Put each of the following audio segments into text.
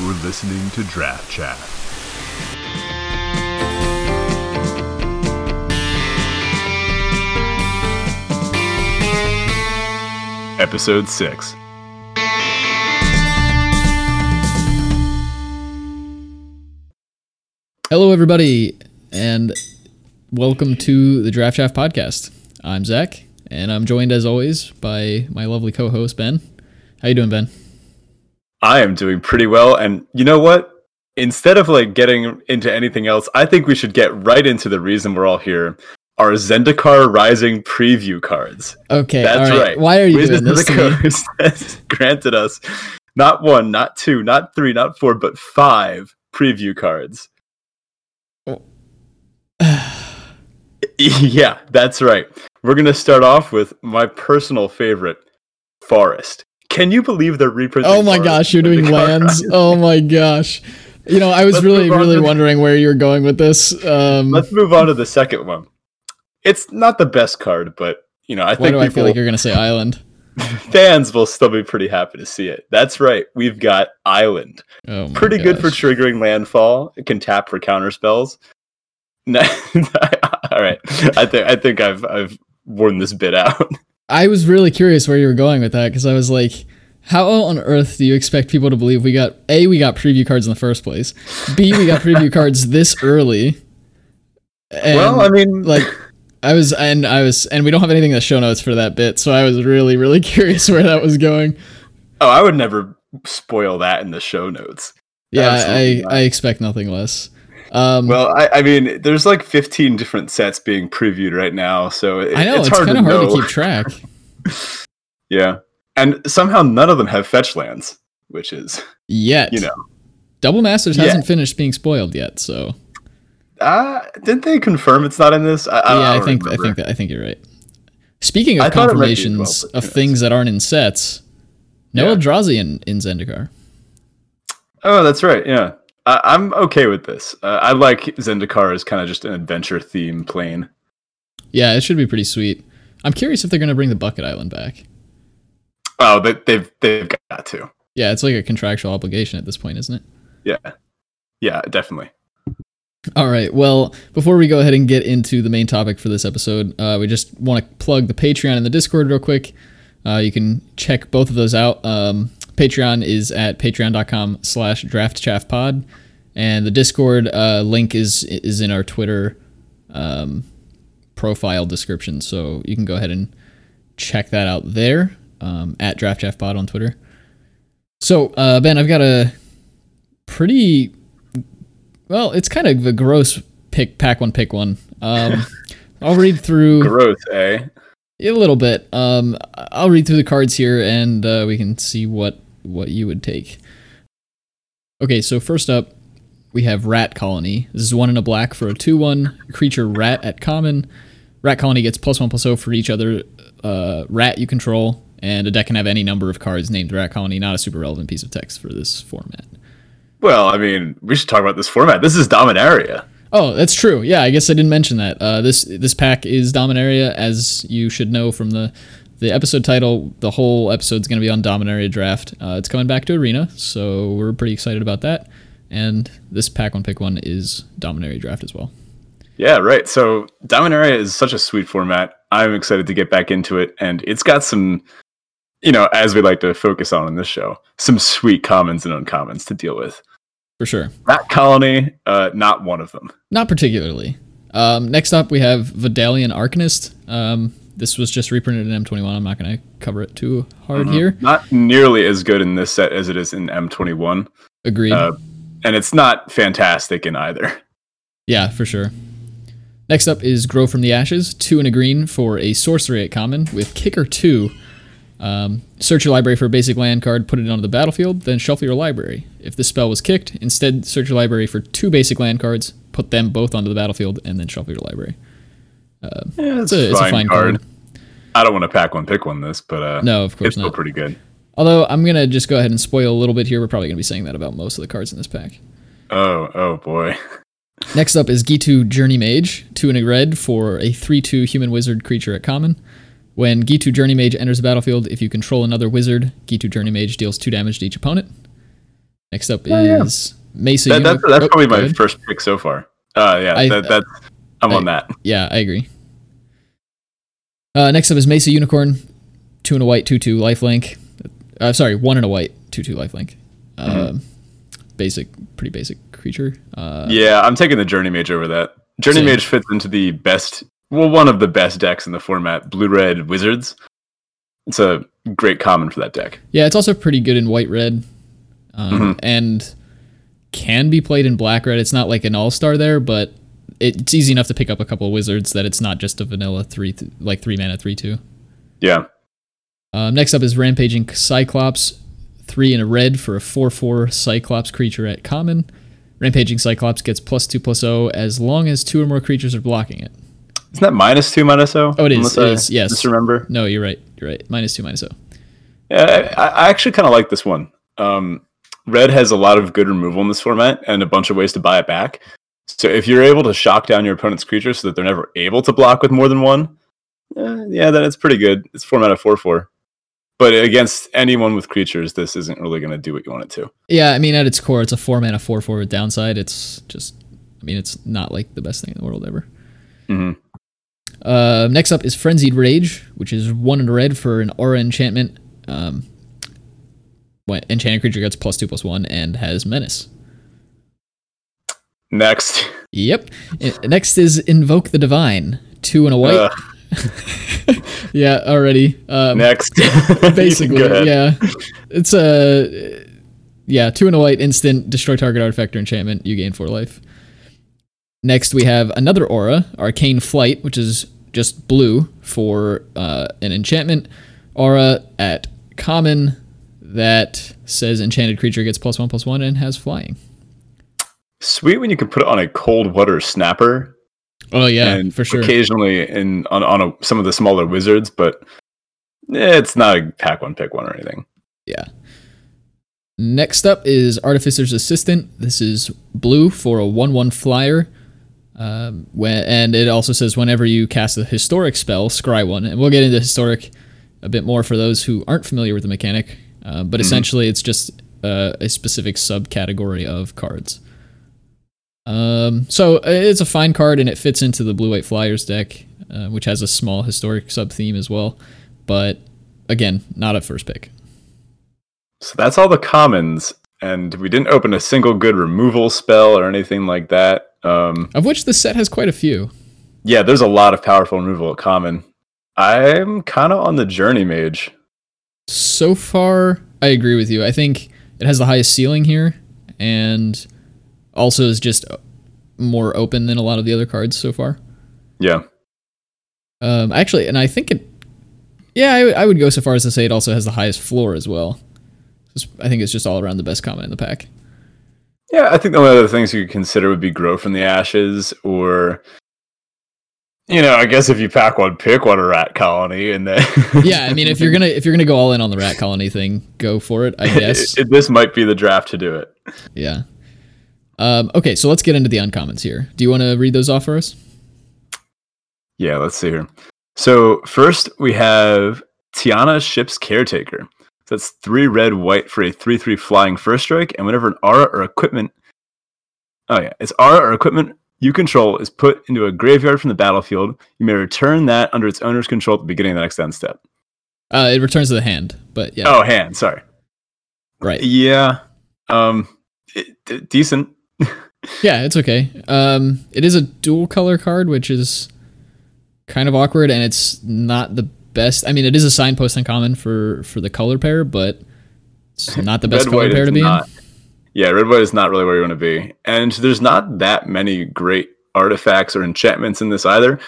You're listening to Draft Chaff. Episode 6. Hello, everybody, and welcome to the Draft Chaff podcast. I'm Zach, and I'm joined as always by my lovely co-host Ben. How you doing, Ben? I am doing pretty well, and you know what? Instead of like getting into anything else, I think we should get right into the reason we're all here. Our Zendikar Rising preview cards. Okay, That's right. right. Why are you Wizards doing this the to me? Coast has granted us not one, not two, not three, not four, but five preview cards. yeah, that's right. We're gonna start off with my personal favorite, Forest. Can you believe they're reprinting? Oh my gosh, you're doing lands. Oh my gosh. You know, I was Let's really, really wondering where you were going with this. Um, Let's move on to the second one. It's not the best card, but you know, I why think do I feel like you're going to say Island? fans will still be pretty happy to see it. That's right. We've got Island. Oh Pretty good for triggering landfall. It can tap for counter spells. All right. I think I think I've I've worn this bit out. I was really curious where you were going with that because I was like, how on earth do you expect people to believe we got A, we got preview cards in the first place, B, we got preview cards this early? And, well, I mean, like, I was, and I was, and we don't have anything in the show notes for that bit, so I was really, really curious where that was going. oh, I would never spoil that in the show notes. Yeah, Absolutely I, not. I expect nothing less. Um, Well, I, I mean, there's like 15 different sets being previewed right now, so it, I know it's, it's, hard kind to of hard to keep track. Yeah. And somehow none of them have fetch lands, which is Yet, You know. Double Masters Yeah. hasn't finished being spoiled yet, so uh didn't they confirm it's not in this? I, I, yeah, I don't think I think that I think you're right. Speaking of thought it might be as well, confirmations but of knows? things that aren't in sets, no Yeah. Eldrazi in, in Zendikar. Oh, that's right. Yeah. I, I'm okay with this. Uh, I like Zendikar as kind of just an adventure theme plane. Yeah, it should be pretty sweet. I'm curious if they're gonna bring the Bucket Island back. Oh, they, they've they've got to. Yeah, it's like a contractual obligation at this point, isn't it? Yeah. Yeah, definitely. All right. Well, before we go ahead and get into the main topic for this episode, uh, we just want to plug the Patreon and the Discord real quick. Uh, you can check both of those out. Um, Patreon is at patreon.com slash draftchaffpod. And the Discord uh, link is is in our Twitter um, profile description. So you can go ahead and check that out there um, at draftchaffpod on Twitter. So, uh, Ben, I've got a pretty well, it's kind of a gross pick, pack one, pick one. Um, I'll read through Gross, eh? a little bit. Um, I'll read through the cards here, and uh, we can see what what you would take. Okay, so first up, we have Rat Colony. This is one in a black for a two-one creature rat at common. Rat Colony gets plus one plus zero for each other uh, rat you control, and a deck can have any number of cards named Rat Colony. Not a super relevant piece of text for this format. Well, I mean, we should talk about this format. This is Dominaria. Oh, that's true. Yeah, I guess I didn't mention that. Uh, this this pack is Dominaria, as you should know from the the episode title. The whole episode's going to be on Dominaria Draft. Uh, it's coming back to Arena, so we're pretty excited about that. And this pack one pick one is Dominaria Draft as well. Yeah, right. So Dominaria is such a sweet format. I'm excited to get back into it, and it's got some, you know, as we like to focus on in this show, some sweet commons and uncommons to deal with. For sure. Rat Colony, uh, not one of them. Not particularly. Um, next up, we have Vodalian Arcanist. Um, this was just reprinted in M21. I'm not going to cover it too hard here. Not nearly as good in this set as it is in M21, Agreed. uh, and it's not fantastic in either. Yeah, for sure. Next up is Grow from the Ashes, two and a green for a sorcery at common with Kicker 2. Um, search your library for a basic land card, put it onto the battlefield, then shuffle your library. If the spell was kicked, instead search your library for two basic land cards, put them both onto the battlefield, and then shuffle your library. Yeah, It's a, it's a fine card. I don't want to pack one, pick one this, but uh, No, of course it's still pretty good. Although I'm going to just go ahead and spoil a little bit here. We're probably going to be saying that about most of the cards in this pack. Oh, oh boy. Next up is Ghitu Journey Mage, two and a red for a 3 2 human wizard creature at common. When Ghitu Journey Mage enters the battlefield, if you control another wizard, Ghitu Journey Mage deals 2 damage to each opponent. Next up Oh, yeah. is Mesa. That, that's that's oh, probably my first pick so far. Uh, yeah, I- that, that's I'm I- on that. Yeah, I agree. Uh, next up is Mesa Unicorn, two and a white, two two lifelink. Uh, sorry, one and a white, two two lifelink. Um, basic, pretty basic creature. Uh, Yeah, I'm taking the Journey Mage over that. Journey Same. Mage fits into the best, well, one of the best decks in the format, Blue Red Wizards. It's a great common for that deck. yeah, it's also pretty good in white red, um, Mhm. and can be played in black red. It's not like an all star there, but it's easy enough to pick up a couple of wizards that it's not just a vanilla three, th- like three mana three two. Yeah. Um, next up is Rampaging Cyclops, three in a red for a 4 4 Cyclops creature at common. Rampaging Cyclops gets plus 2 plus 0 as long as two or more creatures are blocking it. Isn't that minus two, minus O? Oh, it is, Unless it is, yes. Just remember. No, you're right. You're right. Minus 2, minus 0. Yeah, I, I actually kind of like this one. Um, Red has a lot of good removal in this format and a bunch of ways to buy it back. So if you're able to shock down your opponent's creatures so that they're never able to block with more than one, eh, yeah, then it's pretty good. It's format of four four, but against anyone with creatures, this isn't really going to do what you want it to. Yeah, I mean, at its core, it's a 4 mana 4 4 with downside. It's just, I mean, it's not like the best thing in the world ever. hmm Uh, next up is Frenzied Rage, which is one in red for an aura enchantment. Um, when enchanted creature gets plus 2 plus 1 and has menace. Next, Yep. Next is Invoke the Divine. Two and a white. Uh, yeah, already. Um, next, basically, yeah. It's a yeah, two and a white instant destroy target artifact or enchantment. You gain four life. Next, we have another aura, Arcane Flight, which is just blue for uh, an enchantment aura at common that says enchanted creature gets plus one plus one and has flying. Sweet when you can put it on a cold water snapper Oh yeah, and for sure. occasionally in on, on a, some of the smaller wizards, but it's not a pack one pick one or anything. Yeah. Next up is Artificer's Assistant. This is blue for a 1 1 flyer. Um, when, and it also says whenever you cast a historic spell, scry one. And we'll get into historic a bit more for those who aren't familiar with the mechanic. Uh, but essentially, it's just uh, a specific subcategory of cards. Um, so uh, it's a fine card and it fits into the blue white flyers deck, uh, which has a small historic sub theme as well. But again, not a first pick. So that's all the commons, and we didn't open a single good removal spell or anything like that. Um, Of which the set has quite a few. yeah, there's a lot of powerful removal at common. I'm kind of on the journey mage. So far, I agree with you. I think it has the highest ceiling here, and also is just more open than a lot of the other cards so far. Yeah, Um, actually, and I think it, yeah, I, I would go so far as to say it also has the highest floor as well. I think it's just all around the best comment in the pack. yeah. I think the only other things you could consider would be grow from the ashes, or you know, I guess if you pack one, pick one a rat colony, and then Yeah, I mean, if you're gonna if you're gonna go all in on the rat colony thing, go for it. I guess. it- this might be the draft to do it. yeah. Um, okay, so let's get into the uncommons here. Do you want to read those off for us? Yeah, let's see here. So first we have Tiana Ship's Caretaker. So that's three red, white for a three-three flying first strike, and whenever an aura or equipment, oh yeah, it's aura or equipment you control is put into a graveyard from the battlefield, you may return that under its owner's control at the beginning of the next end step. Uh, it returns to the hand, but yeah, Oh, hand, sorry. right. Yeah, um, it, decent. Yeah, it's okay. Um, it is a dual color card, which is kind of awkward, and it's not the best. I mean, it is a signpost uncommon for for the color pair, but it's not the best Red color pair to be not- Yeah, red white is not really where you want to be, and there's not that many great artifacts or enchantments in this either.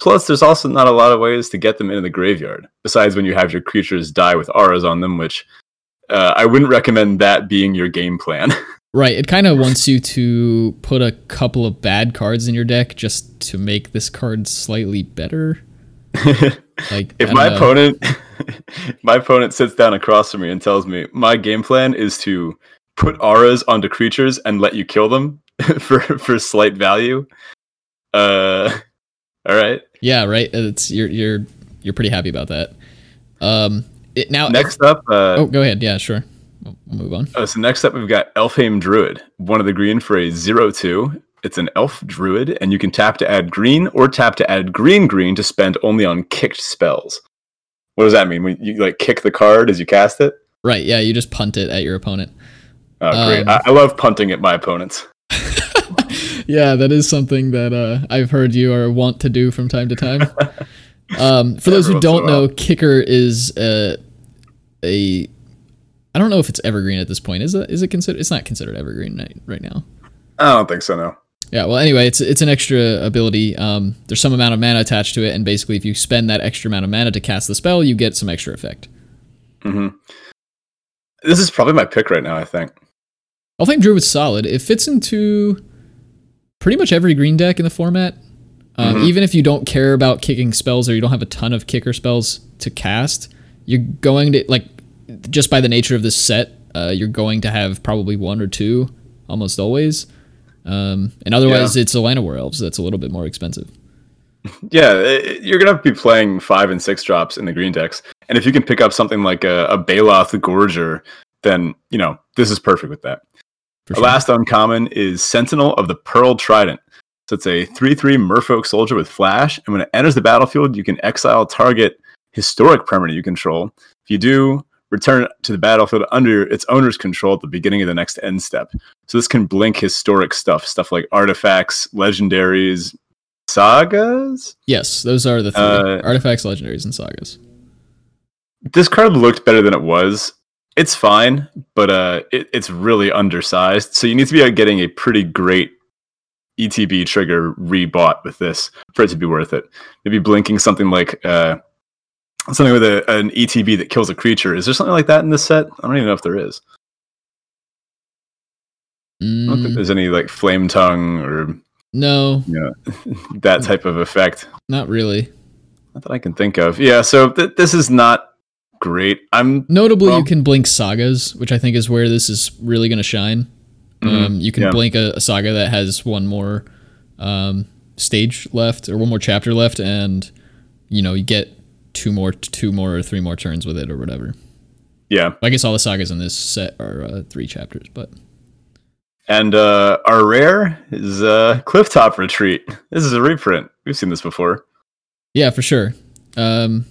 Plus, there's also not a lot of ways to get them into the graveyard. Besides, when you have your creatures die with auras on them, which uh, I wouldn't recommend that being your game plan. Right. It kind of wants you to put a couple of bad cards in your deck just to make this card slightly better. Like if my know. opponent, my opponent sits down across from me and tells me my game plan is to put auras onto creatures and let you kill them for for slight value. Uh, all right. yeah, right. It's you're you're you're pretty happy about that. Um, it now Next up, uh, Oh, go ahead. Yeah, sure. We'll we'll move on. Uh, so next up, we've got Elfhame Druid, one of the green for a zero two. It's an elf druid, and you can tap to add green or tap to add green green to spend only on kicked spells. What does that mean? When you like kick the card as you cast it? Right. Yeah. You just punt it at your opponent. Oh, great! Um, I, I love punting at my opponents. Yeah, that is something that uh, I've heard you are want to do from time to time. Um, for those who Every once in a don't know, while. kicker is uh, a. I don't know if it's evergreen at this point. Is it? Is it considered? It's not considered evergreen right, right now. I don't think so. No. Yeah. Well, anyway, it's it's an extra ability. Um, there's some amount of mana attached to it, and basically, if you spend that extra amount of mana to cast the spell, you get some extra effect. hmm This is probably my pick right now. I think. Elfhame Druid was solid. It fits into pretty much every green deck in the format. Um, Mhm. Even if you don't care about kicking spells or you don't have a ton of kicker spells to cast, you're going to like just by the nature of this set, uh, you're going to have probably one or two almost always. Um, and otherwise, it's Llanowar Elves that's a little bit more expensive. Yeah, i- you're gonna be playing five and six drops in the green decks, and if you can pick up something like a, a Baloth Gorger, then you know this is perfect with that. The sure. last uncommon is Sentinel of the Pearl Trident. So it's a 3 3 Merfolk soldier with flash, and when it enters the battlefield, you can exile target historic permanent you control. If you do, return to the battlefield under its owner's control at the beginning of the next end step. So this can blink historic stuff, stuff like artifacts, legendaries, sagas. yes, those are the three Uh, artifacts, legendaries, and sagas. This card looked better than it was. It's fine, but uh, it, it's really undersized. So you need to be uh, getting a pretty great ETB trigger rebought with this for it to be worth it. Maybe blinking something like uh, something with a, an ETB that kills a creature. Is there something like that in this set? I don't even know if there is. I don't think Mm, there's any like flame tongue or no, you know that type of effect. not really. Not that I can think of. Yeah, so th- this is not great. I'm Notably, Well- you can blink sagas, which I think is where this is really going to shine. Mhm, Um, you can yeah. blink a, a saga that has one more um, stage left or one more chapter left, and you know you get two more, two more or three more turns with it or whatever. yeah. I guess all the sagas in this set are uh, three chapters, but And uh, our rare is uh, Clifftop Retreat. This is a reprint. We've seen this before. yeah, for sure. Um,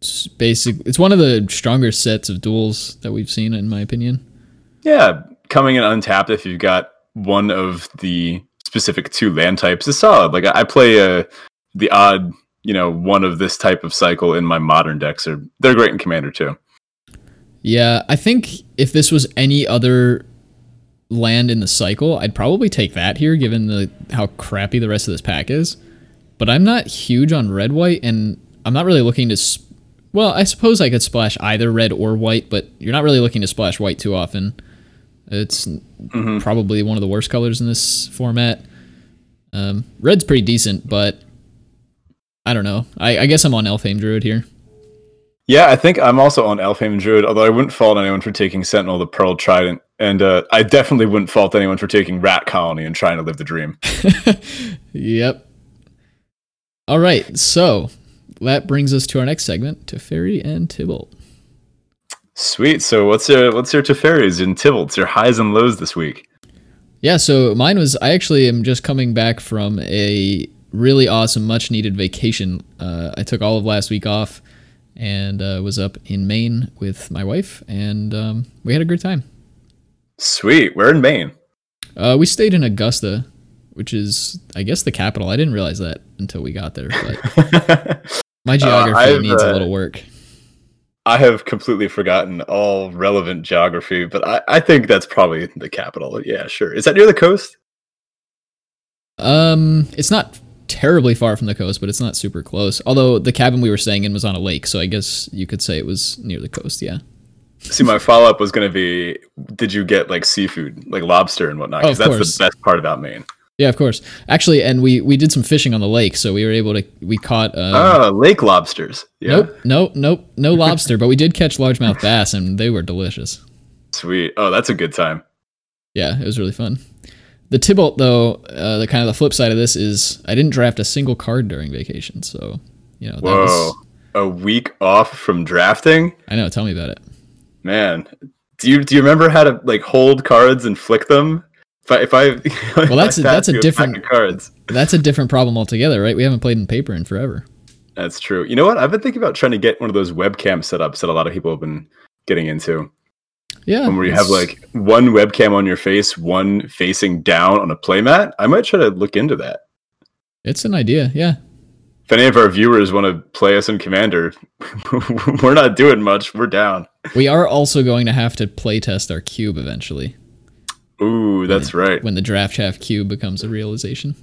it's basic. It's one of the stronger sets of duels that we've seen, in my opinion. Yeah, coming in untapped if you've got one of the specific two land types is solid. Like I I play uh, the odd, you know, one of this type of cycle in my modern decks. Are they're great in Commander too. Yeah, I think if this was any other land in the cycle, I'd probably take that here, given the how crappy the rest of this pack is. But I'm not huge on red white, and I'm not really looking to. Sp- well, I suppose I could splash either red or white, but you're not really looking to splash white too often. It's Mhm. probably one of the worst colors in this format. Um, red's pretty decent, but I don't know. I, I guess I'm on Elfhame Druid here. Yeah, I think I'm also on Elfhame Druid, although I wouldn't fault anyone for taking Sentinel the Pearl Trident. And uh, I definitely wouldn't fault anyone for taking Rat Colony and trying to live the dream. Yep. All right, so that brings us to our next segment, Teferi and Tibalt. Sweet. So what's your what's your Teferis and Tybalts, your highs and lows this week? Yeah, so mine was I actually am just coming back from a really awesome, much needed vacation. Uh, I took all of last week off and uh, was up in Maine with my wife, and um, we had a great time. Sweet. We're in Maine. Uh, we stayed in Augusta, which is, I guess, the capital. I didn't realize that until we got there, but my geography I've, needs a uh, little work. I have completely forgotten all relevant geography, but I, I think that's probably the capital. Yeah, sure. Is that near the coast? Um, it's not terribly far from the coast, but it's not super close. Although the cabin we were staying in was on a lake, so I guess you could say it was near the coast. Yeah. See, my follow up was going to be Did you get like seafood, like lobster and whatnot? Oh, Because of that's course. the best part about Maine. Yeah, of course. Actually, and we we did some fishing on the lake, so we were able to we caught. Um, Oh, lake lobsters. Yeah. Nope, nope, nope, no lobster, but we did catch largemouth bass, and they were delicious. Sweet. Oh, that's a good time. Yeah, it was really fun. The Tibalt, though, uh, the kind of the flip side of this is I didn't draft a single card during vacation, so you know that Whoa. was. A week off from drafting? I know. Tell me about it. Man, Do you do you remember how to like hold cards and flick them? If I, if I Well, that's a- that's a pass you pack different- of cards. That's a different problem altogether, right? We haven't played in paper in forever. That's true. You know what? I've been thinking about trying to get one of those webcam setups that a lot of people have been getting into. Yeah. One where you have like one webcam on your face, one facing down on a playmat. I might try to look into that. it's an idea. Yeah. If any of our viewers want to play us in Commander, we're not doing much. We're down. We are also going to have to play test our cube eventually Ooh, that's right. when the draft chaff cube becomes a realization.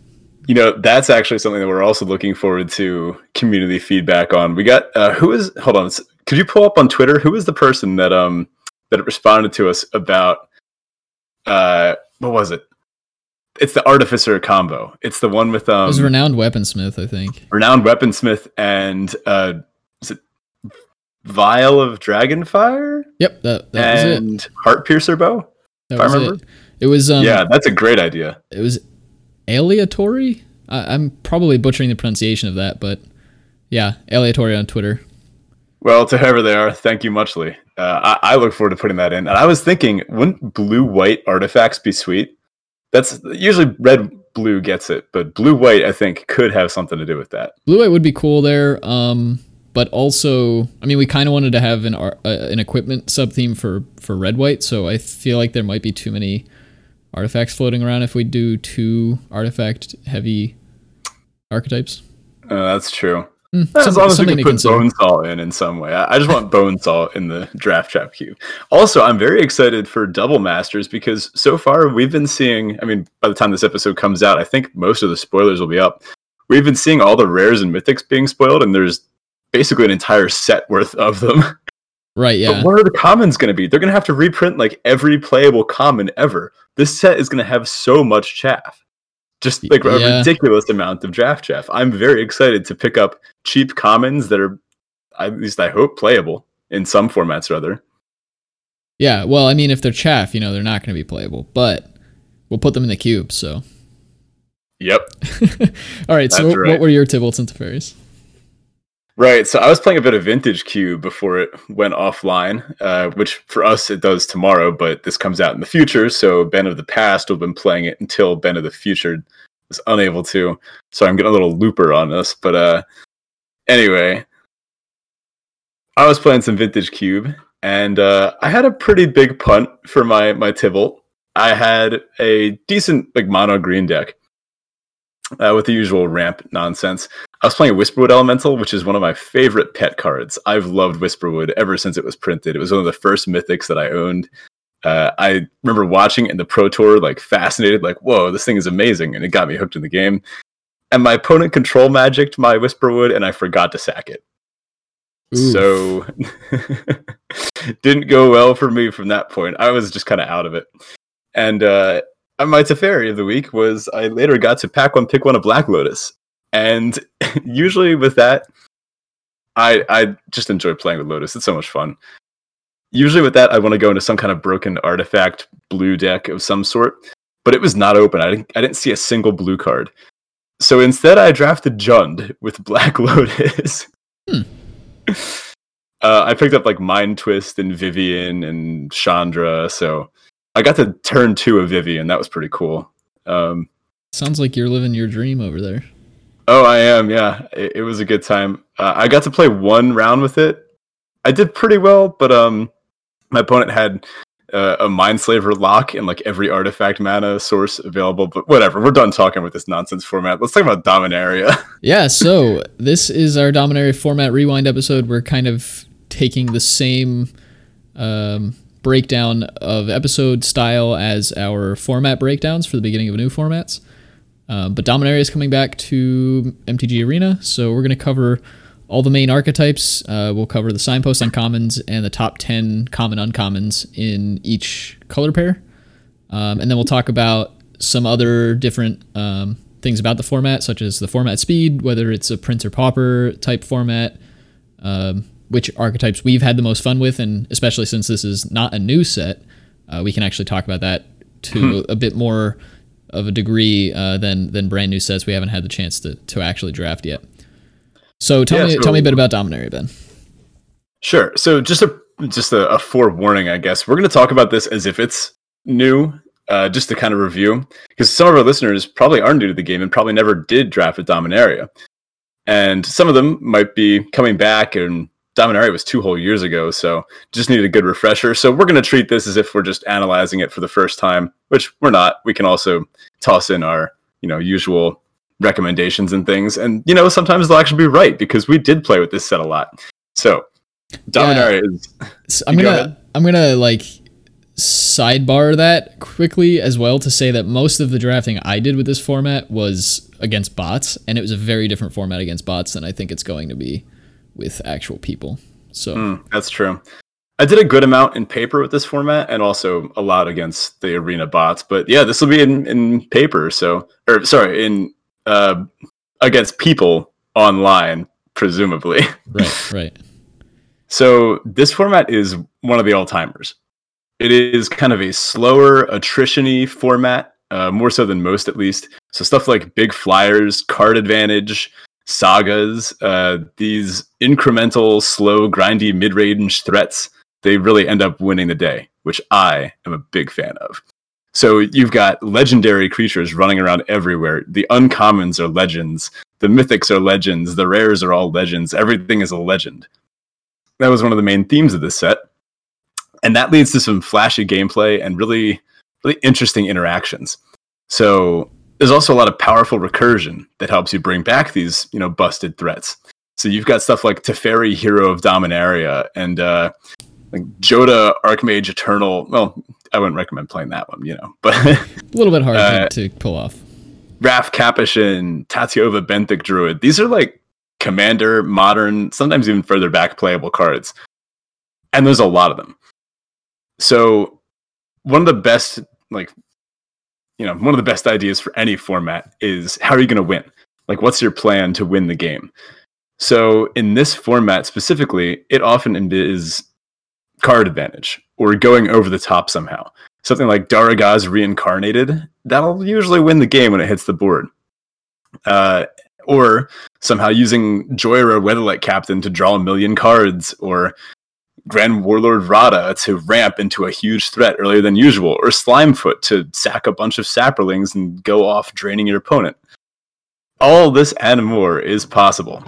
You know, that's actually something that we're also looking forward to community feedback on. We got uh, who is hold on, could you pull up on Twitter who is the person that um that responded to us about uh what was it? It's the artificer combo. It's the one with It um was renowned weaponsmith, I think. renowned weaponsmith and uh is it vial of dragonfire Yep, that that was it. and heart piercer bow? That if I remember. it. It was um yeah, that's a great idea. it was aleatory. I, I'm probably butchering the pronunciation of that, but yeah, aleatory on Twitter. Well, to whoever they are, thank you muchly. Uh, I, I look forward to putting that in. And I was thinking, wouldn't blue white artifacts be sweet? That's usually red blue gets it, but blue white I think could have something to do with that. Blue white would be cool there. Um, but also, I mean, we kind of wanted to have an ar- uh, an equipment sub theme for for red white, so I feel like there might be too many artifacts floating around if we do two artifact heavy archetypes. Uh, that's true. Hmm, As some- long as we something put consider. bone salt in in some way. I, I just want bone salt in the draft trap queue. Also, I'm very excited for double masters because so far we've been seeing. I mean, by the time this episode comes out, I think most of the spoilers will be up. We've been seeing all the rares and mythics being spoiled, and there's basically an entire set worth of them. Right? Yeah. But what are the commons going to be? They're going to have to reprint like every playable common ever. This set is going to have so much chaff. Just like a Yeah. ridiculous amount of draft chaff. I'm very excited to pick up cheap commons that are, at least I hope, playable in some formats or other. Yeah. Well, I mean, if they're chaff, you know, they're not going to be playable, but we'll put them in the cube. So, Yep. all right. So, That's what, right. what were your Tibalt and Teferis? Right. So I was playing a bit of Vintage Cube before it went offline, uh, which for us it does tomorrow, but this comes out in the future. So Ben of the past will have been playing it until Ben of the future was unable to. So I'm getting a little looper on this. But uh, anyway, I was playing some Vintage Cube and uh, I had a pretty big punt for my, my Tibalt. I had a decent like mono green deck uh, with the usual ramp nonsense. I was playing Whisperwood Elemental, which is one of my favorite pet cards. I've loved Whisperwood ever since it was printed. It was one of the first mythics that I owned. Uh, I remember watching it in the Pro Tour, like fascinated, like, whoa, this thing is amazing. And it got me hooked in the game. And my opponent control magicked my Whisperwood, and I forgot to sack it. Oof. So didn't go well for me from that point. I was just kind of out of it. And uh, my Teferi of the week was I later got to pack one, pick one of Black Lotus. And usually with that, I I just enjoy playing with Lotus. It's so much fun. Usually with that, I want to go into some kind of broken artifact blue deck of some sort, but it was not open. I didn't I didn't see a single blue card. So instead, I drafted Jund with Black Lotus. Hmm. Uh, I picked up like Mind Twist and Vivien and Chandra. So I got to turn two of Vivien. That was pretty cool. Um, Sounds like you're living your dream over there. Oh, I am. Yeah, it, it was a good time. Uh, I got to play one round with it. I did pretty well, but um, my opponent had uh, a Mindslaver lock and like every artifact mana source available. But whatever, we're done talking with this nonsense format. Let's talk about Dominaria. Yeah, so this is our Dominaria format rewind episode. We're kind of taking the same um, breakdown of episode style as our format breakdowns for the beginning of new formats. Um, but Dominaria is coming back to MTG Arena, so we're going to cover all the main archetypes. Uh, we'll cover the signpost uncommons and the top 10 common uncommons in each color pair. Um, and then we'll talk about some other different um, things about the format, such as the format speed, whether it's a Prince or Pauper type format, um, which archetypes we've had the most fun with, and especially since this is not a new set, uh, we can actually talk about that to a bit more of a degree uh, than than brand new sets we haven't had the chance to to actually draft yet. So tell Yeah, me so- tell me a bit about Dominaria, Ben. Sure. So just a just a, a forewarning, I guess. We're going to talk about this as if it's new, uh, just to kind of review, because some of our listeners probably aren't new to the game and probably never did draft a Dominaria. And some of them might be coming back, and Dominaria was two whole years ago, so just need a good refresher. So we're going to treat this as if we're just analyzing it for the first time, which we're not. We can also toss in our, you know, usual recommendations and things. And, you know, sometimes they'll actually be right because we did play with this set a lot. So Dominaria is. So I'm gonna ahead. I'm gonna like sidebar that quickly as well to say that most of the drafting I did with this format was against bots, and it was a very different format against bots than I think it's going to be with actual people. So Mm, that's true. I did a good amount in paper with this format and also a lot against the arena bots. But yeah, this will be in, in paper. So, or sorry, in uh, against people online, presumably. right, right. So this format is one of the all timers. It is kind of a slower, attrition-y format, uh, more so than most, at least. So stuff like big flyers, card advantage, sagas, uh, these incremental, slow, grindy mid-range threats, they really end up winning the day, which I am a big fan of. So you've got legendary creatures running around everywhere. The uncommons are legends. The mythics are legends. The rares are all legends. Everything is a legend that was one of the main themes of this set and that leads to some flashy gameplay and really really interesting interactions so there's also a lot of powerful recursion that helps you bring back these you know busted threats so you've got stuff like Teferi hero of dominaria and uh like Jodah archmage eternal well i wouldn't recommend playing that one you know but A little bit hard Uh, to, pull off. Raff Capashen, Tatyova Benthic Druid. These are like commander, modern, sometimes even further back playable cards. And there's a lot of them. So one of the best, like, you know, one of the best ideas for any format is how are you going to win? Like, what's your plan to win the game? So in this format specifically, it often is card advantage or going over the top somehow something like Darigaaz reincarnated, that'll usually win the game when it hits the board. Uh, or somehow using Jhoira Weatherlight Captain to draw a million cards, or Grand Warlord Radha to ramp into a huge threat earlier than usual, or Slimefoot to sack a bunch of Saprolings and go off draining your opponent. All this and more is possible.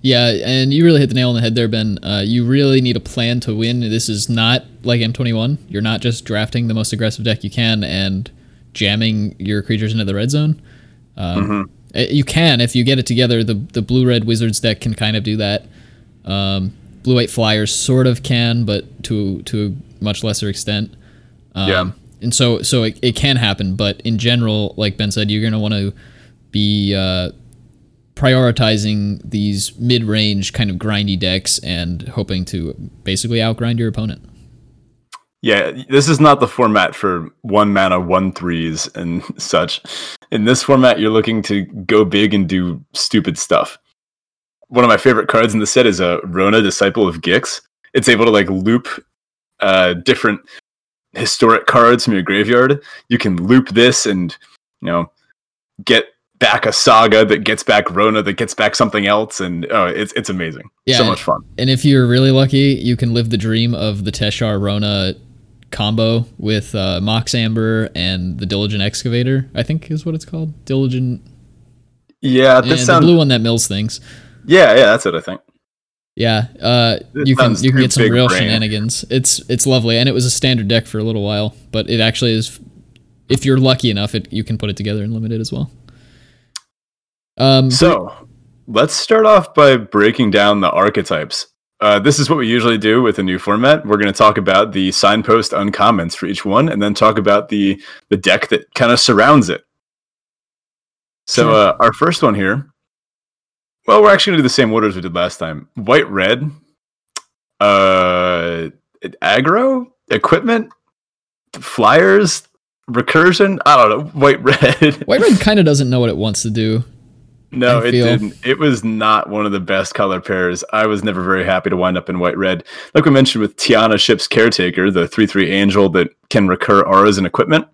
Yeah, and you really hit the nail on the head there, Ben. Uh, you really need a plan to win. This is not like M21. You're not just drafting the most aggressive deck you can and jamming your creatures into the red zone. Um, uh, You can if you get it together. The the blue red wizards deck can kind of do that. Um, blue white flyers sort of can, but to to a much lesser extent. Um, Yeah. And so so it, it can happen, but in general, like Ben said, you're gonna want to be uh, prioritizing these mid-range kind of grindy decks and hoping to basically outgrind your opponent. Yeah, this is not the format for one mana, one threes and such. In this format, you're looking to go big and do stupid stuff. One of my favorite cards in the set is a Rona, Disciple of Gix. It's able to like loop uh, different historic cards from your graveyard. You can loop this and you know get back a saga that gets back Rona that gets back something else, and oh, it's it's amazing. Yeah, so much fun. And if you're really lucky, you can live the dream of the Teshar Rona combo with uh, Mox Amber and the Diligent Excavator. I think is what it's called. Diligent Yeah, this the sounds. blue one that mills things. Yeah, yeah, that's it. I think. Yeah, uh, you can you can get some real brain. shenanigans. It's it's lovely, and it was a standard deck for a little while, but it actually is. If you're lucky enough, it you can put it together in limited as well. Um, So let's start off by breaking down the archetypes. Uh, this is what we usually do with a new format. We're going to talk about the signpost uncommons for each one, and then talk about the the deck that kind of surrounds it. So Sure. uh, our first one here. Well, we're actually going to do the same order as we did last time. White, red, uh, aggro, equipment, flyers, recursion. I don't know. White, red. White Red kind of doesn't know what it wants to do. No, it feel. didn't. It was not one of the best color pairs. I was never very happy to wind up in white red. Like we mentioned with Tiana Ship's Caretaker, the 3 3 angel that can recur auras and equipment.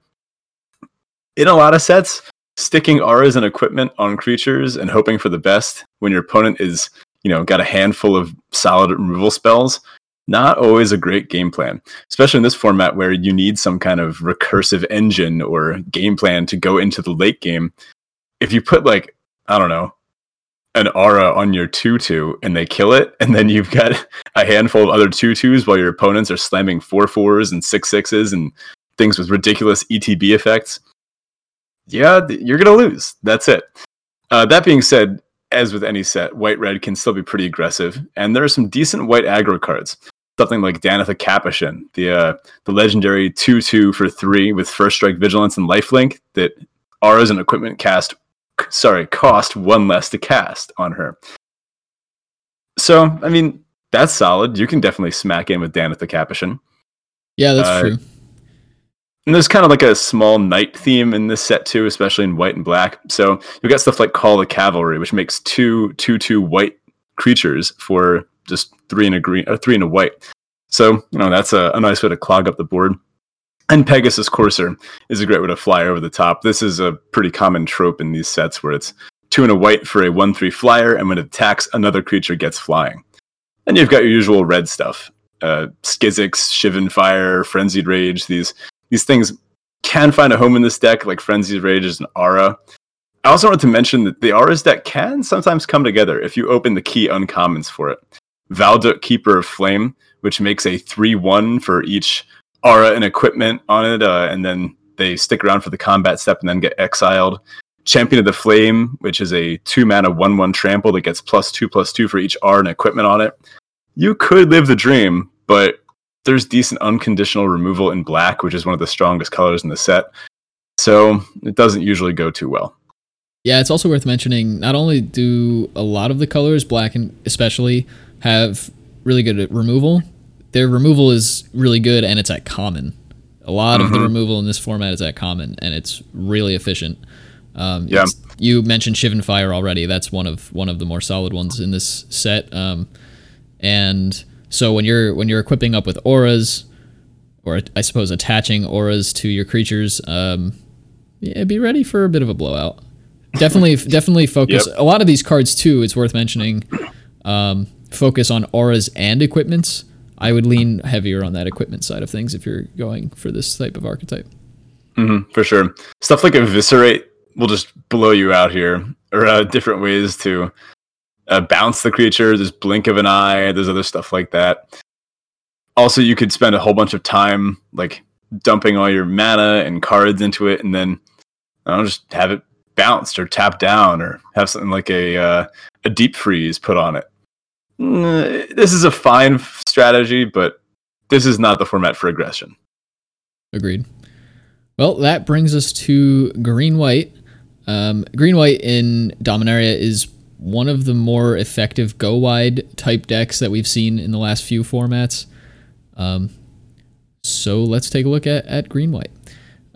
In a lot of sets, sticking auras and equipment on creatures and hoping for the best when your opponent is, you know, got a handful of solid removal spells not always a great game plan, especially in this format where you need some kind of recursive engine or game plan to go into the late game. If you put like, I don't know, an aura on your 2 2 and they kill it, and then you've got a handful of other 2 2s while your opponents are slamming 4 4s and 6 6s and things with ridiculous ETB effects, yeah, you're going to lose. That's it. Uh, that being said, as with any set, white red can still be pretty aggressive, and there are some decent white aggro cards. Something like Danitha Capashen, the uh, the legendary two two for three with first strike vigilance and lifelink that auras and equipment cast sorry cost one less to cast on her. So I mean that's solid. You can definitely smack in with Danitha Capashen. Yeah, that's uh, true. And there's kind of like a small knight theme in this set too, especially in white and black. So you've got stuff like Call the Cavalry, which makes two two two white creatures for just three and a green or three and a white. So you know that's a, a nice way to clog up the board. And Pegasus Courser is a great way to fly over the top. This is a pretty common trope in these sets where it's two and a white for a one three flyer, and when it attacks, another creature gets flying. And you've got your usual red stuff. Uh, Skizzik, Shivan Fire, Frenzied Rage, these these things can find a home in this deck, like Frenzy's Rage and aura. I also wanted to mention that the auras deck can sometimes come together if you open the key uncommons for it. Valduk Keeper of Flame, which makes a 3 1 for each aura and equipment on it, uh, and then they stick around for the combat step and then get exiled. Champion of the Flame, which is a 2 mana 1 1 trample that gets plus 2 plus 2 for each aura and equipment on it. You could live the dream, but there's decent unconditional removal in black, which is one of the strongest colors in the set. So it doesn't usually go too well. Yeah, it's also worth mentioning not only do a lot of the colors, black and especially, have really good removal, their removal is really good and it's at common. A lot mm-hmm. of the mm-hmm. removal in this format is at common and it's really efficient. Um, yeah. You mentioned Shivan Fire already. That's one of one of the more solid ones in this set. Um, and so when you're when you're equipping up with auras, or I suppose attaching auras to your creatures, um, yeah, be ready for a bit of a blowout. Definitely, definitely focus. Yep. A lot of these cards too. It's worth mentioning. Um, focus on auras and equipments. I would lean heavier on that equipment side of things if you're going for this type of archetype. Mm-hmm, for sure. Stuff like eviscerate will just blow you out here, or uh, different ways to uh, bounce the creature. There's blink of an eye. There's other stuff like that. Also, you could spend a whole bunch of time like dumping all your mana and cards into it, and then I don't know, just have it bounced or tapped down, or have something like a uh, a deep freeze put on it. Mm, this is a fine strategy, but this is not the format for aggression. Agreed. Well, that brings us to green white. Um, green white in Dominaria is one of the more effective go wide type decks that we've seen in the last few formats. Um, so let's take a look at, at green white.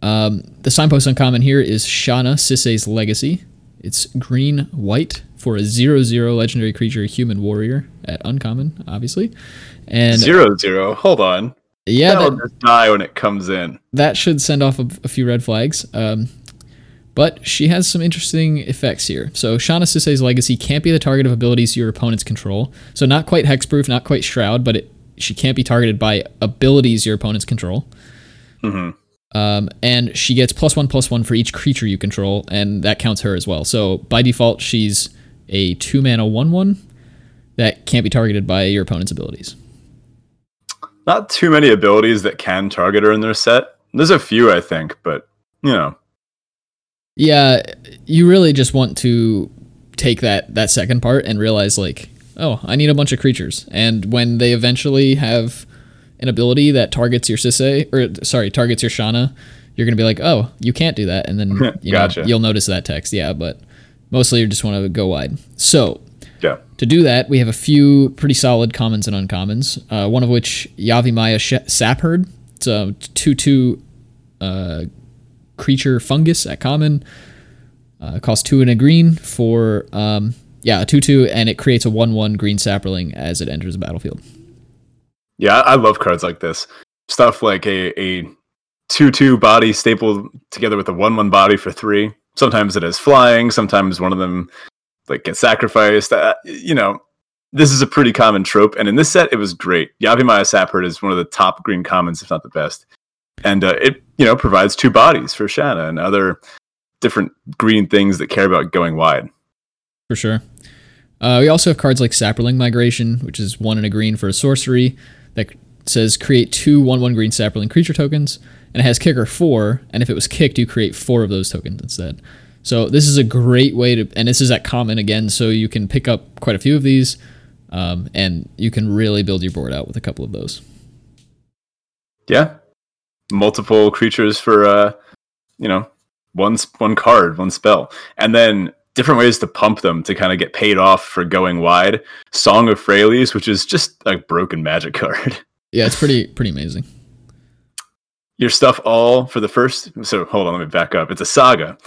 Um, the signpost uncommon here is Shanna Sisay's Legacy. It's green white for a zero zero legendary creature, human warrior at uncommon, obviously. And zero zero. Hold on. Yeah, that'll that, just die when it comes in. That should send off a, a few red flags. Um, but she has some interesting effects here. So Shanna Sisay's legacy can't be the target of abilities your opponents control. So not quite hexproof, not quite shroud, but it, she can't be targeted by abilities your opponents control. Mm-hmm. Um, and she gets plus one plus one for each creature you control, and that counts her as well. So by default, she's a two mana one one that can't be targeted by your opponent's abilities. Not too many abilities that can target her in their set. There's a few, I think, but you know, yeah, you really just want to take that that second part and realize like, oh, I need a bunch of creatures, and when they eventually have an ability that targets your Sisay or sorry targets your Shanna, you're gonna be like, oh, you can't do that, and then you gotcha. know you'll notice that text. Yeah, but mostly you just want to go wide. So yeah. To do that, we have a few pretty solid commons and uncommons. Uh, one of which Yavimaya Sh- Sapherd. It's a two-two uh, creature fungus at common. Uh, costs two and a green for um, yeah a two two, and it creates a one one green sapling as it enters the battlefield. Yeah, I love cards like this. Stuff like a a two two body stapled together with a one one body for three. Sometimes it is flying. Sometimes one of them like gets sacrificed. Uh, you know, this is a pretty common trope, and in this set, it was great. Yavimaya Sapherd is one of the top green commons, if not the best, and uh, it you know provides two bodies for Shanna and other different green things that care about going wide. For sure. Uh, we also have cards like Saproling Migration, which is one in a green for a sorcery that says create two one one green Saproling creature tokens, and it has kicker four. And if it was kicked, you create four of those tokens instead. So this is a great way to, and this is at common again, so you can pick up quite a few of these, um, and you can really build your board out with a couple of those. Yeah, multiple creatures for uh, you know, one one card, one spell, and then different ways to pump them to kind of get paid off for going wide. Song of Freyalise, which is just a broken magic card. Yeah, it's pretty pretty amazing. Your stuff all for the first. So hold on, let me back up. It's a saga.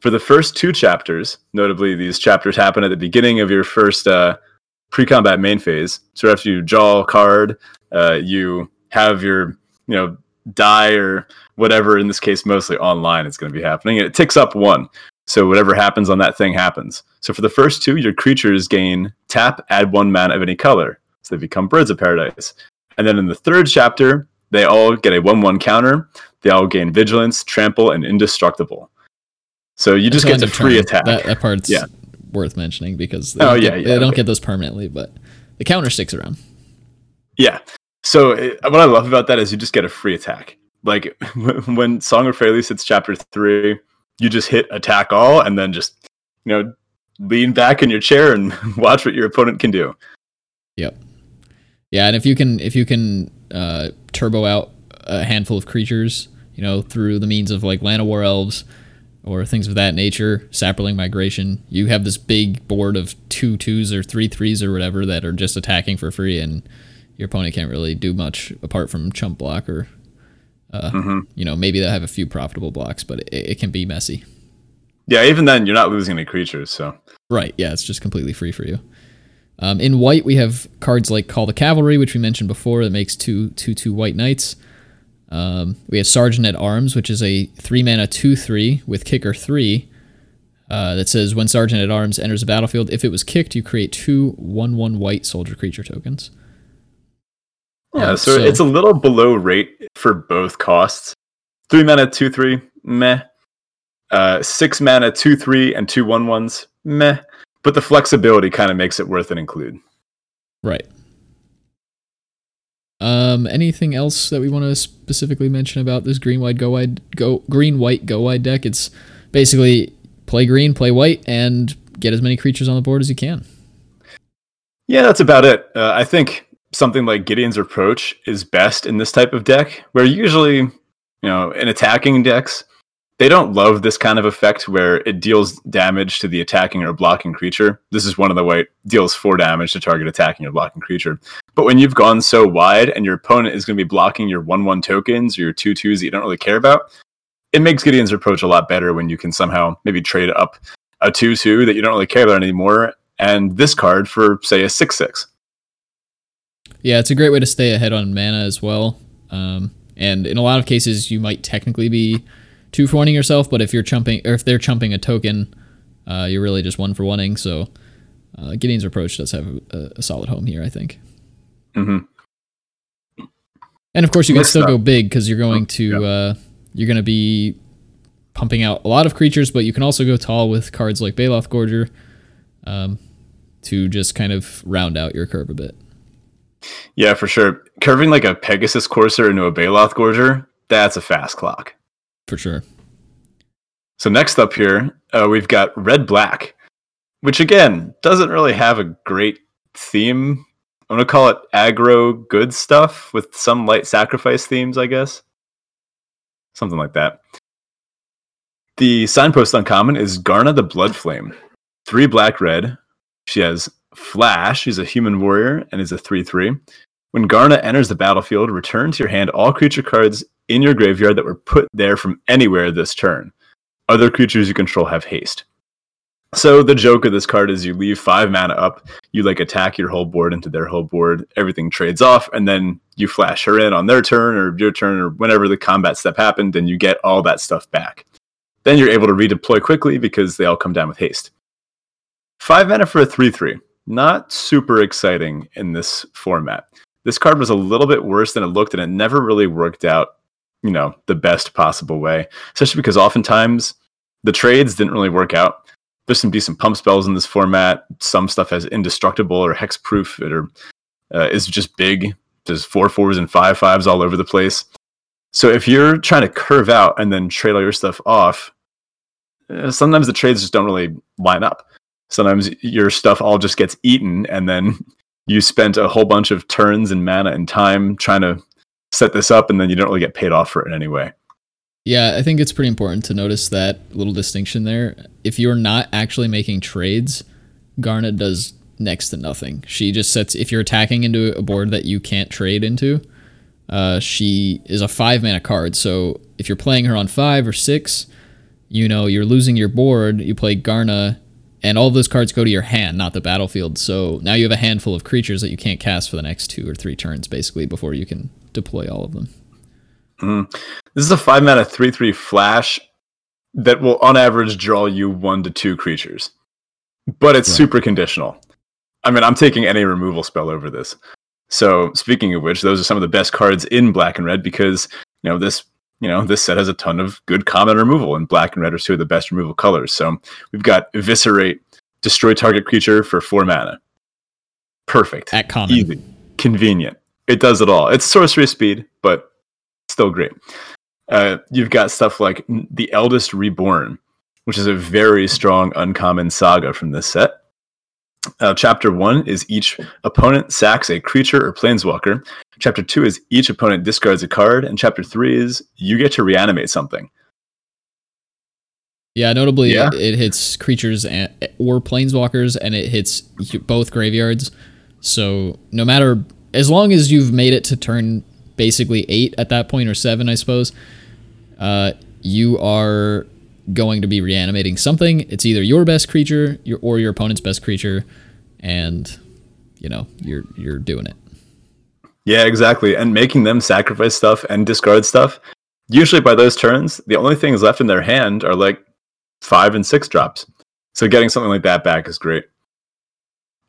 For the first two chapters, notably, these chapters happen at the beginning of your first uh, pre-combat main phase. So after you draw a card, uh, you have your you know die or whatever. In this case, mostly online, it's going to be happening. And it ticks up one. So whatever happens on that thing happens. So for the first two, your creatures gain tap, add one mana of any color. So they become birds of paradise. And then in the third chapter, they all get a 1 1 counter. They all gain vigilance, trample, and indestructible. So you just Until get to free attack. That, that part's Yeah. worth mentioning because oh, they, Oh, don't yeah, get, yeah, they don't get those permanently, but the counter sticks around. Yeah. So uh, what I love about that is you just get a free attack. Like when Song of Freyalise hits chapter three, you just hit attack all and then just, you know, lean back in your chair and watch what your opponent can do. Yep. Yeah, and if you can if you can uh, turbo out a handful of creatures, you know, through the means of like Llanowar elves or things of that nature, Saproling migration, you have this big board of two twos or three threes or whatever that are just attacking for free, and your opponent can't really do much apart from chump block or, uh, Mhm. you know, maybe they'll have a few profitable blocks, but it, it can be messy. Yeah, even then you're not losing any creatures. So Right. Yeah, it's just completely free for you. Um, in white, we have cards like Call the Cavalry, which we mentioned before, that makes two two two white knights. Um, we have Sergeant at Arms, which is a three mana two three with kicker three. Uh, that says when Sergeant at Arms enters the battlefield, if it was kicked, you create two one one white soldier creature tokens. Yeah, Um, so, it's a little below rate for both costs. Three mana, two three, meh. Uh, six mana, two three, and two one ones, meh. But the flexibility kind of makes it worth an include. right. Um, anything else that we want to specifically mention about this green white go wide go green white go wide deck? It's basically play green, play white, and get as many creatures on the board as you can. Yeah, that's about it. Uh, I think something like Gideon's reproach is best in this type of deck, where usually, you know, in attacking decks, they don't love this kind of effect where it deals damage to the attacking or blocking creature. This is one of the white deals four damage to target attacking or blocking creature. But when you've gone so wide and your opponent is going to be blocking your one one tokens or your two twos that you don't really care about, it makes Gideon's reproach a lot better when you can somehow maybe trade up a two two that you don't really care about anymore and this card for say a six six. Yeah, it's a great way to stay ahead on mana as well. Um, and in a lot of cases, you might technically be two for oneing yourself, but if you're chumping or if they're chumping a token, uh, you're really just one for oneing. So uh, Gideon's reproach does have a, a solid home here, I think. hmm And of course, you can Let's still go big because you're going Oh, to yeah. uh, you're going to be pumping out a lot of creatures, but you can also go tall with cards like Baloth Gorger um, to just kind of round out your curve a bit. Yeah, for sure. Curving like a Pegasus Courser into a Baloth Gorger, that's a fast clock. For sure. So next up here, uh, we've got Red Black, which again doesn't really have a great theme. I'm gonna call it aggro good stuff with some light sacrifice themes, I guess. Something like that. The signpost uncommon is Garna the Blood Flame. Three black red. She has Flash. She's a human warrior and is a 3 3. When Garna enters the battlefield, return to your hand all creature cards in your graveyard that were put there from anywhere this turn. Other creatures you control have haste. So the joke of this card is you leave five mana up, you like attack your whole board into their whole board, everything trades off, and then you flash her in on their turn or your turn or whenever the combat step happened, and you get all that stuff back. Then you're able to redeploy quickly because they all come down with haste. Five mana for a 3 3. Not super exciting in this format. This card was a little bit worse than it looked, and it never really worked out, you know, the best possible way. Especially because oftentimes the trades didn't really work out. There's some decent pump spells in this format. Some stuff has indestructible or hexproof, or uh, is just big. There's four fours and five fives all over the place. So if you're trying to curve out and then trade all your stuff off, uh, sometimes the trades just don't really line up. Sometimes your stuff all just gets eaten, and then you spent a whole bunch of turns and mana and time trying to set this up, and then you don't really get paid off for it in any way. Yeah, I think it's pretty important to notice that little distinction there. If you're not actually making trades, Garna does next to nothing. She just sets if you're attacking into a board that you can't trade into, uh, she is a five mana card. So if you're playing her on five or six, you know you're losing your board. You play Garna, and all those cards go to your hand, not the battlefield. So now you have a handful of creatures that you can't cast for the next two or three turns, basically, before you can deploy all of them. Mm. This is a five mana three three flash that will on average draw you one to two creatures, but it's right. super conditional. I mean, I'm taking any removal spell over this. So speaking of which, those are some of the best cards in black and red because you know this you know this set has a ton of good common removal, and black and red are two of the best removal colors. So we've got eviscerate, destroy target creature for four mana. Perfect. At common. Easy. Convenient. It does it all. It's sorcery speed, but still great. Uh, you've got stuff like the Eldest Reborn, which is a very strong uncommon saga from this set. Uh, chapter one is each opponent sacks a creature or planeswalker. Chapter two is each opponent discards a card, and chapter three is you get to reanimate something. Yeah, notably, yeah. it hits creatures and, or planeswalkers, and it hits both graveyards. So no matter, as long as you've made it to turn basically eight at that point or seven, I suppose, uh, you are going to be reanimating something. It's either your best creature your, or your opponent's best creature, and you know you're you're doing it. Yeah, exactly. And making them sacrifice stuff and discard stuff. Usually by those turns, the only things left in their hand are like five and six drops. So getting something like that back is great.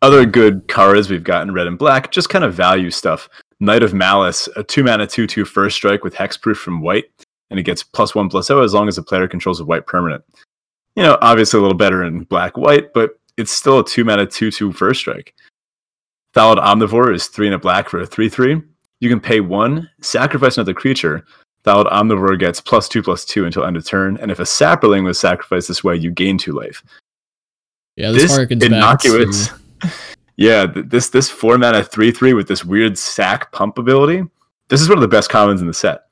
Other good cards we've got in red and black, just kind of value stuff. Knight of Malice, a two mana 2 2 first strike with hexproof from white and it gets plus one plus O as long as the player controls a white permanent. You know, obviously a little better in black white, but it's still a two mana two two first strike. Thallid Omnivore is three and a black for a three three. You can pay one, sacrifice another creature. Thallid Omnivore gets plus two plus two until end of turn, and if a Saproling was sacrificed this way, you gain two life. Yeah, this, this innocuous. To... yeah, this this four mana three three with this weird sack pump ability. This is one of the best commons in the set.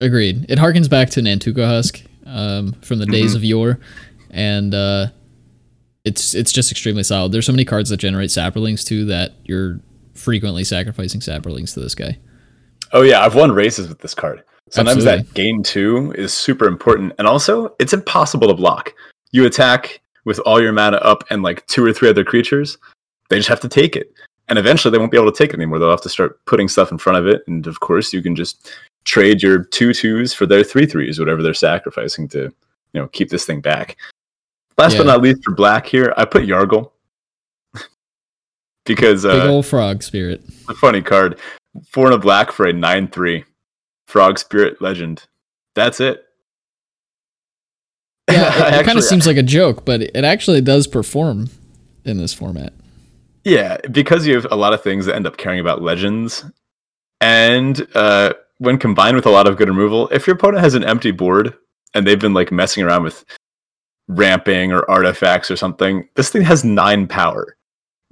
Agreed. It harkens back to Nantuko Husk um, from the days mm-hmm. of yore, and uh, it's it's just extremely solid. There's so many cards that generate saprolings too that you're frequently sacrificing saprolings to this guy. Oh yeah, I've won races with this card. Sometimes Absolutely. that gain two is super important, and also it's impossible to block. You attack with all your mana up and like two or three other creatures, they just have to take it. And eventually they won't be able to take it anymore. They'll have to start putting stuff in front of it. And of course, you can just trade your two twos for their three threes, whatever they're sacrificing to, you know, keep this thing back. Last yeah. but not least for black here, I put Yargle. because uh, big old frog spirit. A funny card. Four and a black for a nine three. Frog Spirit Legend. That's it. Yeah, it, it kind of seems like a joke, but it actually does perform in this format. Yeah, because you have a lot of things that end up caring about legends, and uh, when combined with a lot of good removal, if your opponent has an empty board and they've been like messing around with ramping or artifacts or something, this thing has nine power.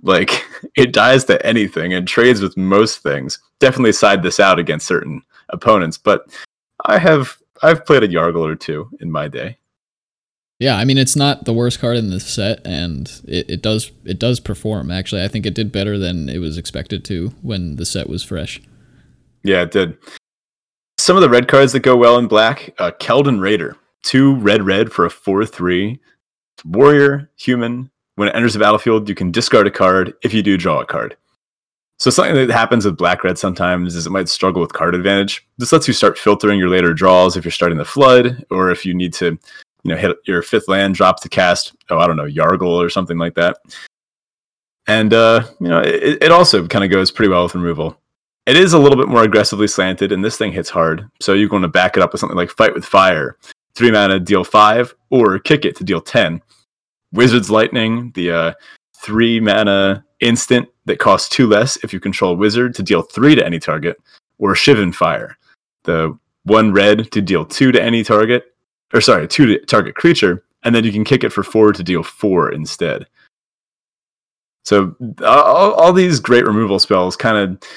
Like it dies to anything and trades with most things. Definitely side this out against certain opponents, but I have I've played a Yargle or two in my day. Yeah, I mean it's not the worst card in the set, and it, it does it does perform. Actually, I think it did better than it was expected to when the set was fresh. Yeah, it did some of the red cards that go well in black uh, Keldon Raider, two red red for a 4 3. Warrior, human. When it enters the battlefield, you can discard a card. If you do, draw a card. So something that happens with black red sometimes is it might struggle with card advantage. This lets you start filtering your later draws if you're starting the flood, or if you need to, you know, hit your fifth land drop to cast. Oh, I don't know, Yargle or something like that. and uh, you know it, it also kind of goes pretty well with removal. It is a little bit more aggressively slanted, and this thing hits hard. So you're going to back it up with something like Fight with Fire, three mana, deal five, or kick it to deal ten. Wizard's Lightning, the uh, three mana instant that costs two less if you control wizard to deal three to any target, or Shivan Fire, the one red to deal two to any target, or sorry, two to target creature, and then you can kick it for four to deal four instead. So all, all these great removal spells kind of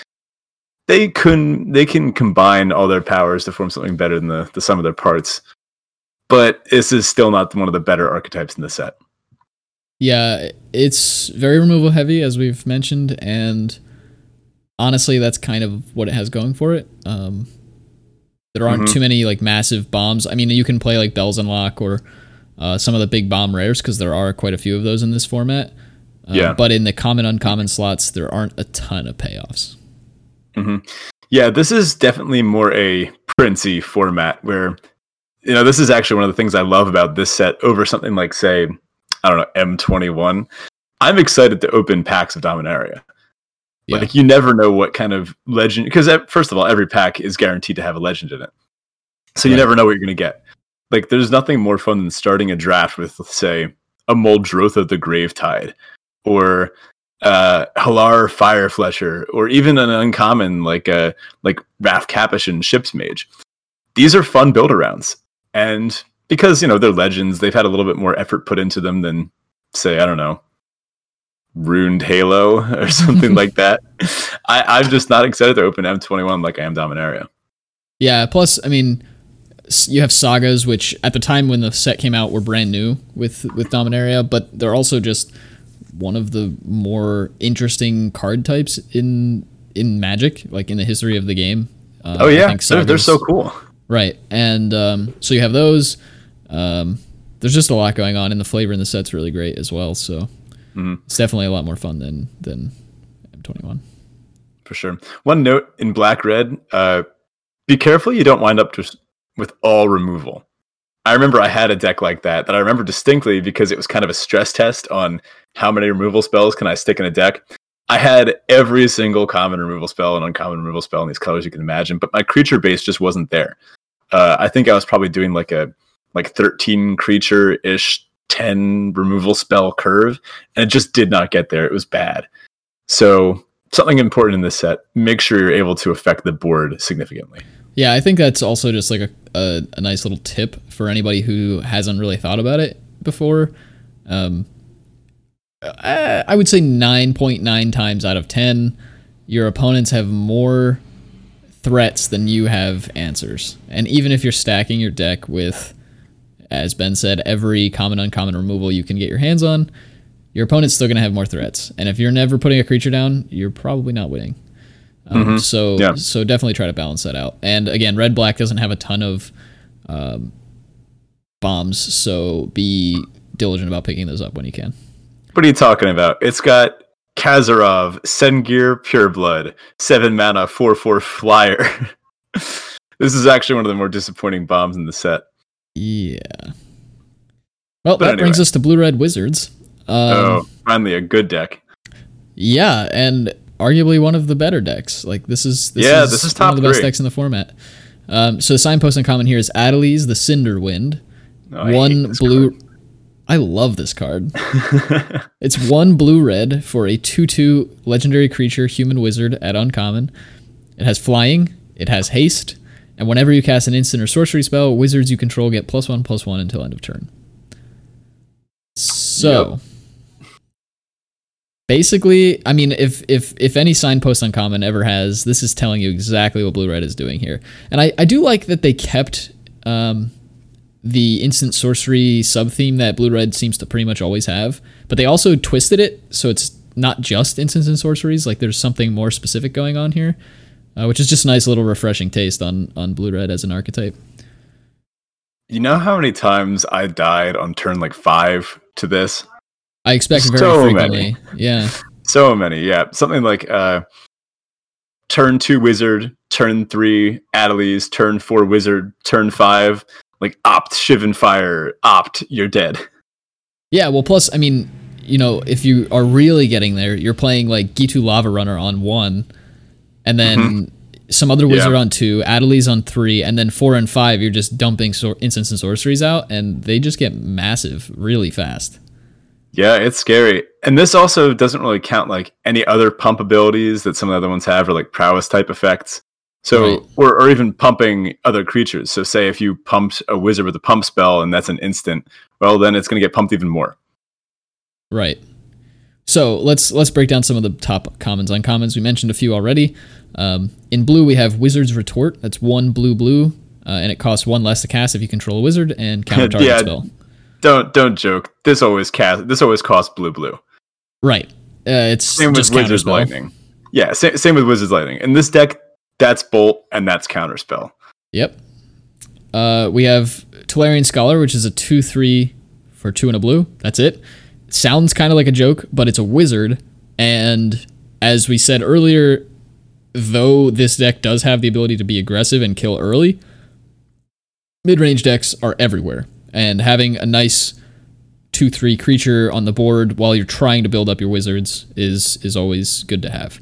they can they can combine all their powers to form something better than the, the sum of their parts. But this is still not one of the better archetypes in the set. Yeah, it's very removal heavy, as we've mentioned, and honestly, that's kind of what it has going for it. Um, there aren't Mhm. too many like massive bombs. I mean, you can play like Bells and Lock or uh, some of the big bomb rares because there are quite a few of those in this format. Uh, Yeah. But in the common uncommon slots, there aren't a ton of payoffs. Hmm Yeah, this is definitely more a princey format where, you know, this is actually one of the things I love about this set over something like, say, I don't know, M21. I'm excited to open packs of Dominaria. Yeah. Like, you never know what kind of legend, because first of all, every pack is guaranteed to have a legend in it. So you Right. never know what you're going to get. Like, there's nothing more fun than starting a draft with, say, a Muldrotha the Gravetide or uh Hallar Firefletcher or even an uncommon like uh like Raff Capashen Ship's Mage. These are fun build arounds. And because, you know, they're legends, they've had a little bit more effort put into them than say, I don't know, Ruined Halo or something like that. I, I'm just not excited to open M21 like I am Dominaria. Yeah. Plus, I mean, you have sagas, which at the time when the set came out were brand new with with Dominaria, but they're also just one of the more interesting card types in in Magic, like in the history of the game. Uh, Oh yeah, they're, they're so cool. Right, and um, so you have those. Um, there's just a lot going on, and the flavor in the set's really great as well. So Mhm. it's definitely a lot more fun than than M21. for sure. One note in black red: uh, be careful you don't wind up just with all removal. I remember I had a deck like that that I remember distinctly because it was kind of a stress test on how many removal spells can I stick in a deck. I had every single common removal spell and uncommon removal spell in these colors you can imagine, but my creature base just wasn't there. Uh, I think I was probably doing like a like 13 creature ish 10 removal spell curve, and it just did not get there. It was bad. So something important in this set: make sure you're able to affect the board significantly. Yeah, I think that's also just like a, a, a nice little tip for anybody who hasn't really thought about it before. Um, I, I would say 9.9 times out of 10, your opponents have more threats than you have answers. And even if you're stacking your deck with, as Ben said, every common uncommon removal you can get your hands on, your opponent's still going to have more threats. And if you're never putting a creature down, you're probably not winning. Um, So Yeah. so definitely try to balance that out. And again, red black doesn't have a ton of um, bombs, so be diligent about picking those up when you can. What are you talking about? It's got Kazarov, Sengir, Pureblood, seven mana, four four flyer. this is actually one of the more disappointing bombs in the set. Yeah. Well, But that brings us to blue red wizards. Um, oh, finally a good deck. Yeah, and arguably one of the better decks. Like this is this Yeah, is this is one of the best three. decks in the format. Um, so the signpost in common here is Adeliz, the Cinder Wind. Oh, one blue. I love this card. it's one blue red for a 2 2 legendary creature, human wizard at uncommon. It has flying, it has haste, and whenever you cast an instant or sorcery spell, wizards you control get plus one plus one until end of turn. So. Basically, I mean, if if if any signpost uncommon ever has, this is telling you exactly what blue red is doing here. And I, I do like that they kept um, the instant sorcery sub theme that blue red seems to pretty much always have, but they also twisted it so it's not just instants and sorceries. Like there's something more specific going on here, uh, which is just a nice little refreshing taste on on blue red as an archetype. You know how many times I died on turn like five to this? I expect very So frequently. Yeah, So many, yeah. Something like uh turn two wizard, turn three Adeliz, turn four wizard, turn five, like opt Shivan Fire, opt, you're dead. yeah. Well, plus I mean, you know, if you are really getting there, you're playing like Ghitu Lava Runner on one, and then some other wizard Mm-hmm. Yeah. on two, Adeliz on three, and then four and five, you're just dumping sor- instants and sorceries out, and they just get massive really fast. Yeah, it's scary. And this also doesn't really count like any other pump abilities that some of the other ones have or like prowess type effects. So Right. or, or even pumping other creatures. So say if you pumped a wizard with a pump spell and that's an instant, well then it's gonna get pumped even more. Right. So let's let's break down some of the top commons uncommons. We mentioned a few already. Um, in blue, we have Wizard's Retort. That's one blue blue, uh, and it costs one less to cast if you control a wizard and counter target Yeah. spell. Don't don't joke. This always cast this always costs blue blue. Right. Uh, it's Same with Wizard's. Lightning. Yeah, sa- same with Wizard's Lightning. In this deck, that's Bolt and that's Counterspell. Yep. Uh, we have Tolarian Scholar, which is a 2 3 for 2 and a blue. That's it. Sounds kind of like a joke, but it's a wizard. And as we said earlier, though this deck does have the ability to be aggressive and kill early, mid range decks are everywhere. And having a nice 2 3 creature on the board while you're trying to build up your wizards is, is always good to have.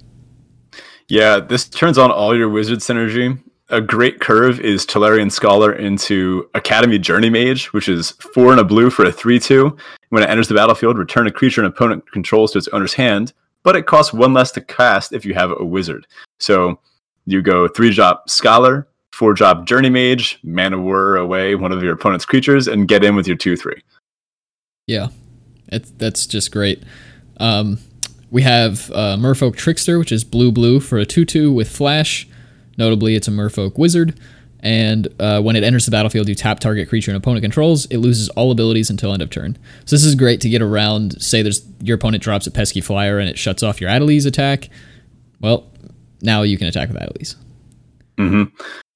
Yeah, this turns on all your wizard synergy. A great curve is Tolarian Scholar into Academy Journey Mage, which is four and a blue for a 3 2. When it enters the battlefield, return a creature an opponent controls to its owner's hand, but it costs one less to cast if you have a wizard. So you go three drop Scholar, four drop Journey Mage, mana war away one of your opponent's creatures, and get in with your 2 3. Yeah, it, that's just great. Um, we have uh, Merfolk Trickster, which is blue blue for a 2 2 with Flash. Notably, it's a Merfolk Wizard. And uh, when it enters the battlefield, you tap target creature an opponent controls. It loses all abilities until end of turn. So this is great to get around. Say there's your opponent drops a pesky flyer and it shuts off your Adeliz attack. Well, now you can attack with Adeliz.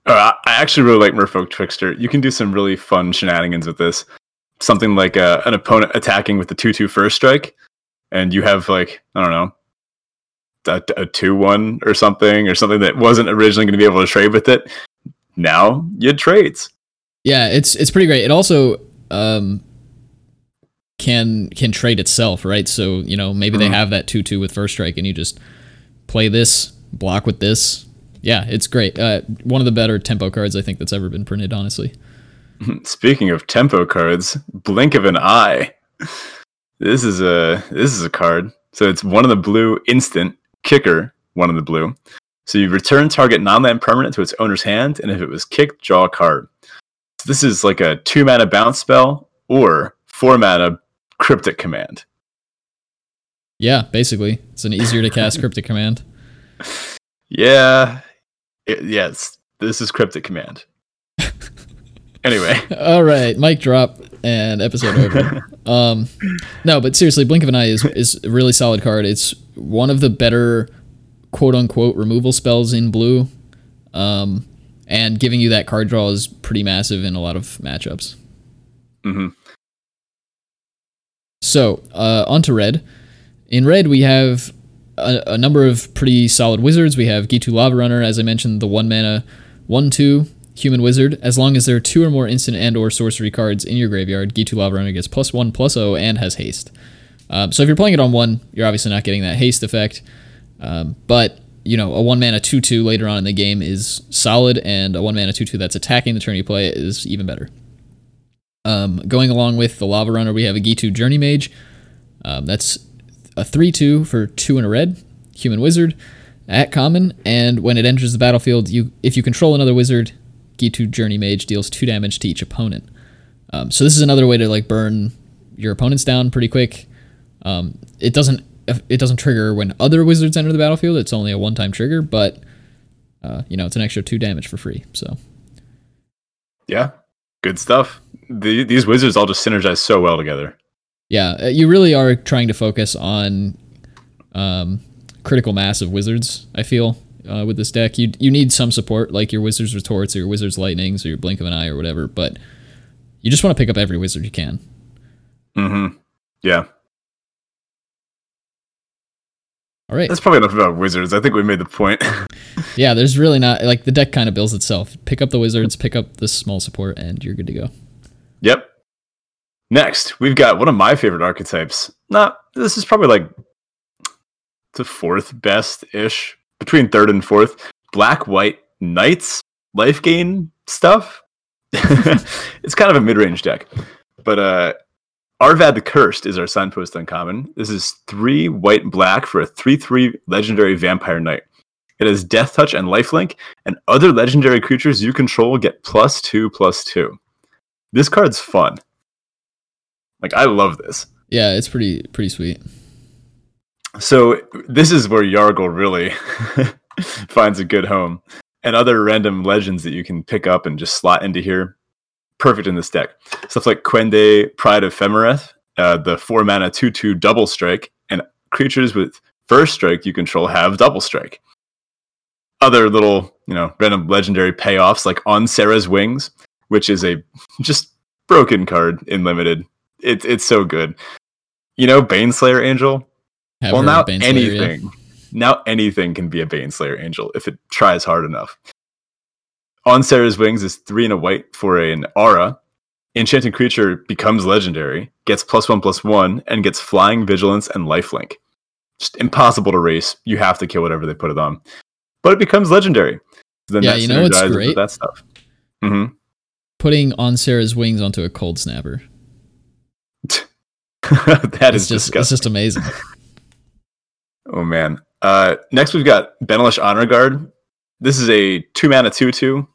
Uh, I actually really like Merfolk Trickster. You can do some really fun shenanigans with this. Something like uh, an opponent attacking with the 2 2 first strike, and you have, like, I don't know, a, a 2 1 or something, or something that wasn't originally going to be able to trade with it. Now you trades. Yeah, it's it's pretty great. It also um, can can trade itself, right? So you know maybe they Mhm. have that two two with first strike, and you just play this, block with this. Yeah, it's great. Uh, one of the better tempo cards I think that's ever been printed. Honestly, Speaking of tempo cards, Blink of an Eye. This is a this is a card. So it's one of the blue instant kicker, one of the blue. So you return target non-land permanent to its owner's hand, and if it was kicked, draw a card. So this is like a two mana bounce spell or four mana cryptic command. yeah, basically it's an easier to cast cryptic command. Yeah, it, yes, this is cryptic command. anyway, All right, mic drop and episode over. um, no, but seriously, Blink of an Eye is is a really solid card. It's one of the better quote unquote removal spells in blue. Um, and giving you that card draw is pretty massive in a lot of matchups. Mm hmm So, uh, on to red. In red, we have a, a number of pretty solid wizards. We have Ghitu Lava Runner, as I mentioned, the one mana, one two human wizard. As long as there are two or more instant and or sorcery cards in your graveyard, Ghitu Lava Runner gets plus one plus O and has haste. Um, so if you're playing it on one, you're obviously not getting that haste effect. Um, but you know, a one mana two two later on in the game is solid, and a one mana two two that's attacking the turn you play is even better. Um, going along with the Lava Runner, we have a Ghitu Journey Mage. Um, that's a 3 2 for 2 and a red, human wizard, at common. And when it enters the battlefield, you if you control another wizard, Ghitu Journey Mage deals 2 damage to each opponent. Um, so this is another way to like burn your opponents down pretty quick. Um, it doesn't it doesn't trigger when other wizards enter the battlefield. It's only a one time trigger, but uh, you know it's an extra two damage for free. So yeah, good stuff. The, these wizards all just synergize so well together. Yeah, uh, you really are trying to focus on um, critical mass of wizards. I feel uh, with this deck, you you need some support like your wizards retorts or your wizards lightnings or your blink of an eye or whatever, but you just want to pick up every wizard you can. hmm Yeah, All right, that's probably enough about wizards. I think we made the point. yeah. There's really not like the deck kind of builds itself. Pick up the wizards, pick up the small support, and you're good to go. Next, we've got one of my favorite archetypes, not this is probably like the fourth best ish between third and fourth. Black white knights life gain stuff. it's kind of a mid range deck, but uh, Arvad the Cursed is our signpost uncommon. This is three white and black for a three three legendary vampire knight. It has death touch and lifelink, and other legendary creatures you control get plus two plus two. This card's fun. Like I love this. Yeah, it's pretty pretty sweet. So this is where Yargle really finds a good home. And other random legends that you can pick up and just slot into here. Perfect in this deck. Stuff like Kwende, Pride of Femeref, uh, the four mana 2 2 double strike, and creatures with first strike you control have double strike. Other little, you know, random legendary payoffs like On Serra's Wings, which is a just broken card in limited. It's it's so good. You know, Baneslayer Angel, Have well, now of Baneslayer, yeah. anything, now anything can be a Baneslayer Angel if it tries hard enough. On Serra's Wings is three and a white for an aura. Enchanting creature becomes legendary, gets plus one plus one, and gets flying, vigilance, and lifelink. Just impossible to race. You have to kill whatever they put it on, but it becomes legendary. Then Yeah, you know what's great? That stuff. hmm Putting on Serra's wings onto a cold snapper. that It's is just disgusting. it's just amazing. Oh man. Uh, next we've got Benalish Honor Guard. This is a two mana two two.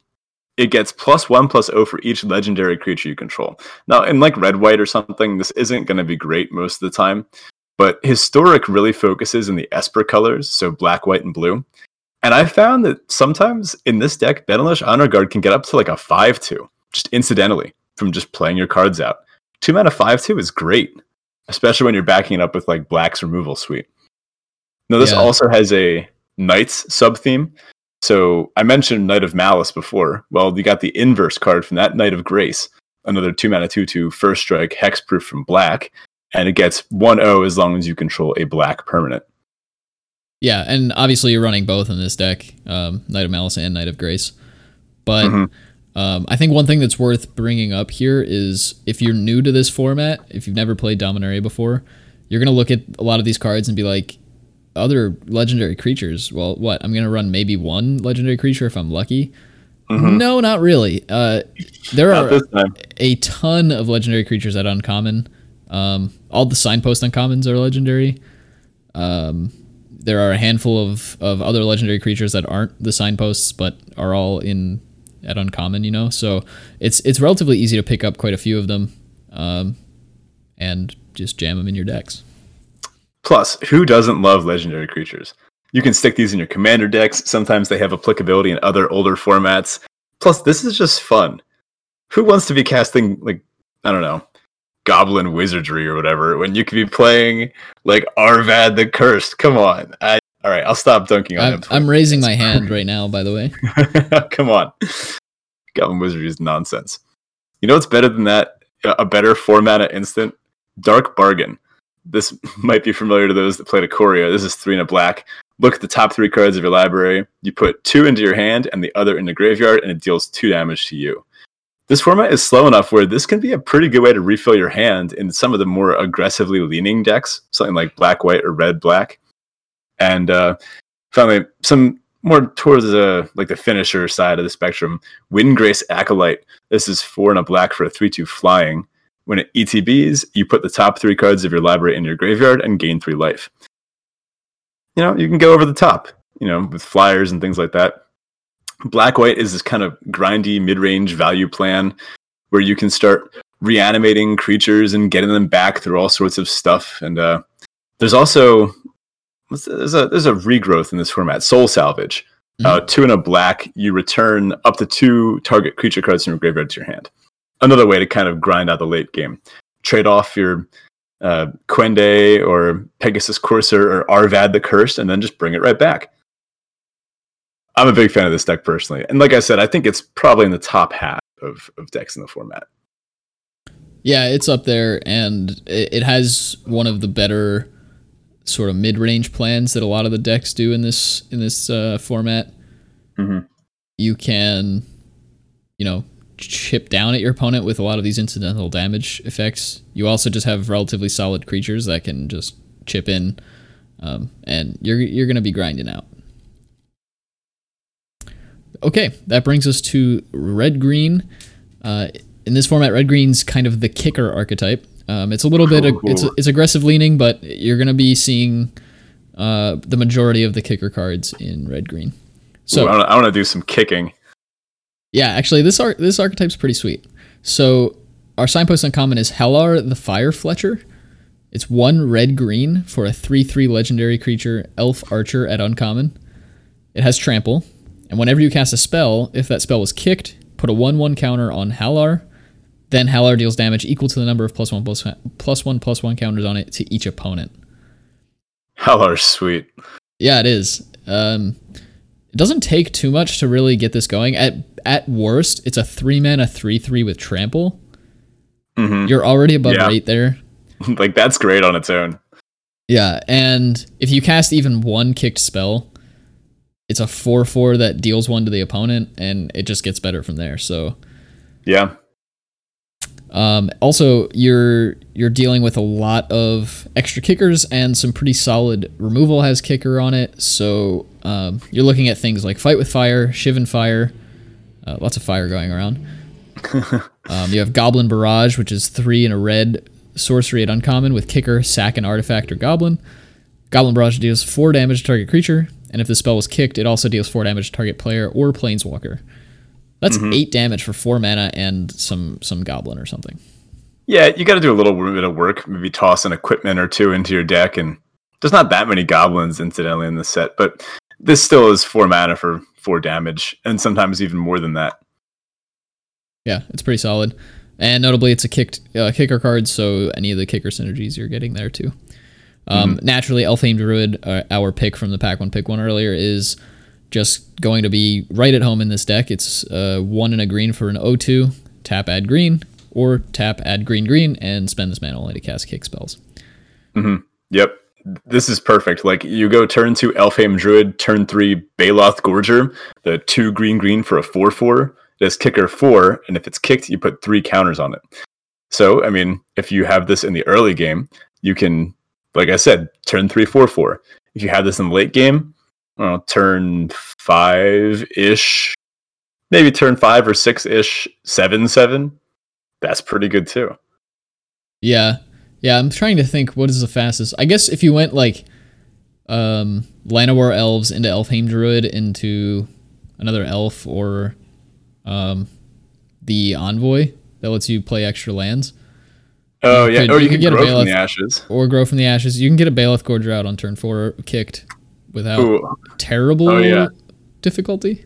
It gets plus one plus O for each legendary creature you control. Now, in like red white or something, this isn't going to be great most of the time, but historic really focuses in the Esper colors, so black, white, and blue. And I found that sometimes in this deck, Benalish Honor Guard can get up to like a five two, just incidentally from just playing your cards out. Two mana five two is great, especially when you're backing it up with like Black's removal suite. Now, this Yeah. also has a Knights sub theme. So I mentioned Knight of Malice before. Well, you got the inverse card from that Knight of Grace, another two mana two two first strike hexproof from black, and it gets one O as long as you control a black permanent. Yeah, and obviously you're running both in this deck, um, Knight of Malice and Knight of Grace. But Mhm. Um, I think one thing that's worth bringing up here is if you're new to this format, if you've never played Dominaria before, you're gonna look at a lot of these cards and be like, other legendary creatures. Well, what? I'm gonna run maybe one legendary creature if I'm lucky. No, not really. Uh, there Not are a ton of legendary creatures at uncommon. Um, all the signpost uncommons are legendary. Um, there are a handful of, of other legendary creatures that aren't the signposts, but are all in at uncommon. You know, so it's it's relatively easy to pick up quite a few of them, um, and just jam them in your decks. Plus, who doesn't love legendary creatures? You can stick these in your commander decks. Sometimes they have applicability in other older formats. Plus, this is just fun. Who wants to be casting like I don't know, goblin wizardry or whatever when you could be playing like Arvad the Cursed? Come on. I, all right, I'll stop dunking on I'm, him. I'm raising my hand right now. By the way, Come on. Goblin Wizardry is nonsense. You know what's better than that? A better four mana instant? Dark Bargain. This might be familiar to those that played Ikoria. This is three and a black. Look at the top three cards of your library. You put two into your hand and the other in the graveyard, and it deals two damage to you. This format is slow enough where this can be a pretty good way to refill your hand in some of the more aggressively leaning decks, something like black, white, or red, black. And uh, finally, some more towards the like the finisher side of the spectrum. Windgrace Acolyte. This is four and a black for a three-two flying. When it ETBs, you put the top three cards of your library in your graveyard and gain three life. You know, you can go over the top, you know, with flyers and things like that. Black White is this kind of grindy mid-range value plan where you can start reanimating creatures and getting them back through all sorts of stuff. And uh, there's also there's a there's a regrowth in this format, Soul Salvage. Uh, two and a black, you return up to two target creature cards from your graveyard to your hand. Another way to kind of grind out the late game. Trade off your uh, Kwende or Pegasus Courser or Arvad the Cursed, and then just bring it right back. I'm a big fan of this deck personally, and like I said, I think it's probably in the top half of, of decks in the format. Yeah, it's up there, and it, it has one of the better sort of mid-range plans that a lot of the decks do in this in this uh, format. Mhm. You can, you know, chip down at your opponent with a lot of these incidental damage effects. You also just have relatively solid creatures that can just chip in, um, and you're you're gonna be grinding out. Okay, that brings us to red green. Uh, in this format, red green's kind of the kicker archetype. Um, it's a little bit it's it's aggressive leaning, but you're gonna be seeing uh, the majority of the kicker cards in red green. So Ooh, I want to do some kicking. yeah, actually, this ar- this archetype's pretty sweet. So our signpost uncommon is Hallar the Firefletcher. It's one red green for a three three legendary creature, elf archer at uncommon. It has trample, and whenever you cast a spell, if that spell was kicked, put a one one counter on Hallar. Then Hallar deals damage equal to the number of plus one plus plus one plus one counters on it to each opponent. Hallar's sweet. Yeah, it is. Um, it doesn't take too much to really get this going. At at worst, it's a three mana three three with trample. Mhm. You're already above Yeah. rate there. like that's great on its own. Yeah, and if you cast even one kicked spell, it's a four four that deals one to the opponent, and it just gets better from there. So Yeah. Um, also, you're you're dealing with a lot of extra kickers and some pretty solid removal has kicker on it. So um, you're looking at things like fight with fire, Shivan fire, uh, lots of fire going around. um, you have Goblin Barrage, which is three in a red sorcery at uncommon with kicker, sack, and artifact or goblin. Goblin Barrage deals four damage to target creature, and if the spell was kicked, it also deals four damage to target player or planeswalker. That's eight damage for four mana and some some goblin or something. Yeah, you got to do a little bit of work. Maybe toss an equipment or two into your deck, and there's not that many goblins incidentally in this set, but this still is four mana for four damage, and sometimes even more than that. Yeah, it's pretty solid. And notably, it's a kicked uh, kicker card, so any of the kicker synergies you're getting there too. Um, Naturally, Elfhame Druid, uh, our pick from the pack one, pick one earlier, is just going to be right at home in this deck. It's uh, one and a green for an O2, tap add green, or tap add green green, and spend this mana only to cast kick spells. Yep. This is perfect. Like you go turn two Elfhame Druid, turn three Baloth Gorger, the two green green for a four four. This kicker four, and if it's kicked, you put three counters on it. So I mean, if you have this in the early game, you can, like I said, turn three four four. If you have this in the late game, well, turn five ish, maybe turn five or six ish, seven seven. That's pretty good too. Yeah. Yeah, I'm trying to think what is the fastest. I guess if you went like um Llanowar elves into Elfhame Druid into another elf or um the envoy that lets you play extra lands Oh You yeah, could- or you you, could can get a grow from the ashes. or grow from the ashes. You can get a Baloth Gorger out on turn 4 kicked without Ooh, terrible Oh, yeah. difficulty.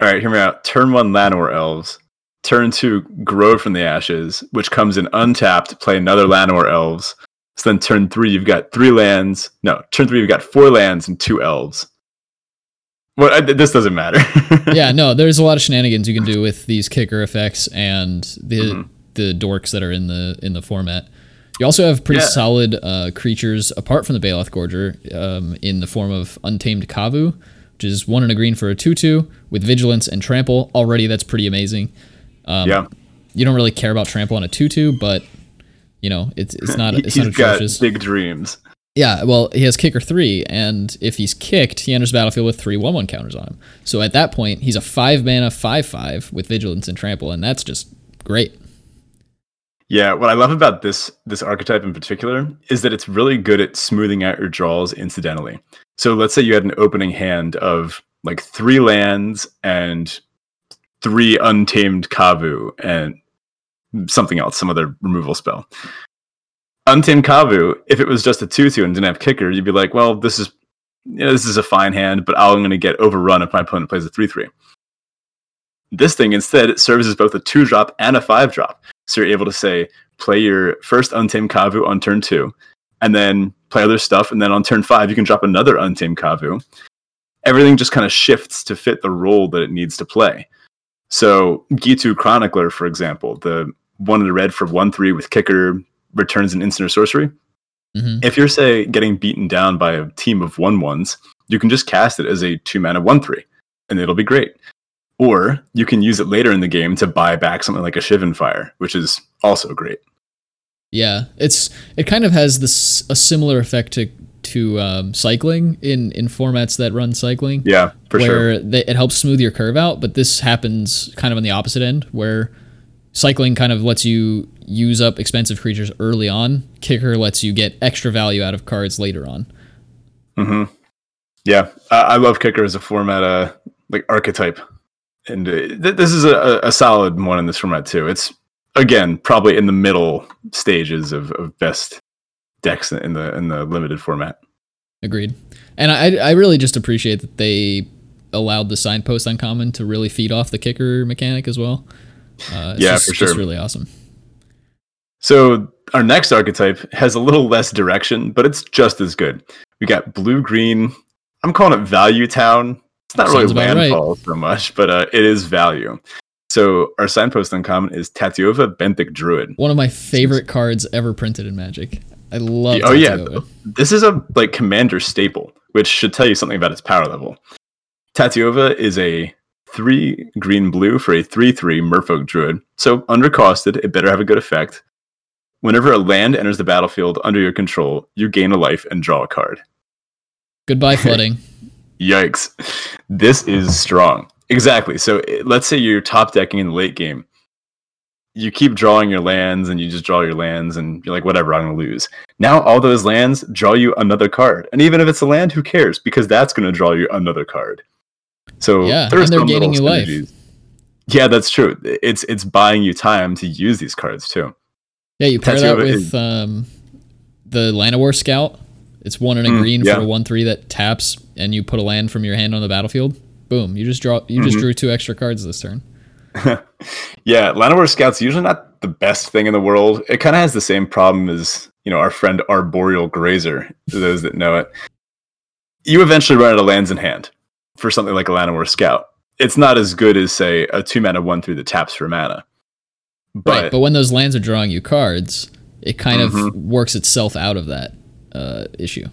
All right, hear me out. Turn one Llanowar elves. Turn two grow from the ashes, which comes in untapped. Play another Llanowar elves. So then turn three, you've got three lands. No, turn three, you've got four lands and two elves. Well, I, this doesn't matter. yeah, no, there's a lot of shenanigans you can do with these kicker effects and the Mhm. the dorks that are in the in the format. You also have pretty Yeah. solid uh, creatures apart from the Baloth Gorger um, in the form of Untamed Kavu, which is one and a green for a two-two with vigilance and trample. Already, that's pretty amazing. Um, yeah, You don't really care about trample on a two-two, but you know it's it's not it's he's not got big dreams. Yeah, well, he has kicker three, and if he's kicked, he enters the battlefield with three one one counters on him. So at that point, he's a five mana five five with vigilance and trample, and that's just great. Yeah, what I love about this this archetype in particular is that it's really good at smoothing out your draws incidentally. So let's say you had an opening hand of like three lands and three untamed Kavu and something else, some other removal spell. Untamed Kavu, if it was just a two-two and didn't have kicker, you'd be like, well, this is you know, this is a fine hand, but I'm going to get overrun if my opponent plays a three-three. This thing instead serves as both a two-drop and a five-drop. So you're able to say, play your first Untamed Kavu on turn two, and then play other stuff, and then on turn five, you can drop another Untamed Kavu. Everything just kind of shifts to fit the role that it needs to play. So Ghitu Chronicler, for example, the one in the red for one three with kicker returns an instant or sorcery. hmm If you're say getting beaten down by a team of one ones, you can just cast it as a two mana one three, and it'll be great. Or you can use it later in the game to buy back something like a Shivan Fire, which is also great. Yeah, it's it kind of has this a similar effect to to um, cycling in in formats that run cycling. Yeah, for where sure. they, it helps smooth your curve out, but this happens kind of on the opposite end, where cycling kind of lets you use up expensive creatures early on. Kicker lets you get extra value out of cards later on. hmm Yeah, I, I love Kicker as a format, uh, like archetype, and uh, th- this is a, a solid one in this format too. It's again probably in the middle stages of, of best decks in the in the limited format. Agreed. And I I really just appreciate that they allowed the signpost uncommon to really feed off the kicker mechanic as well. Uh, it's Yeah, just, for sure. really awesome. So our next archetype has a little less direction, but it's just as good. We got blue green. I'm calling it Value Town. It's not Sounds really about right. landfall so much, but uh, it is value. So our signpost uncommon is Tatyova Benthic Druid. One of my favorite cards ever printed in Magic. I love. oh yeah, this is a like commander staple, which should tell you something about its power level. Tatyova is a three green blue for a three three Merfolk Druid. So undercosted, it better have a good effect. Whenever a land enters the battlefield under your control, you gain a life and draw a card. Goodbye flooding. Yikes. This is strong. Exactly. So eh, let's say you're top decking in the late game. You keep drawing your lands and you just draw your lands and you're like, whatever, I'm going to lose. Now all those lands draw you another card. And even if it's a land, who cares? Because that's going to draw you another card. So Yeah, and they're gaining you life. Yeah, that's true. It's it's buying you time to use these cards too. Yeah, you pair that Tatyova with is- um, the Llanowar Scout. It's one and a Mm, green yeah. for a one three that taps, and you put a land from your hand on the battlefield. Boom! You just draw. You just Mhm. drew two extra cards this turn. yeah, Llanowar Scout's usually not the best thing in the world. It kind of has the same problem as you know our friend Arboreal Grazer. Those that know it, you eventually run out of lands in hand for something like a Llanowar Scout. It's not as good as say a two mana one through the taps for mana. But, right, but when those lands are drawing you cards, it kind of Mhm. works itself out of that uh, issue.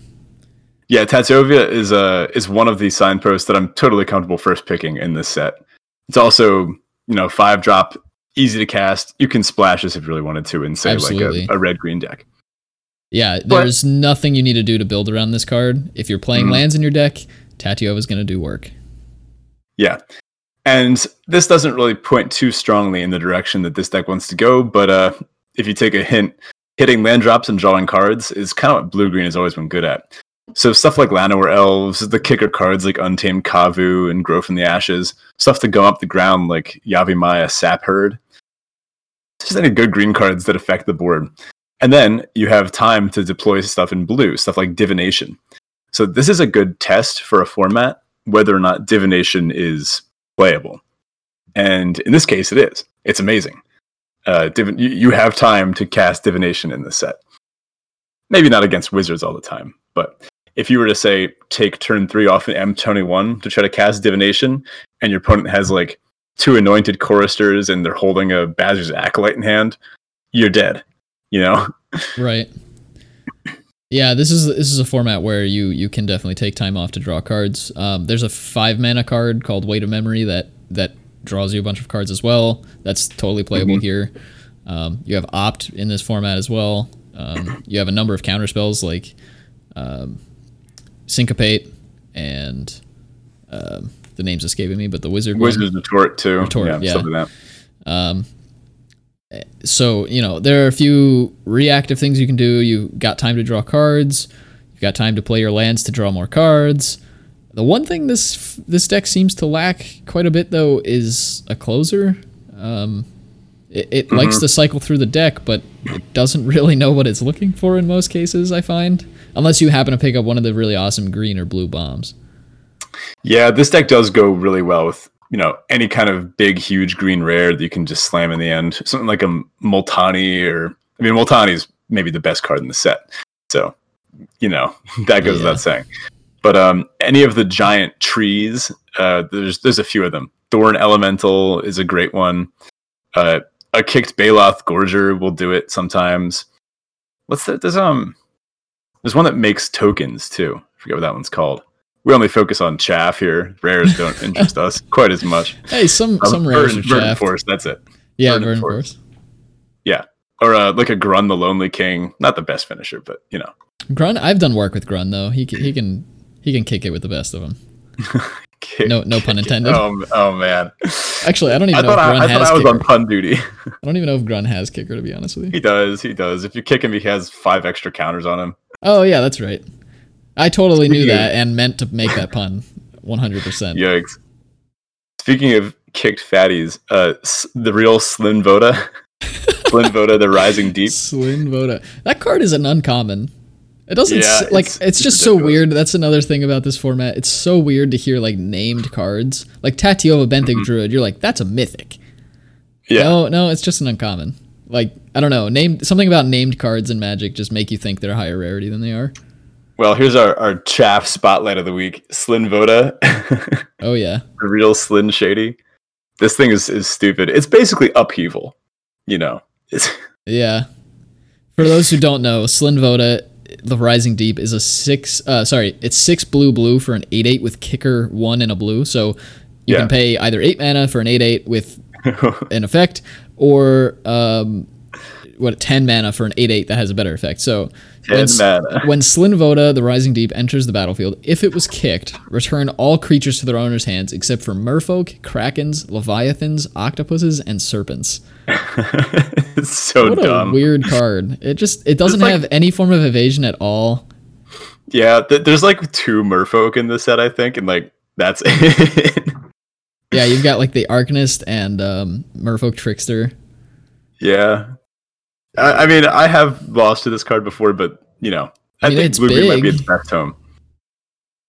yeah, Tatyova is uh, is one of the signposts that I'm totally comfortable first picking in this set. It's also you know five drop, easy to cast. You can splash this if you really wanted to and say Absolutely. like a, a red green deck. Yeah, But- there's nothing you need to do to build around this card. If you're playing Mhm. lands in your deck, Tatyova is going to do work. Yeah. And this doesn't really point too strongly in the direction that this deck wants to go, but uh, if you take a hint, hitting land drops and drawing cards is kind of what blue green has always been good at. So stuff like Llanowar Elves, the kicker cards like Untamed Kavu and Grow from the Ashes, stuff to go up the ground like Yavimaya Sapherd. Just any good green cards that affect the board. And then you have time to deploy stuff in blue, stuff like Divination. So this is a good test for a format whether or not divination is playable. And in this case, it is. It's amazing. Uh, divin- you, have time to cast divination in this set. Maybe not against wizards all the time, but if you were to say take turn three off an M21 to try to cast divination, and your opponent has like two anointed choristers and they're holding a Basri's acolyte in hand, you're dead. You know? Right. Yeah, this is this is a format where you you can definitely take time off to draw cards. Um, there's a five mana card called Weight of Memory that that draws you a bunch of cards as well. That's totally playable Mhm. here. Um, you have Opt in this format as well. Um, you have a number of counter spells like um, Syncopate and um, the name's escaping me, but the Wizard one. Wizards retort too. Retort, yeah, yeah. stuff like that. Um, so you know there are a few reactive things you can do. You got time to draw cards. You've got time to play your lands to draw more cards. The one thing this this deck seems to lack quite a bit though is a closer. Um, it it likes to cycle through the deck, but it doesn't really know what it's looking for in most cases. I find, unless you happen to pick up one of the really awesome green or blue bombs. Yeah, this deck does go really well with you know any kind of big, huge green rare that you can just slam in the end. Something like a Multani, or I mean, Multani is maybe the best card in the set. So you know that goes Yeah. without saying. But um, any of the giant trees, uh, there's there's a few of them. Thorn Elemental is a great one. Uh, a kicked Baloth Gorger will do it sometimes. What's that? There's um, there's one that makes tokens too. I forget what that one's called. we only focus on chaff here. Rares don't interest us quite as much. Hey, some Um, some rares Verdant shaft. Force, that's it. Yeah, Verdant Verdant Force. Force. Yeah. Or uh, like a Grunn the Lonely King. Not the best finisher, but you know. Grunn, I've done work with Grunn though. He can, he can he can kick it with the best of them. Kick- No- no pun intended. Oh, oh man. Actually, I don't I even know if I, Grunn I, thought has I was kicker. on pun duty. I don't even know if Grunn has kicker to be honest with you. he does. He does. If you kick him, he has five extra counters on him. Oh yeah, that's right. I totally knew that and meant to make that pun. One hundred percent. Yikes. Speaking of kicked fatties, uh, S- the real Slinn Voda, Slinn Voda, the Rising Deep. Slinn Voda. That card is an uncommon. It doesn't Yeah, s- like it's- it's, it's just so weird. That's another thing about this format. It's so weird to hear like named cards. Like Tatyova Benthic Mm-hmm. Druid, you're like, that's a mythic. Yeah. No, no, it's just an uncommon. Like, I don't know. Named something about named cards in Magic just make you think they're higher rarity than they are. Well, here's our, our chaff spotlight of the week. Slinn Voda, Oh yeah. The real Slin Shady. This thing is, is stupid. It's basically upheaval. You know. Yeah. For those who don't know, Slinn Voda, the Rising Deep, is a six. Uh, sorry, it's six blue blue for an eight eight with kicker one and a blue. So you Yeah. can pay either eight mana for an eight eight with an effect, or um, what ten mana for an eight eight that has a better effect. So when, 10 S- mana. when Slinn Voda, the Rising Deep, enters the battlefield, if it was kicked, return all creatures to their owner's hands except for Merfolk, Krakens, Leviathans, Octopuses, and Serpents. it's so What dumb. a weird card. It just it doesn't like- have any form of evasion at all. yeah, th- there's like two merfolk in this set, I think, and like that's it. Yeah, you've got like the Arcanist and um, Merfolk Trickster. yeah. I, I mean, I have lost to this card before, but you know, I, I mean, think it's blue green might be its best home.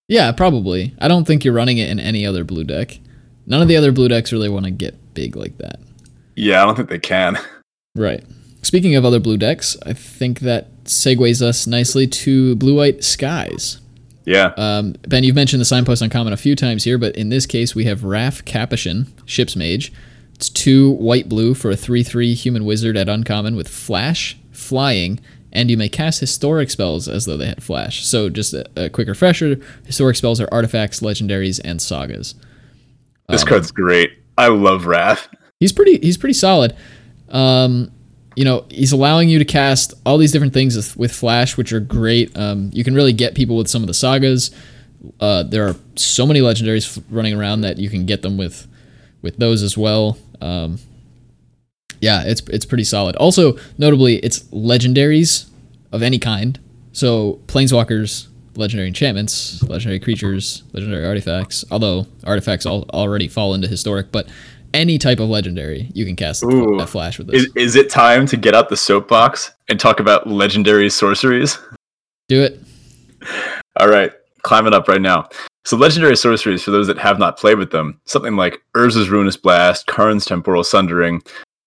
Yeah, probably. I don't think you're running it in any other blue deck. None of the other blue decks really want to get big like that. Yeah, I don't think they can. Right. Speaking of other blue decks, I think that segues us nicely to Blue White Skies. Yeah. Um, ben, you've mentioned the signpost uncommon a few times here, but in this case, we have Raff Capashen, Ship's Mage. It's two white blue for a 3 3 human wizard at uncommon with flash, flying, and you may cast historic spells as though they had flash. So, just a, a quick refresher historic spells are artifacts, legendaries, and sagas. This Um, card's great. I love Raff. He's pretty. He's pretty solid. Um, you know, he's allowing you to cast all these different things with, with Flash, which are great. Um, you can really get people with some of the sagas. Uh, there are so many legendaries f- running around that you can get them with with those as well. Um, yeah, it's it's pretty solid. Also, notably, it's legendaries of any kind. So planeswalkers, legendary enchantments, legendary creatures, legendary artifacts. Although artifacts all, already fall into historic, but any type of legendary you can cast Ooh. a flash with this. Is, is it time to get out the soapbox and talk about legendary sorceries? Do it. All right, climb it up right now. So, legendary sorceries, for those that have not played with them, something like Urza's Ruinous Blast, Karn's Temporal Sundering,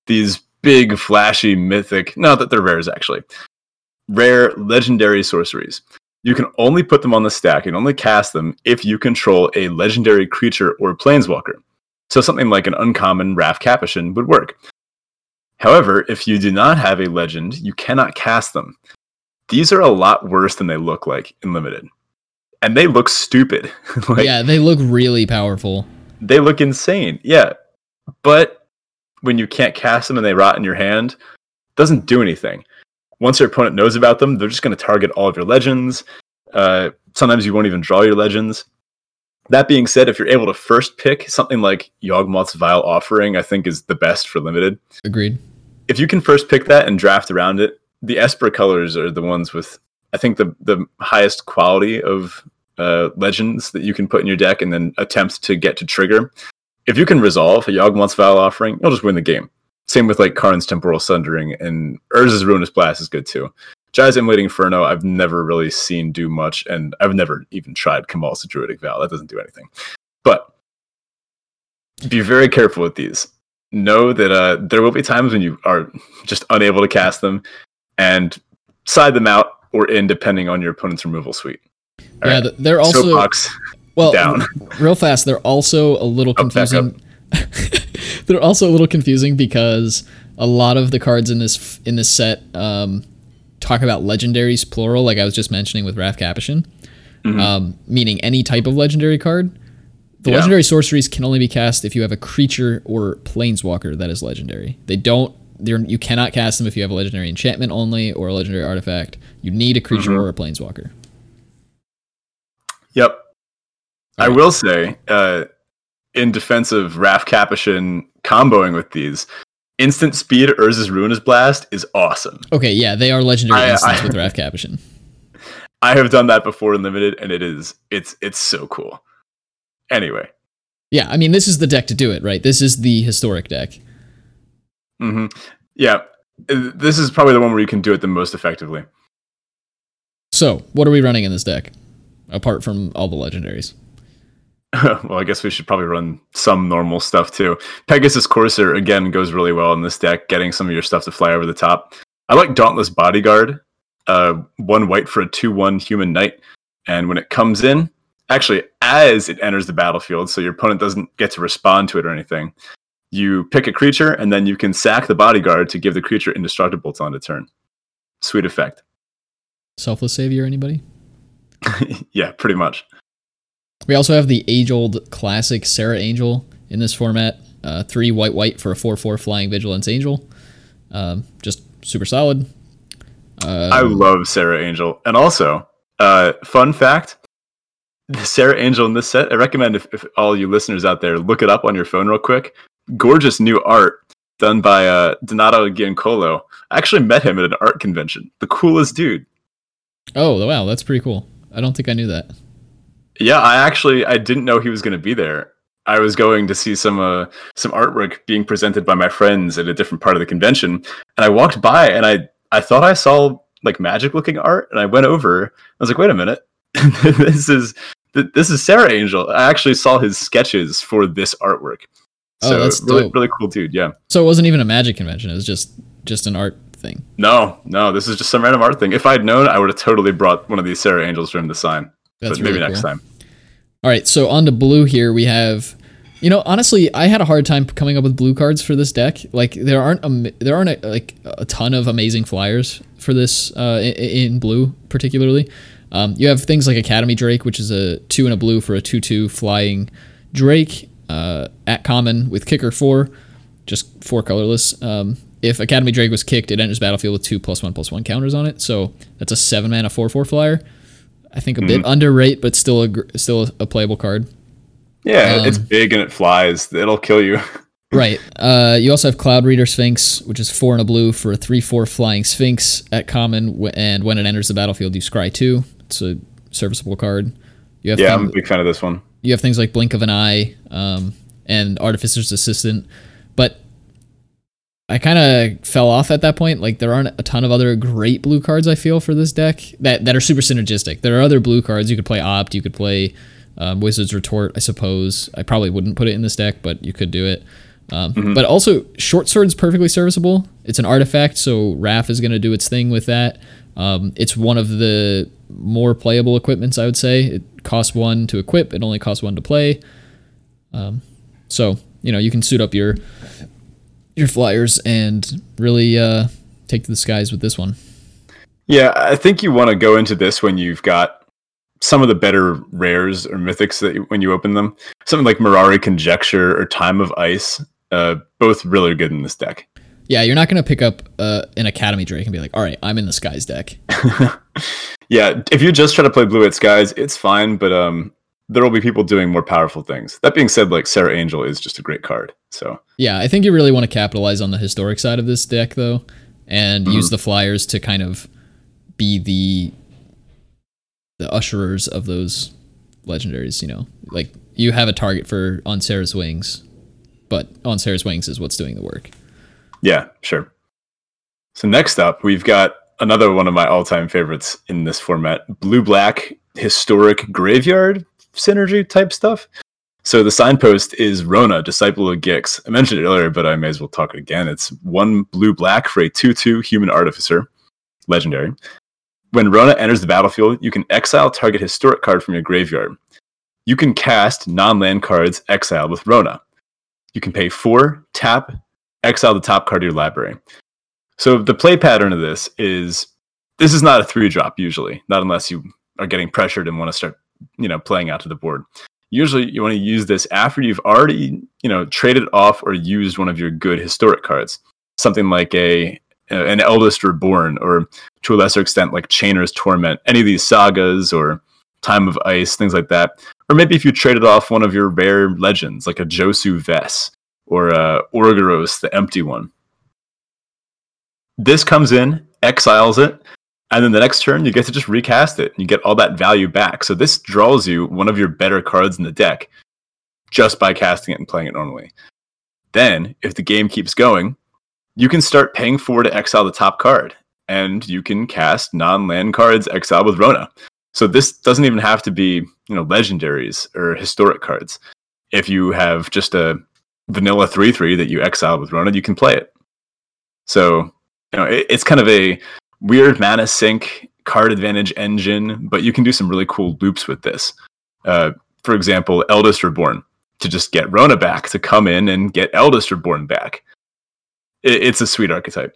these big, flashy, mythic, not that they're rares actually, rare legendary sorceries. You can only put them on the stack and only cast them if you control a legendary creature or planeswalker. So, something like an uncommon Raff Capashen would work. However, if you do not have a legend, you cannot cast them. These are a lot worse than they look like in limited. And they look stupid. like yeah, they look really powerful. they look insane. Yeah. But when you can't cast them and they rot in your hand, it doesn't do anything. Once your opponent knows about them, they're just going to target all of your legends. Uh, sometimes you won't even draw your legends. That being said, if you're able to first pick something like Yawgmoth's Vile Offering, I think is the best for limited. Agreed. If you can first pick that and draft around it, the Esper colors are the ones with, I think, the, the highest quality of uh, legends that you can put in your deck and then attempt to get to trigger. If you can resolve a Yawgmoth's Vile Offering, you'll just win the game. Same with like Karn's Temporal Sundering and Urza's Ruinous Blast is good too. Jaya's Immolating Inferno, I've never really seen do much, and I've never even tried Kamahl's Druidic Vow. That doesn't do anything. But be very careful with these. Know that uh, there will be times when you are just unable to cast them, and side them out or in depending on your opponent's removal suite. Yeah, right. they're also Soapbox well down. real fast. They're also a little confusing. they're also a little confusing because a lot of the cards in this in this set um, talk about legendaries plural, like I was just mentioning with Raff Capashen. Mhm. um, meaning any type of legendary card. The Yeah. legendary sorceries can only be cast if you have a creature or planeswalker that is legendary. They don't. You cannot cast them if you have a legendary enchantment only or a legendary artifact. You need a creature Mhm. or a planeswalker. Yep. I will say, uh, in defense of Raff Capashen comboing with these, instant speed Urza's Ruinous Blast is awesome. Okay, yeah, they are legendary I- instants I- with Raff Capashen. I have done that before in limited, and it is it's it's so cool. Anyway, Yeah, I mean this is the deck to do it, right? This is the historic deck. Mm-hmm. yeah, uh, this is probably the one where you can do it the most effectively. So, what are we running in this deck? Apart from all the legendaries. well, I guess we should probably run some normal stuff too. Pegasus Courser again goes really well in this deck, getting some of your stuff to fly over the top. I like Dauntless Bodyguard, uh, one white for a two-one human knight, and when it comes in, actually as it enters the battlefield, so your opponent doesn't get to respond to it or anything. You pick a creature, and then you can sack the bodyguard to give the creature indestructible till end of turn. Sweet effect. Selfless Savior, anybody? yeah, pretty much. We also have the age old classic Serra Angel in this format. Uh, three white white for a 4 4 flying vigilance angel. Um, just super solid. Uh, I love Serra Angel. And also, uh, fun fact the Serra Angel in this set, I recommend if, if all you listeners out there look it up on your phone real quick. Gorgeous new art done by uh, Donato Giancola. I actually met him at an art convention. The coolest dude. oh, wow, that's pretty cool. I don't think I knew that. Yeah, I actually I didn't know he was going to be there. I was going to see some uh, some artwork being presented by my friends at a different part of the convention, and I walked by and I I thought I saw like magic looking art, and I went over. I was like, wait a minute, this is this is Serra Angel. I actually saw his sketches for this artwork. Oh, So that's really really cool dude. Yeah. So it wasn't even a magic convention. It was just just an art thing. No, no, this is just some random art thing. If I'd known, I would have totally brought one of these Serra Angels for him to sign. That's but maybe really next cool. time. All right, so on to blue here. We have, you know, honestly, I had a hard time coming up with blue cards for this deck. Like there aren't am- there aren't a, like a ton of amazing flyers for this uh, in, in blue particularly. Um, you have things like Academy Drake, which is a two and a blue for a two-two flying Drake uh, at common with kicker four, just four colorless. Um, if Academy Drake was kicked, it enters battlefield with two plus one plus one counters on it. So that's a seven mana four four flyer. I think a bit underrate, but still a still a playable card. Yeah, Um, it's big and it flies. It'll kill you. Right. Uh, you also have Cloudreader Sphinx, which is four and a blue for a three-four flying Sphinx at common, and when it enters the battlefield, you scry two. It's a serviceable card. You have yeah, thing- I'm a big fan of this one. you have things like Blink of an Eye um, and Artificer's Assistant, but I kind of fell off at that point. Like there aren't a ton of other great blue cards I feel for this deck that that are super synergistic. There are other blue cards you could play Opt, you could play um, Wizard's Retort. I suppose I probably wouldn't put it in this deck, but you could do it. Um, But also, Short Sword's perfectly serviceable. It's an artifact, so Raff is going to do its thing with that. Um, it's one of the more playable equipments, I would say. It costs one to equip. It only costs one to play. Um, so you know you can suit up your your flyers and really uh, take to the skies with this one. Yeah, I think you want to go into this when you've got some of the better rares or mythics that you, when you open them. Something like Mirari Conjecture or Time of Ice, uh, both really good in this deck. Yeah, you're not going to pick up uh, an Academy Drake and be like, all right, I'm in the skies deck. yeah, if you just try to play Blue at Skies, it's fine, but um, there will be people doing more powerful things. That being said, like Serra Angel is just a great card. So Yeah, I think you really want to capitalize on the historic side of this deck, though, and mm-hmm. use the flyers to kind of be the the usherers of those legendaries. You know, like you have a target for on Serra's wings, but on Serra's wings is what's doing the work. yeah, sure. So next up, we've got another one of my all-time favorites in this format: Blue Black Historic Graveyard synergy type stuff. So the signpost is Rona, Disciple of Gix. I mentioned it earlier, but I may as well talk it again. It's one blue black for a 2 2 human artificer, legendary. When Rona enters the battlefield, you can exile target historic card from your graveyard. You can cast non land cards exiled with Rona. You can pay four, tap, exile the top card of your library. So the play pattern of this is this is not a three drop usually, not unless you are getting pressured and want to start, you know, playing out to the board. Usually, you want to use this after you've already, you know, traded off or used one of your good historic cards, something like a an Eldest Reborn, or to a lesser extent, like Chainer's Torment, any of these sagas or Time of Ice, things like that. Or maybe if you traded off one of your rare legends, like a Josu Vess or uh, Urgoros, the empty one. This comes in, exiles it, and then the next turn you get to just recast it and you get all that value back. So this draws you one of your better cards in the deck just by casting it and playing it normally. Then, if the game keeps going, you can start paying for to exile the top card, and you can cast non-land cards exile with Rona. So this doesn't even have to be, you know, legendaries or historic cards. If you have just a vanilla 3-3 that you exile with Rona, you can play it. So, you know, it, it's kind of a weird mana sink card advantage engine, but you can do some really cool loops with this. Uh, for example, Eldest Reborn to just get Rona back to come in and get Eldest Reborn back. It, it's a sweet archetype.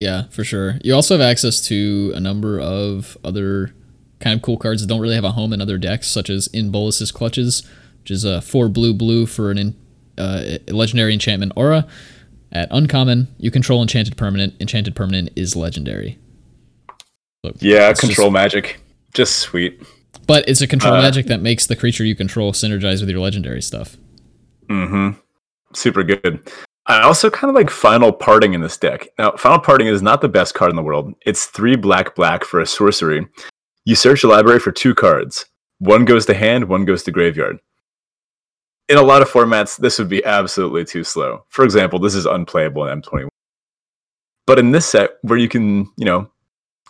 Yeah, for sure. You also have access to a number of other kind of cool cards that don't really have a home in other decks, such as In Bolas's Clutches, which is a four blue blue for an uh, legendary enchantment aura. At uncommon, you control enchanted permanent. Enchanted permanent is legendary. So yeah, control just, magic. Just sweet. But it's a control uh, magic that makes the creature you control synergize with your legendary stuff. Mm-hmm. Super good. I also kind of like Final Parting in this deck. Now, Final Parting is not the best card in the world. It's three black black for a sorcery. You search your library for two cards. One goes to hand, one goes to graveyard in a lot of formats, this would be absolutely too slow. For example, this is unplayable in M21. But in this set, where you can, you know,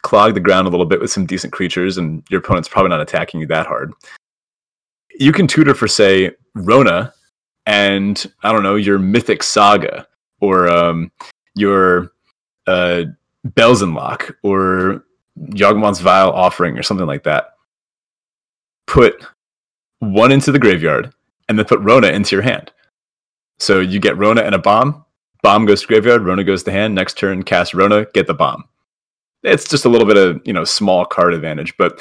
clog the ground a little bit with some decent creatures and your opponent's probably not attacking you that hard, you can tutor for, say, Rona and, I don't know, your Mythic Saga or um, your uh, Belzenlok or Yawgmoth's Vile Offering or something like that. Put one into the graveyard and then put Rona into your hand. So you get Rona and a bomb. Bomb goes to graveyard. Rona goes to hand. Next turn, cast Rona, get the bomb. It's just a little bit of you know small card advantage, but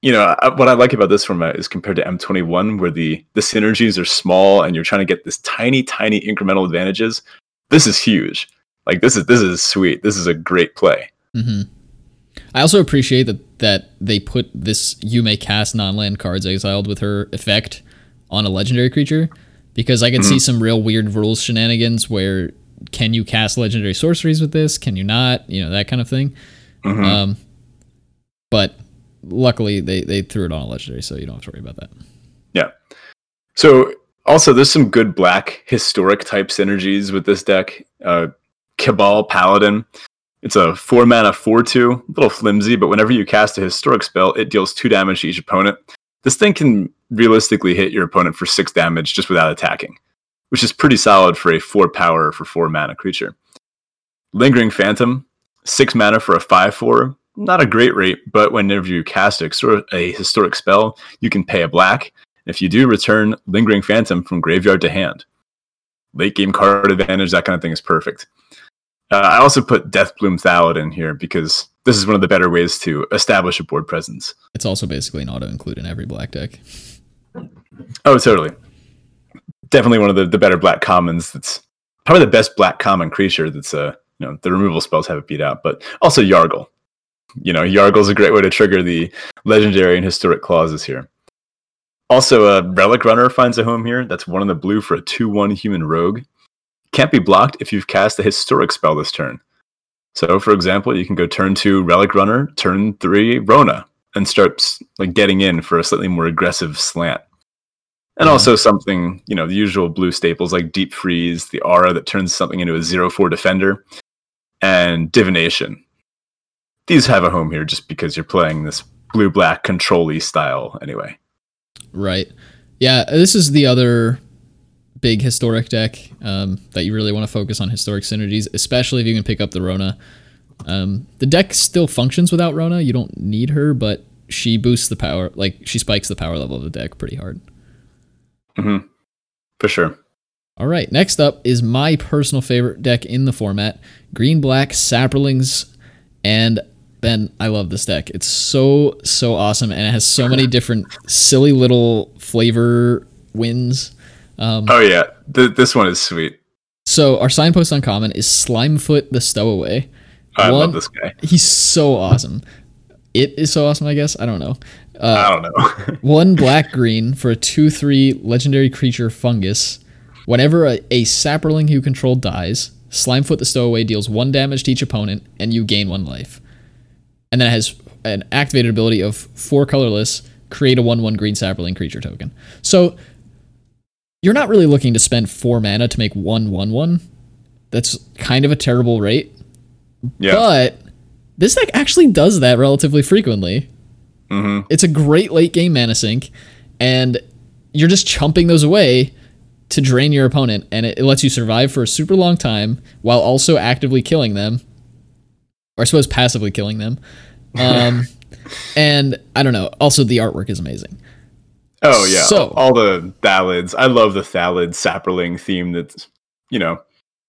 you know what I like about this format is compared to M21, where the the synergies are small and you're trying to get this tiny, tiny incremental advantages. This is huge. Like this is this is sweet. This is a great play. Mm-hmm. I also appreciate that that they put this you may cast non-land cards exiled with her effect on a legendary creature because I could mm-hmm. see some real weird rules shenanigans where can you cast legendary sorceries with this? Can you not? You know, that kind of thing. Mm-hmm. Um, but luckily they, they threw it on a legendary, so you don't have to worry about that. Yeah. So also there's some good black historic type synergies with this deck. Uh, Cabal Paladin. It's a four mana four two, a little flimsy, but whenever you cast a historic spell, it deals two damage to each opponent. This thing can realistically hit your opponent for six damage just without attacking, which is pretty solid for a four power for four mana creature. Lingering Phantom, six mana for a five four. Not a great rate, but whenever you cast a, historic spell, you can pay a black. If you do, return Lingering Phantom from graveyard to hand. Late game card advantage, that kind of thing is perfect. Uh, I also put Deathbloom Thallid in here because this is one of the better ways to establish a board presence. It's also basically an auto include in every black deck. Oh, totally. Definitely one of the, the better black commons. That's probably the best black common creature. That's uh you know the removal spells have it beat out, but also Yargle. You know, Yargle's a great way to trigger the legendary and historic clauses here. Also, a uh, Relic Runner finds a home here. That's one in the blue for a 2 1 human rogue. Can't be blocked if you've cast a historic spell this turn. So, for example, you can go turn two Relic Runner, turn three Rona, and start like getting in for a slightly more aggressive slant. And also mm-hmm. something, you know, the usual blue staples like Deep Freeze, the aura that turns something into a zero four defender, and Divination. These have a home here just because you're playing this blue black control style anyway. Right. Yeah, this is the other big historic deck um, that you really want to focus on historic synergies, especially if you can pick up the Rona. Um, the deck still functions without Rona. You don't need her, but she boosts the power, like she spikes the power level of the deck pretty hard. Mm-hmm. For sure. All right, next up is my personal favorite deck in the format Green Black Saprolings and Ben, I love this deck. It's so so awesome, and it has so many different silly little flavor wins. Um, Oh yeah, Th- this one is sweet. so our signpost uncommon is Slimefoot the Stowaway. I One- love this guy. He's so awesome. It is so awesome, I guess. I don't know. I don't know. One black green for a 2 3 legendary creature fungus. Whenever a, a saproling you control dies, Slimefoot the Stowaway deals one damage to each opponent and you gain one life. And then it has an activated ability of four colorless, create a 1 1 green saproling creature token. So you're not really looking to spend four mana to make one 1 1. That's kind of a terrible rate. yeah, But this deck actually does that relatively frequently. Mm-hmm. It's a great late game mana sink, and you're just chumping those away to drain your opponent, and it, it lets you survive for a super long time while also actively killing them, or I suppose passively killing them. Um, and I don't know. Also, the artwork is amazing. Oh yeah. so- all the Thallids. I love the Thallid Saproling theme that's you know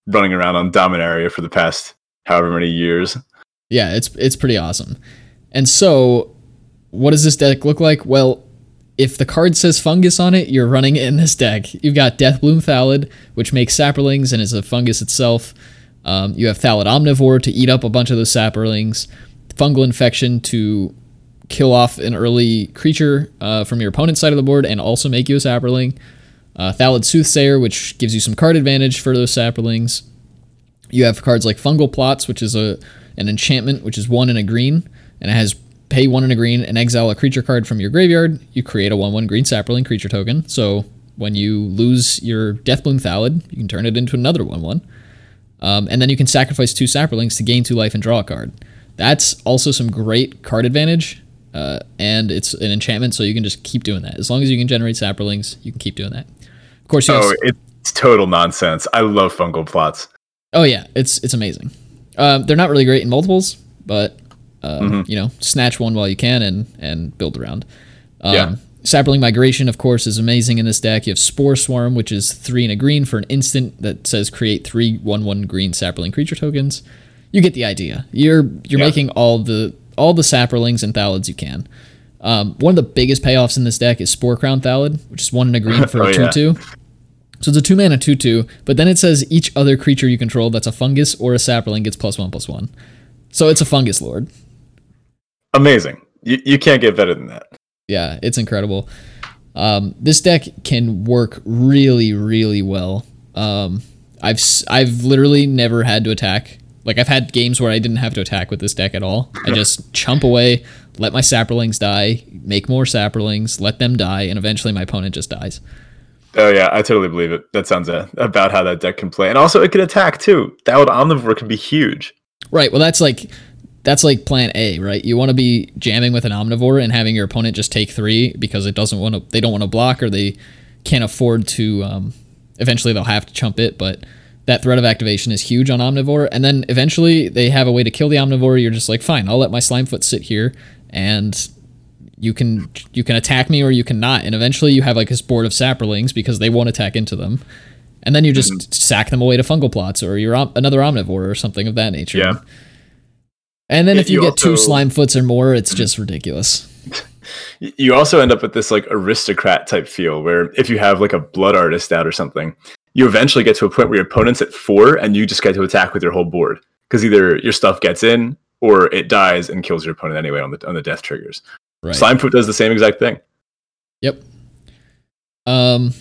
running around on Dominaria for the past however many years. Yeah, it's it's pretty awesome. And so, what does this deck look like? Well, if the card says fungus on it, you're running it in this deck. You've got Deathbloom Thallid, which makes saprolings and is a fungus itself. Um, you have Thallid Omnivore to eat up a bunch of those saprolings. Fungal Infection to kill off an early creature uh, from your opponent's side of the board and also make you a saproling. Uh, Thallid Soothsayer, which gives you some card advantage for those saprolings. You have cards like Fungal Plots, which is a an enchantment, which is one in a green, and it has pay one in a green and exile a creature card from your graveyard. You create a one one green saproling creature token. So when you lose your Deathbloom Thallid, you can turn it into another one one. Um, and then you can sacrifice two saprolings to gain two life and draw a card. That's also some great card advantage. Uh, and it's an enchantment, so you can just keep doing that. As long as you can generate saprolings, you can keep doing that. Of course, you have Oh, it's total nonsense. I love fungal plots. Oh yeah, it's it's amazing. Um, they're not really great in multiples, but um, you know, snatch one while you can and and build around. Um, Yeah. Saproling Migration, of course, is amazing in this deck. You have Spore Swarm, which is three and a green for an instant that says create three one one green saproling creature tokens. You get the idea. You're you're Yeah. making all the all the saprolings and thallids you can. Um, one of the biggest payoffs in this deck is Sporecrown Thallid, which is one in a green for Oh, a yeah. two two. So it's a two mana two two, but then it says each other creature you control that's a fungus or a saproling gets plus one plus one. So it's a fungus lord. Amazing. You, you can't get better than that. Yeah, it's incredible. Um, this deck can work really, really well. Um, I've I've literally never had to attack. Like I've had games where I didn't have to attack with this deck at all. I just chump away, let my saprolings die, make more saprolings, let them die, and eventually my opponent just dies. Oh yeah, I totally believe it. That sounds uh, about how that deck can play, and also it can attack too. Thallid Omnivore can be huge. Right. Well, that's like that's like plan A, right? You want to be jamming with an omnivore and having your opponent just take three because it doesn't want to. They don't want to block or they can't afford to. Um, eventually, they'll have to chump it, but that threat of activation is huge on omnivore. And then eventually, they have a way to kill the omnivore. You're just like, fine, I'll let my slimefoot sit here, and you can you can attack me or you cannot. And eventually, you have like this board of saprolings because they won't attack into them. And then you just mm-hmm. sack them away to fungal plots or you're om- another omnivore or something of that nature. Yeah. And then Yeah, if you, you get two slime foots or more, it's mm-hmm. just ridiculous. You also end up with this like aristocrat type feel, where if you have like a blood artist out or something, you eventually get to a point where your opponent's at four, and you just get to attack with your whole board because either your stuff gets in or it dies and kills your opponent anyway on the on the death triggers. Right. Slimefoot does the same exact thing. Yep. Um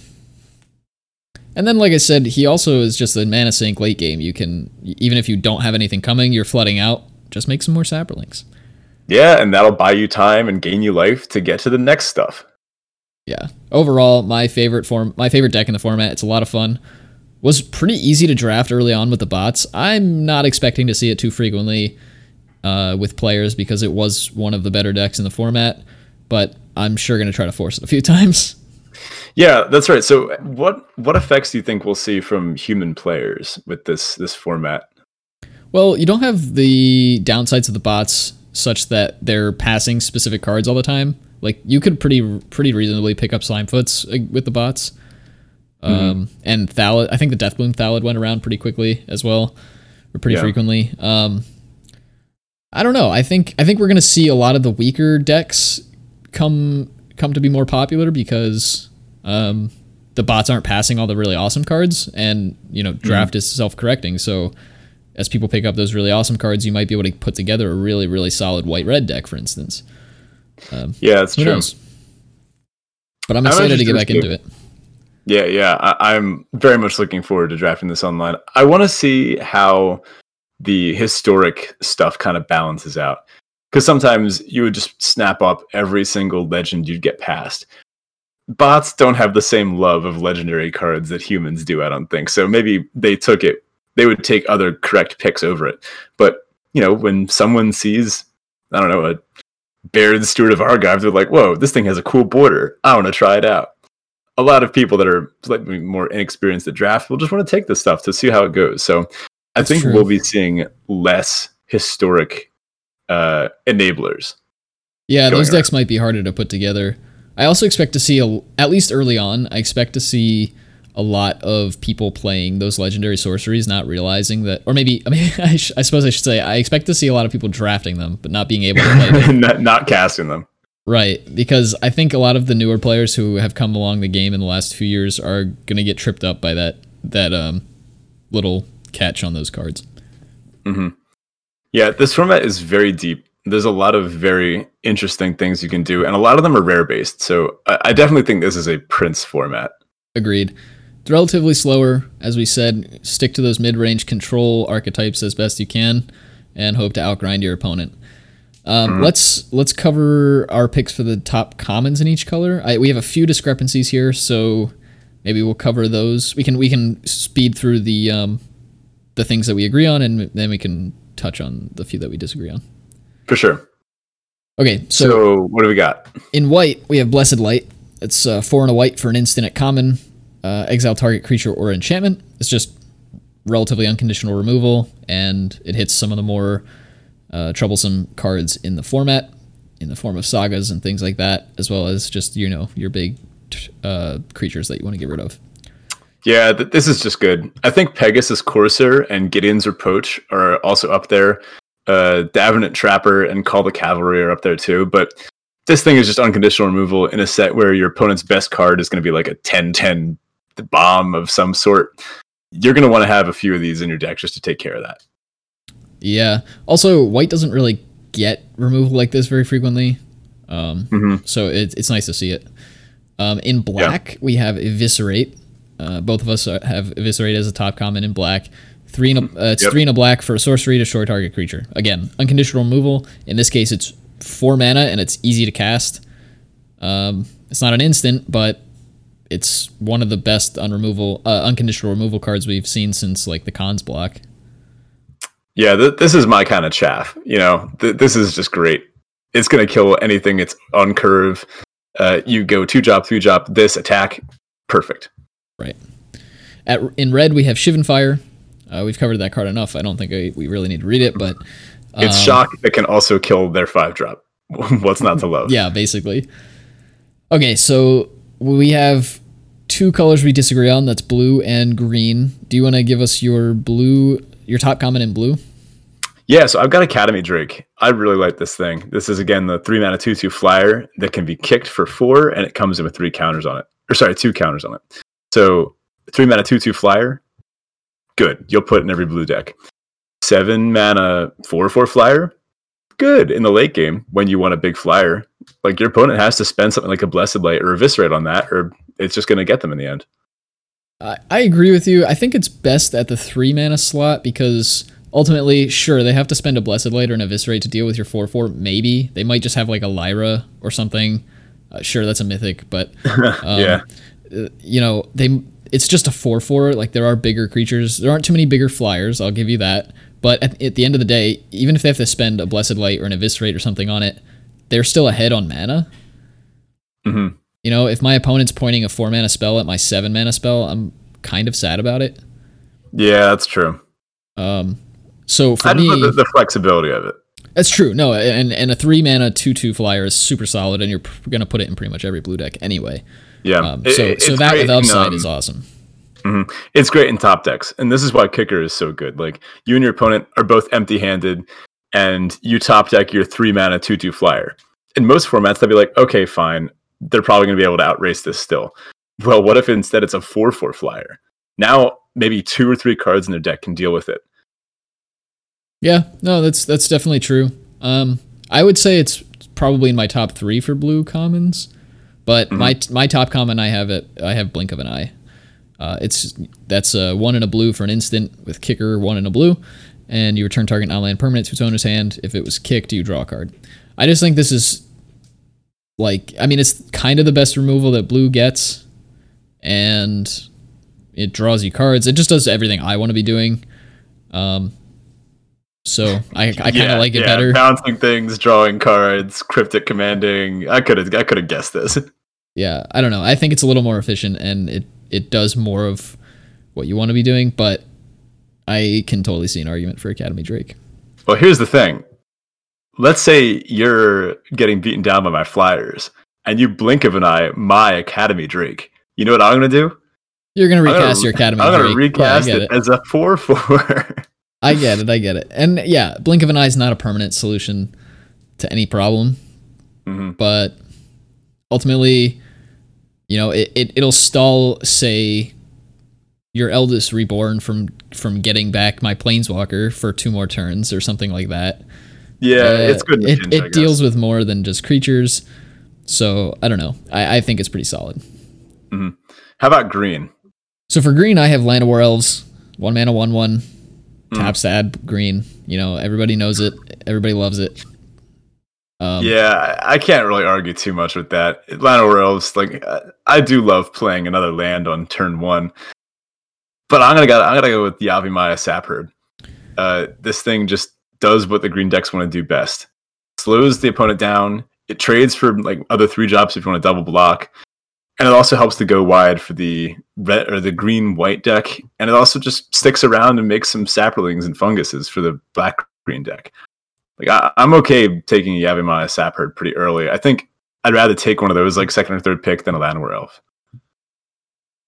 and then like I said, he also is just a mana sink late game. You can even if you don't have anything coming, you're flooding out, just make some more saprolings. Yeah, and that'll buy you time and gain you life to get to the next stuff. Yeah. Overall, my favorite form my favorite deck in the format. It's a lot of fun. Was pretty easy to draft early on with the bots. I'm not expecting to see it too frequently uh, with players because it was one of the better decks in the format, but I'm sure going to try to force it a few times. Yeah, that's right. So, what what effects do you think we'll see from human players with this this format? Well, you don't have the downsides of the bots such that they're passing specific cards all the time. Like you could pretty pretty reasonably pick up Slimefoots uh, with the bots. Um, and Thallid, I think the Deathbloom Thallid went around pretty quickly as well, or pretty Yeah. frequently. Um, I don't know. I think I think we're gonna see a lot of the weaker decks come come to be more popular because um, the bots aren't passing all the really awesome cards, and you know draft mm-hmm. is self correcting. So as people pick up those really awesome cards, you might be able to put together a really really solid white red deck, for instance. Um, yeah, it's true. Knows? But I'm excited to get back into it. Yeah, yeah, I, I'm very much looking forward to drafting this online. I want to see how the historic stuff kind of balances out because sometimes you would just snap up every single legend you'd get past bots don't have the same love of legendary cards that humans do i don't think so maybe they took it they would take other correct picks over it but you know when someone sees i don't know a Baird Steward of Argive, they're like, whoa, this thing has a cool border. I want to try it out. A lot of people that are slightly more inexperienced at draft will just want to take this stuff to see how it goes. So I think true. we'll be seeing less historic uh, enablers. Yeah, those decks might be harder to put together. I also expect to see a, at least early on. I expect to see a lot of people playing those legendary sorceries, not realizing that, or maybe I mean, I, sh- I suppose I should say I expect to see a lot of people drafting them, but not being able to play them, not, not casting them. Right, because I think a lot of the newer players who have come along the game in the last few years are going to get tripped up by that that um, little catch on those cards. Mm-hmm. Yeah, this format is very deep. There's a lot of very interesting things you can do, and a lot of them are rare based. So I, I definitely think this is a Prince format. Agreed. It's relatively slower, as we said. Stick to those mid-range control archetypes as best you can, and hope to outgrind your opponent. Um, mm-hmm. Let's let's cover our picks for the top commons in each color. I, we have a few discrepancies here, so maybe we'll cover those. We can we can speed through the um, the things that we agree on, and then we can touch on the few that we disagree on. For sure. Okay, so, so what do we got? In white, we have Blessed Light. It's uh, four and a white for an instant at common. Uh, exile target creature or enchantment. It's just relatively unconditional removal, and it hits some of the more uh, troublesome cards in the format, in the form of sagas and things like that, as well as just you know your big uh, creatures that you want to get rid of. Yeah, th- this is just good. I think Pegasus Courser and Gideon's Reproach are also up there. Uh, D'Avenant Trapper and Call the Cavalry are up there too. But this thing is just unconditional removal in a set where your opponent's best card is going to be like a 10 10 bomb of some sort. You're going to want to have a few of these in your deck just to take care of that. Yeah. Also, white doesn't really get removal like this very frequently. Um, mm-hmm. So it, it's nice to see it. Um, in black, yeah. we have Eviscerate, uh, both of us have Eviscerate as a top common in black. Three in a, uh, it's yep. three in a black for a sorcery to short target creature. Again, unconditional removal. In this case, it's four mana and it's easy to cast. Um, it's not an instant, but it's one of the best unremoval, uh, unconditional removal cards we've seen since like the Khans block. Yeah, th- this is my kind of chaff. You know, th- this is just great. It's gonna kill anything. It's on curve. Uh, you go two drop, three drop. This attack, perfect. Right. At, in red, we have Shivan Fire. Uh, we've covered that card enough. I don't think I, we really need to read it, but um, it's shock that can also kill their five drop. What's not to love? Yeah, basically. Okay, so we have two colors we disagree on. That's blue and green. Do you want to give us your blue, your top comment in blue? Yeah, so I've got Academy Drake. I really like this thing. This is again the three mana two two flyer that can be kicked for four, and it comes in with three counters on it. Or sorry, two counters on it. So three mana two two flyer, good. You'll put in every blue deck. Seven mana four four flyer, good in the late game when you want a big flyer. Like your opponent has to spend something like a blessed light or eviscerate on that, or it's just going to get them in the end. I, I agree with you. I think it's best at the three mana slot because ultimately, sure, they have to spend a blessed light or an eviscerate to deal with your four four. Maybe they might just have like a Lyra or something. Uh, sure, that's a mythic, but um, yeah, uh, you know, they it's just a 4 4. Like, there are bigger creatures. There aren't too many bigger flyers, I'll give you that. But at, at, the end of the day, even if they have to spend a Blessed Light or an Eviscerate or something on it, they're still ahead on mana. Mm-hmm. You know, if my opponent's pointing a 4 mana spell at my 7 mana spell, I'm kind of sad about it. Yeah, that's true. Um, so for I me, the, the flexibility of it. That's true. No, and and a three mana two two flyer is super solid, and you're gonna put it in pretty much every blue deck anyway. Yeah. Um, so it, so that great, with upside um, is awesome. Mm-hmm. It's great in top decks, and this is why kicker is so good. Like you and your opponent are both empty handed, and you top deck your three mana two two flyer. In most formats, they'd be like, okay, fine, they're probably going to be able to outrace this still. Well, what if instead it's a four four flyer? Now maybe two or three cards in their deck can deal with it. Yeah, no, that's that's definitely true. Um, I would say it's probably in my top three for blue commons, but Mm-hmm. my my top common I have it. I have blink of an eye. Uh, it's that's uh, one in a blue for an instant with kicker one in a blue, and you return target non-land permanent to its owner's hand. If it was kicked, you draw a card. I just think this is like I mean it's kind of the best removal that blue gets, and it draws you cards. It just does everything I want to be doing. Um, so I, I kind of Yeah, like it yeah, better. Bouncing things, drawing cards, cryptic commanding. I could have I could have guessed this. yeah, I don't know. I think it's a little more efficient and it it does more of what you want to be doing, but I can totally see an argument for Academy Drake. Well, here's the thing. Let's say you're getting beaten down by my flyers, and you blink of an eye my Academy Drake. You know what I'm gonna do? You're gonna I'm gonna- recast your Academy Drake. I'm gonna Drake. Yeah, recast it, it. as a four four. I get it. I get it. And yeah, Blink of an Eye is not a permanent solution to any problem, Mhm. but ultimately, you know, it, it it'll stall say your eldest reborn from from getting back my planeswalker for two more turns or something like that. yeah, Uh, it's good. It, it deals with more than just creatures. So I don't know. I, I think it's pretty solid. How about green? So for green, I have Llanowar Elves, one mana, one one, taps to add green. You know, everybody knows it. Everybody loves it. Um, yeah, I can't really argue too much with that. a Llanowar Elves, like I- I do love playing another land on turn one, but I'm gonna go. I'm gonna go with Yavimaya Sapherd. Uh, this thing just does what the green decks want to do best. Slows the opponent down. It trades for like other three drops if you want to double block, and it also helps to go wide for the red or the green white deck. And it also just sticks around and makes some saprolings and funguses for the black green deck. Like I, I'm okay taking Yavimaya Sapherd pretty early. I think I'd rather take one of those like second or third pick than a Llanowar Elf.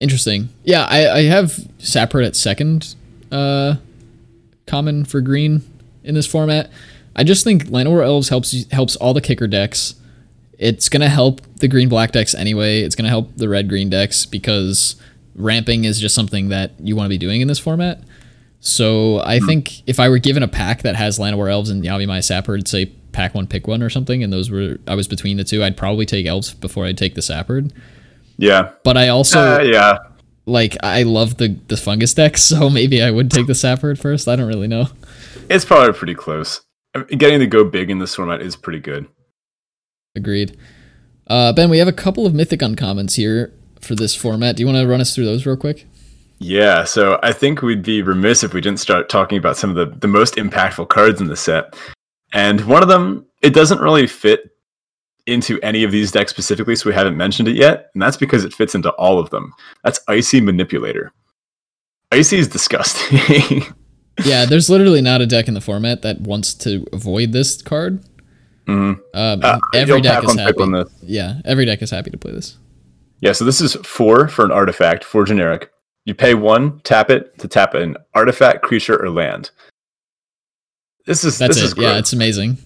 Interesting. Yeah, I, I have Sapherd at second uh, common for green in this format. I just think Land Llanowar Elves helps helps all the kicker decks. It's gonna help the green black decks anyway. It's gonna help the red green decks because ramping is just something that you want to be doing in this format. So I think if I were given a pack that has Land Llanowar Elves and Yavimaya Sapherd, say pack one, pick one or something, and those were I was between the two, I'd probably take Elves before I'd take the Sapherd. Yeah, But I also uh, yeah. like I love the the fungus deck, so maybe I would take the sapper at first. I don't really know. It's probably pretty close. Getting to go big in this format is pretty good. Agreed. Uh, ben, we have a couple of mythic uncommons here for this format. Do you want to run us through those real quick? Yeah, so I think we'd be remiss if we didn't start talking about some of the, the most impactful cards in the set. And one of them, it doesn't really fit into any of these decks specifically, so we haven't mentioned it yet. And that's because it fits into all of them. That's Icy Manipulator. Icy is disgusting. Yeah, there's literally not a deck in the format that wants to avoid this card. Mhm. Um, Uh, every deck is happy. Yeah, every deck is happy to play this. Yeah, so this is four for an artifact, four generic. You pay one, tap it to tap an artifact, creature, or land. This is That's this it. is. Yeah, it's amazing.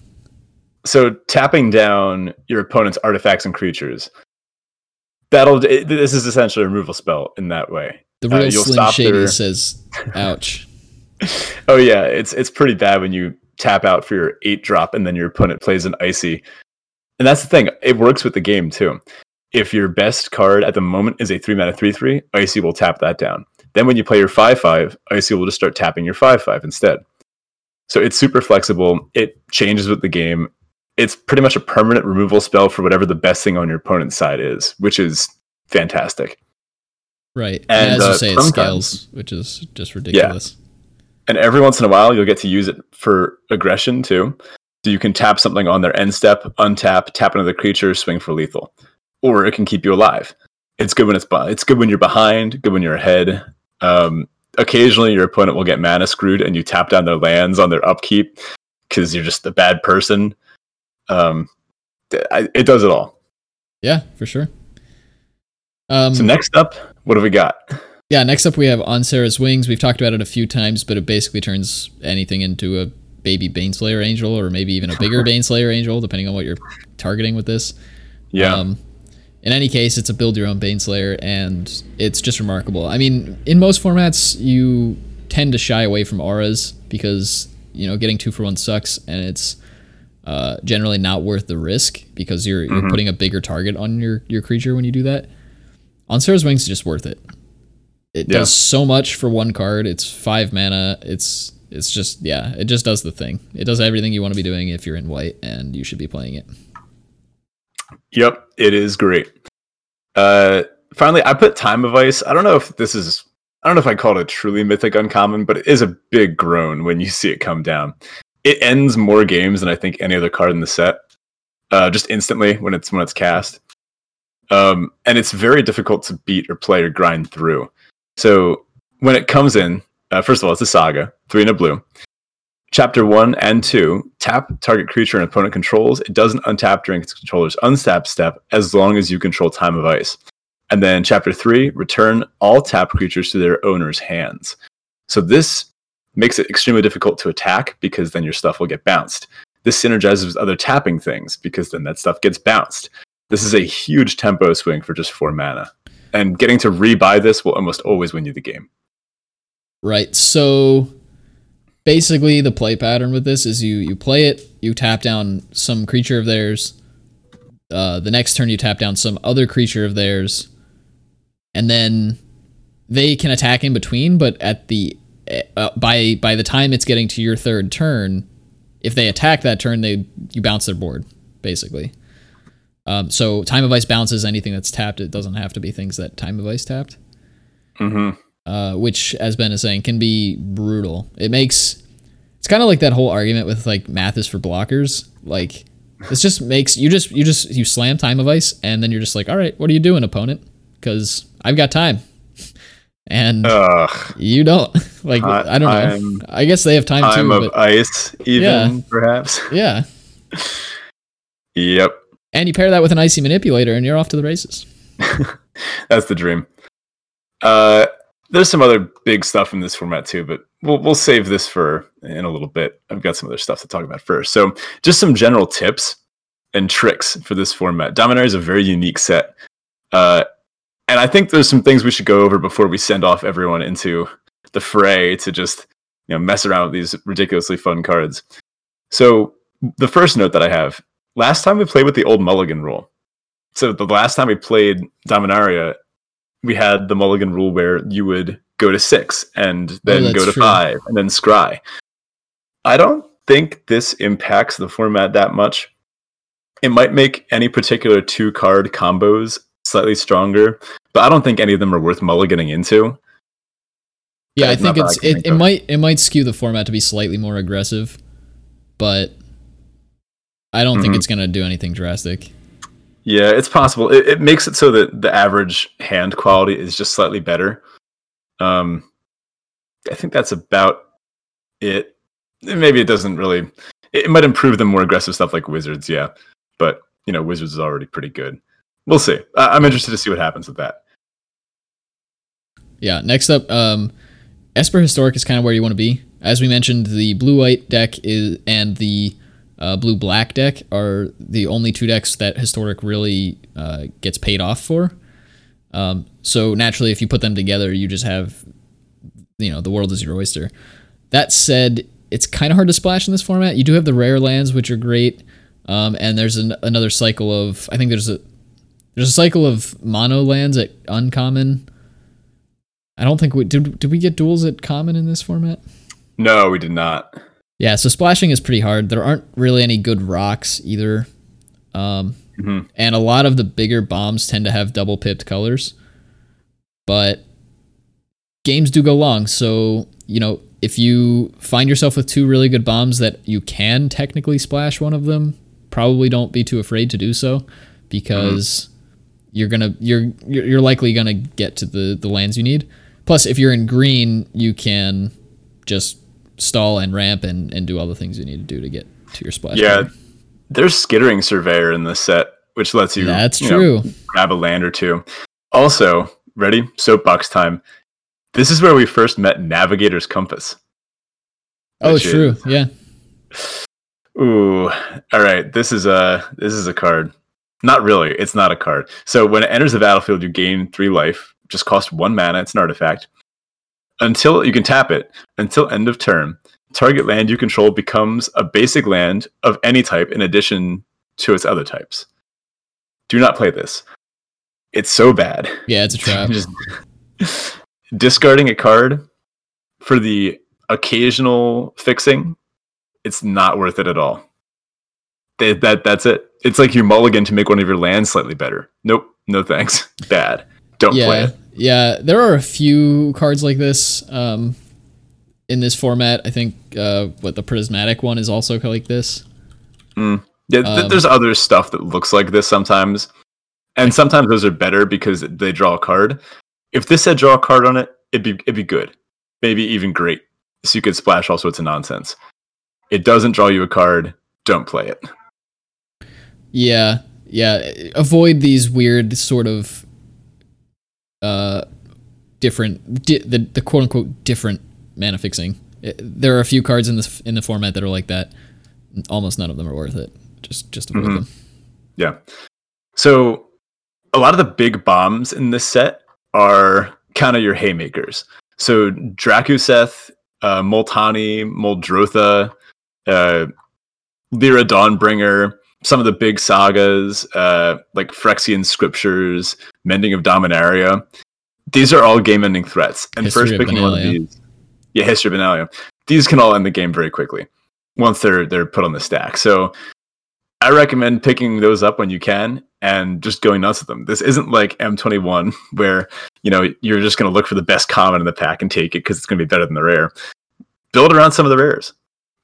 So tapping down your opponent's artifacts and creatures. That'll. It, this is essentially a removal spell in that way. The Uh, real you'll Slim Shady their- says, "Ouch." Oh yeah, it's it's pretty bad when you tap out for your eight drop and then your opponent plays an icy. And that's the thing; it works with the game too. If your best card at the moment is a three mana three three, icy will tap that down. Then when you play your five five, icy will just start tapping your five five instead. So it's super flexible. It changes with the game. It's pretty much a permanent removal spell for whatever the best thing on your opponent's side is, which is fantastic. Right. And, And, as you uh, say, it scales, which is just ridiculous. And every once in a while, you'll get to use it for aggression too. So you can tap something on their end step, untap, tap another creature, swing for lethal, or it can keep you alive. It's good when it's bu- it's good when you're behind, good when you're ahead. Um, occasionally, your opponent will get mana screwed, and you tap down their lands on their upkeep because you're just a bad person. Um, I, it does it all. Yeah, for sure. Um, So next up, what have we got? Yeah, next up we have On Serra's Wings. We've talked about it a few times, but it basically turns anything into a baby Baneslayer Angel or maybe even a bigger Baneslayer Angel, depending on what you're targeting with this. Yeah. Um, in any case, it's a build your own Baneslayer, and it's just remarkable. I mean, in most formats, you tend to shy away from auras because you know getting two for one sucks, and it's uh, generally not worth the risk because you're you're putting a bigger target on your your creature when you do that. On Serra's Wings, it's just worth it. It Yeah. does so much for one card. It's five mana. It's it's just yeah, it just does the thing. It does everything you want to be doing if you're in white, and you should be playing it. Yep, it is great. Uh, finally, I put Time of Ice. I don't know if this is. I don't know if I call it a truly mythic uncommon, but it is a big groan when you see it come down. It ends more games than I think any other card in the set, uh, just instantly when it's when it's cast. Um, and it's very difficult to beat or play or grind through. So when it comes in, uh, first of all, it's a saga, three in a blue. Chapter one and two, tap target creature and opponent controls. It doesn't untap during its controller's unstap step as long as you control Time of Ice. And then chapter three, return all tap creatures to their owner's hands. So this makes it extremely difficult to attack because then your stuff will get bounced. This synergizes with other tapping things because then that stuff gets bounced. This is a huge tempo swing for just four mana. And getting to rebuy this will almost always win you the game. Right. So basically the play pattern with this is you you play it, you tap down some creature of theirs. Uh, the next turn you tap down some other creature of theirs, and then they can attack in between. But at the uh, by by the time it's getting to your third turn, if they attack that turn, they you bounce their board basically. Um, so time of ice bounces anything that's tapped. It doesn't have to be things that time of ice tapped Mm-hmm. uh, which, as Ben is saying, can be brutal. It makes it's kind of like that whole argument with like math is for blockers. Like this just makes you just you just you slam time of ice, and then you're just like, all right, what are you doing, opponent? Because I've got time, and Ugh. you don't. like I- I, don't know. I'm- I guess they have time, Time too, of but ice, even Yeah. perhaps. yeah. Yep. And you pair that with an icy manipulator, and you're off to the races. That's the dream. Uh, there's some other big stuff in this format too, but we'll we'll save this for in a little bit. I've got some other stuff to talk about first. So, just some general tips and tricks for this format. Dominaria is a very unique set, uh, and I think there's some things we should go over before we send off everyone into the fray to just you know mess around with these ridiculously fun cards. So, the first note that I have: last time we played with the old Mulligan rule. So the last time we played Dominaria, we had the mulligan rule where you would go to six and then that's go to true. five and then scry. I don't think this impacts the format that much. It might make any particular two card combos slightly stronger, but I don't think any of them are worth mulliganing into. Yeah, I think it's I it, think it might it might skew the format to be slightly more aggressive, but I don't think Mhm. it's gonna do anything drastic. Yeah, it's possible. It, it makes it so that the average hand quality is just slightly better. Um, I think that's about it. Maybe it doesn't really. It might improve the more aggressive stuff like wizards, yeah. But you know, wizards is already pretty good. We'll see. I, I'm interested to see what happens with that. Yeah. Next up, um, Esper Historic is kind of where you want to be. As we mentioned, the blue white deck is and the uh, blue black deck are the only two decks that Historic really uh, gets paid off for. Um, so naturally, if you put them together, you just have, you know, the world is your oyster. That said, it's kind of hard to splash in this format. You do have the rare lands, which are great, um, and there's an, another cycle of I think there's a there's a cycle of mono lands at uncommon. I don't think we did. Did we get duels at common in this format? No, we did not. Yeah, so splashing is pretty hard. There aren't really any good rocks either. Um, Mhm. And a lot of the bigger bombs tend to have double pipped colors. But games do go long. So, you know, if you find yourself with two really good bombs that you can technically splash one of them, probably don't be too afraid to do so because you're gonna you're you're you're likely gonna get to the the lands you need. Plus, if you're in green, you can just stall and ramp and, and do all the things you need to do to get to your splash. Yeah, there's skittering surveyor in this set, which lets you. that's you know, true. grab a land or two. Also, ready? Soapbox time. This is where we first met Navigator's Compass. Oh, true. is Yeah. Ooh, all right. This is a this is a card. Not really. It's not a card. So when it enters the battlefield, you gain three life. Just cost one mana. It's an artifact. Until you can tap it until end of turn. Target land you control becomes a basic land of any type in addition to its other types. Do not play this. It's so bad. Yeah, it's a trap. Just discarding a card for the occasional fixing, it's not worth it at all. They, that that's it. It's like you mulligan to make one of your lands slightly better. Nope, no thanks. Bad. Don't play yeah, it. yeah. There are a few cards like this um, in this format. I think uh, what the prismatic one is also like this. Yeah, th- Um, there's other stuff that looks like this sometimes, and sometimes those are better because they draw a card. If this said draw a card on it, it'd be it'd be good, maybe even great. So you could splash all sorts of nonsense. It doesn't draw you a card. Don't play it. Yeah, yeah. Avoid these weird sort of uh, different di- the the quote unquote different mana fixing. It- there are a few cards in this in the format that are like that. Almost none of them are worth it. Just just avoid Mhm. them. Yeah. So a lot of the big bombs in this set are kind of your haymakers. So Drakuseth, uh, Multani, Muldrotha, uh, Lyra Dawnbringer, some of the big sagas uh, like Phyrexian Scriptures, Mending of Dominaria. These are all game-ending threats, and History first picking one of these, yeah, History of Benalia. These can all end the game very quickly once they're they're put on the stack. So I recommend picking those up when you can and just going nuts with them. This isn't like M21 where, you know, you're just going to look for the best common in the pack and take it because it's going to be better than the rare. Build around some of the rares.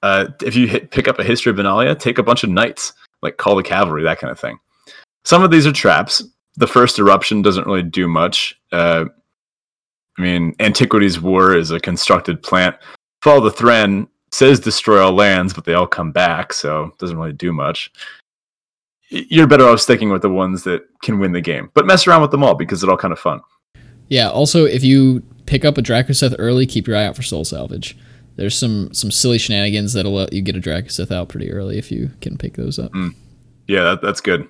Uh, if you hit, pick up a History of Benalia, take a bunch of knights, like Call the Cavalry, that kind of thing. Some of these are traps. The first eruption doesn't really do much. Uh, I mean, Antiquities War is a constructed plant. Fall of the Thran says destroy all lands, but they all come back, so it doesn't really do much. You're better off sticking with the ones that can win the game, but mess around with them all because it's all kind of fun. Yeah. Also, if you pick up a Drakuseth early, keep your eye out for Soul Salvage. There's some some silly shenanigans that'll let you get a Drakuseth out pretty early if you can pick those up. Yeah, that, that's good.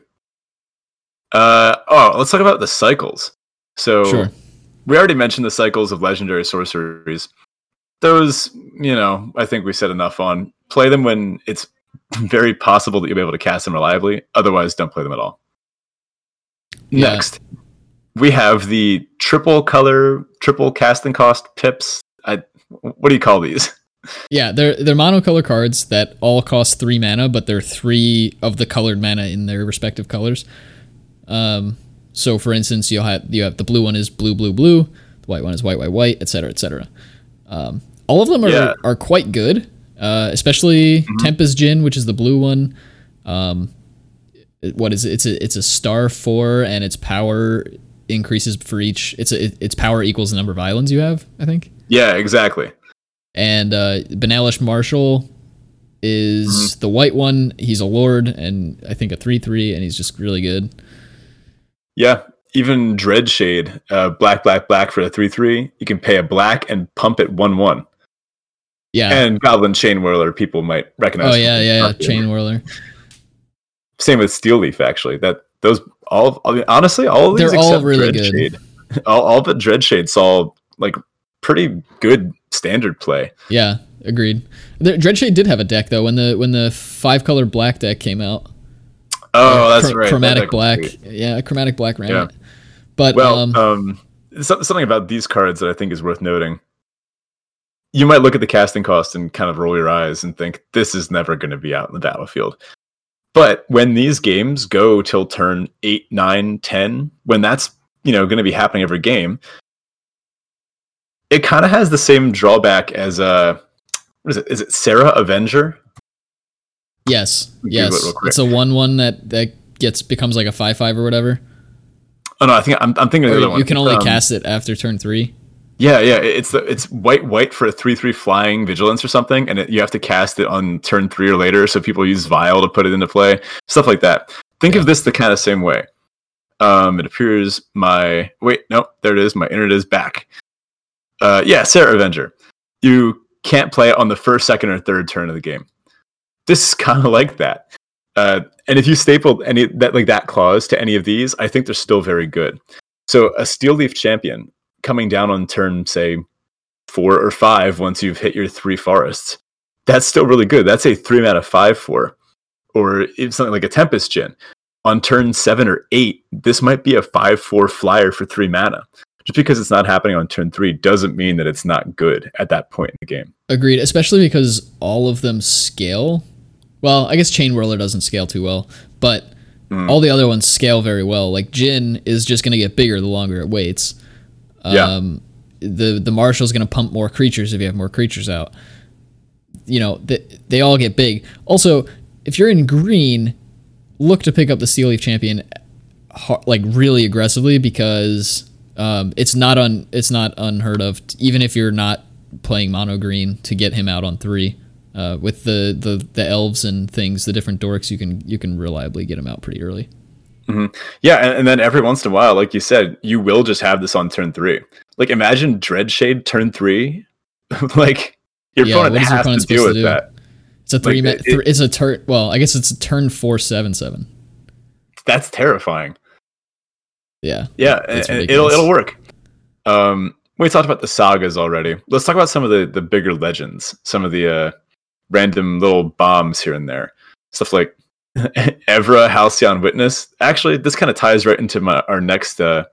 Uh, oh, let's talk about the cycles. So Sure. we already mentioned the cycles of legendary sorceries. Those, you know, I think we said enough on. Play them when it's very possible that you'll be able to cast them reliably. Otherwise, don't play them at all. Yeah. Next, we have the triple color, triple casting cost pips. I, what do you call these? Yeah, they're they're monocolor cards that all cost three mana, but they're three of the colored mana in their respective colors. Um, so for instance, you'll have you have the blue one is blue, blue, blue. The white one is white, white, white, etc., etc. Um, all of them are Yeah. are quite good, uh, especially Tempest Djinn, which is the blue one. Um, what is it? It's a it's a star four, and its power increases for each. It's a, its power equals the number of islands you have. I think. Yeah, exactly. And uh, Benalish Marshal is Mm-hmm. the white one. He's a lord, and I think a three three, and he's just really good. Yeah, even Dreadshade, uh, black, black, black for a three three. You can pay a black and pump it one one. Yeah. And Goblin Chain Whirler, people might recognize. oh yeah, yeah, yeah. Chain whirler. Same with Steel Leaf, actually. That those all I mean, honestly, all of these They're all except really good. Dreadshade, all, all but Dreadshade saw like pretty good standard play. Yeah, agreed. The, Dreadshade did have a deck though when the when the five color black deck came out. Oh, Uh, that's right. Chromatic was black. Yeah, chromatic black ran Yeah. it. But Well, um, um, something about these cards that I think is worth noting. You might look at the casting cost and kind of roll your eyes and think this is never going to be out in the battlefield. But when these games go till turn 8, 9, 10, when that's, you know, going to be happening every game, it kind of has the same drawback as uh what is it? Is it Serra Avenger? yes, Google it yes, it's a one one that that gets becomes like a five five or whatever. Oh no, I think I'm, I'm thinking of the Or other one. you can only Um, cast it after turn three. Yeah, yeah, it's the it's white white for a three three flying vigilance or something, and it, you have to cast it on turn three or later. So people use Vile to put it into play, stuff like that. Think of this the kind of same way. Um, it appears my wait, no, there it is. My internet is back. Uh, yeah, Serra Avenger. You can't play it on the first, second, or third turn of the game. This is kind of like that. Uh, and if you staple any that like that clause to any of these, I think they're still very good. So a steel leaf champion coming down on turn, say four or five, once you've hit your three forests, that's still really good. That's a three mana five four, or something like a tempest Djinn on turn seven or eight. This might be a five four flyer for three mana. Just because it's not happening on turn three doesn't mean that it's not good at that point in the game. Agreed, especially because all of them scale. Well, I guess Chain Whirler doesn't scale too well, but Mm. all the other ones scale very well. Like Djinn is just going to get bigger the longer it waits. Yeah. Um, the the Marshal's going to pump more creatures if you have more creatures out. You know, they, they all get big. Also, if you're in green, look to pick up the Steel Leaf Champion like really aggressively because um, it's not un it's not unheard of even if you're not playing mono green to get him out on three. Uh, with the, the the elves and things, the different dorks, you can you can reliably get him out pretty early. Yeah, and, and then every once in a while, like you said, you will just have this on turn three. Like imagine Dreadshade turn three. like your Yeah, opponent what is your opponent to deal supposed with to do? that. It's a three. Like, ma- it- th- it's a turn. Well, I guess it's a turn four seven seven. That's terrifying. Yeah. Yeah, That's it'll it'll work. Um, we talked about the sagas already. Let's talk about some of the the bigger legends, some of the uh, random little bombs here and there, stuff like Evra Halcyon Witness. Actually, this kind of ties right into my our next uh,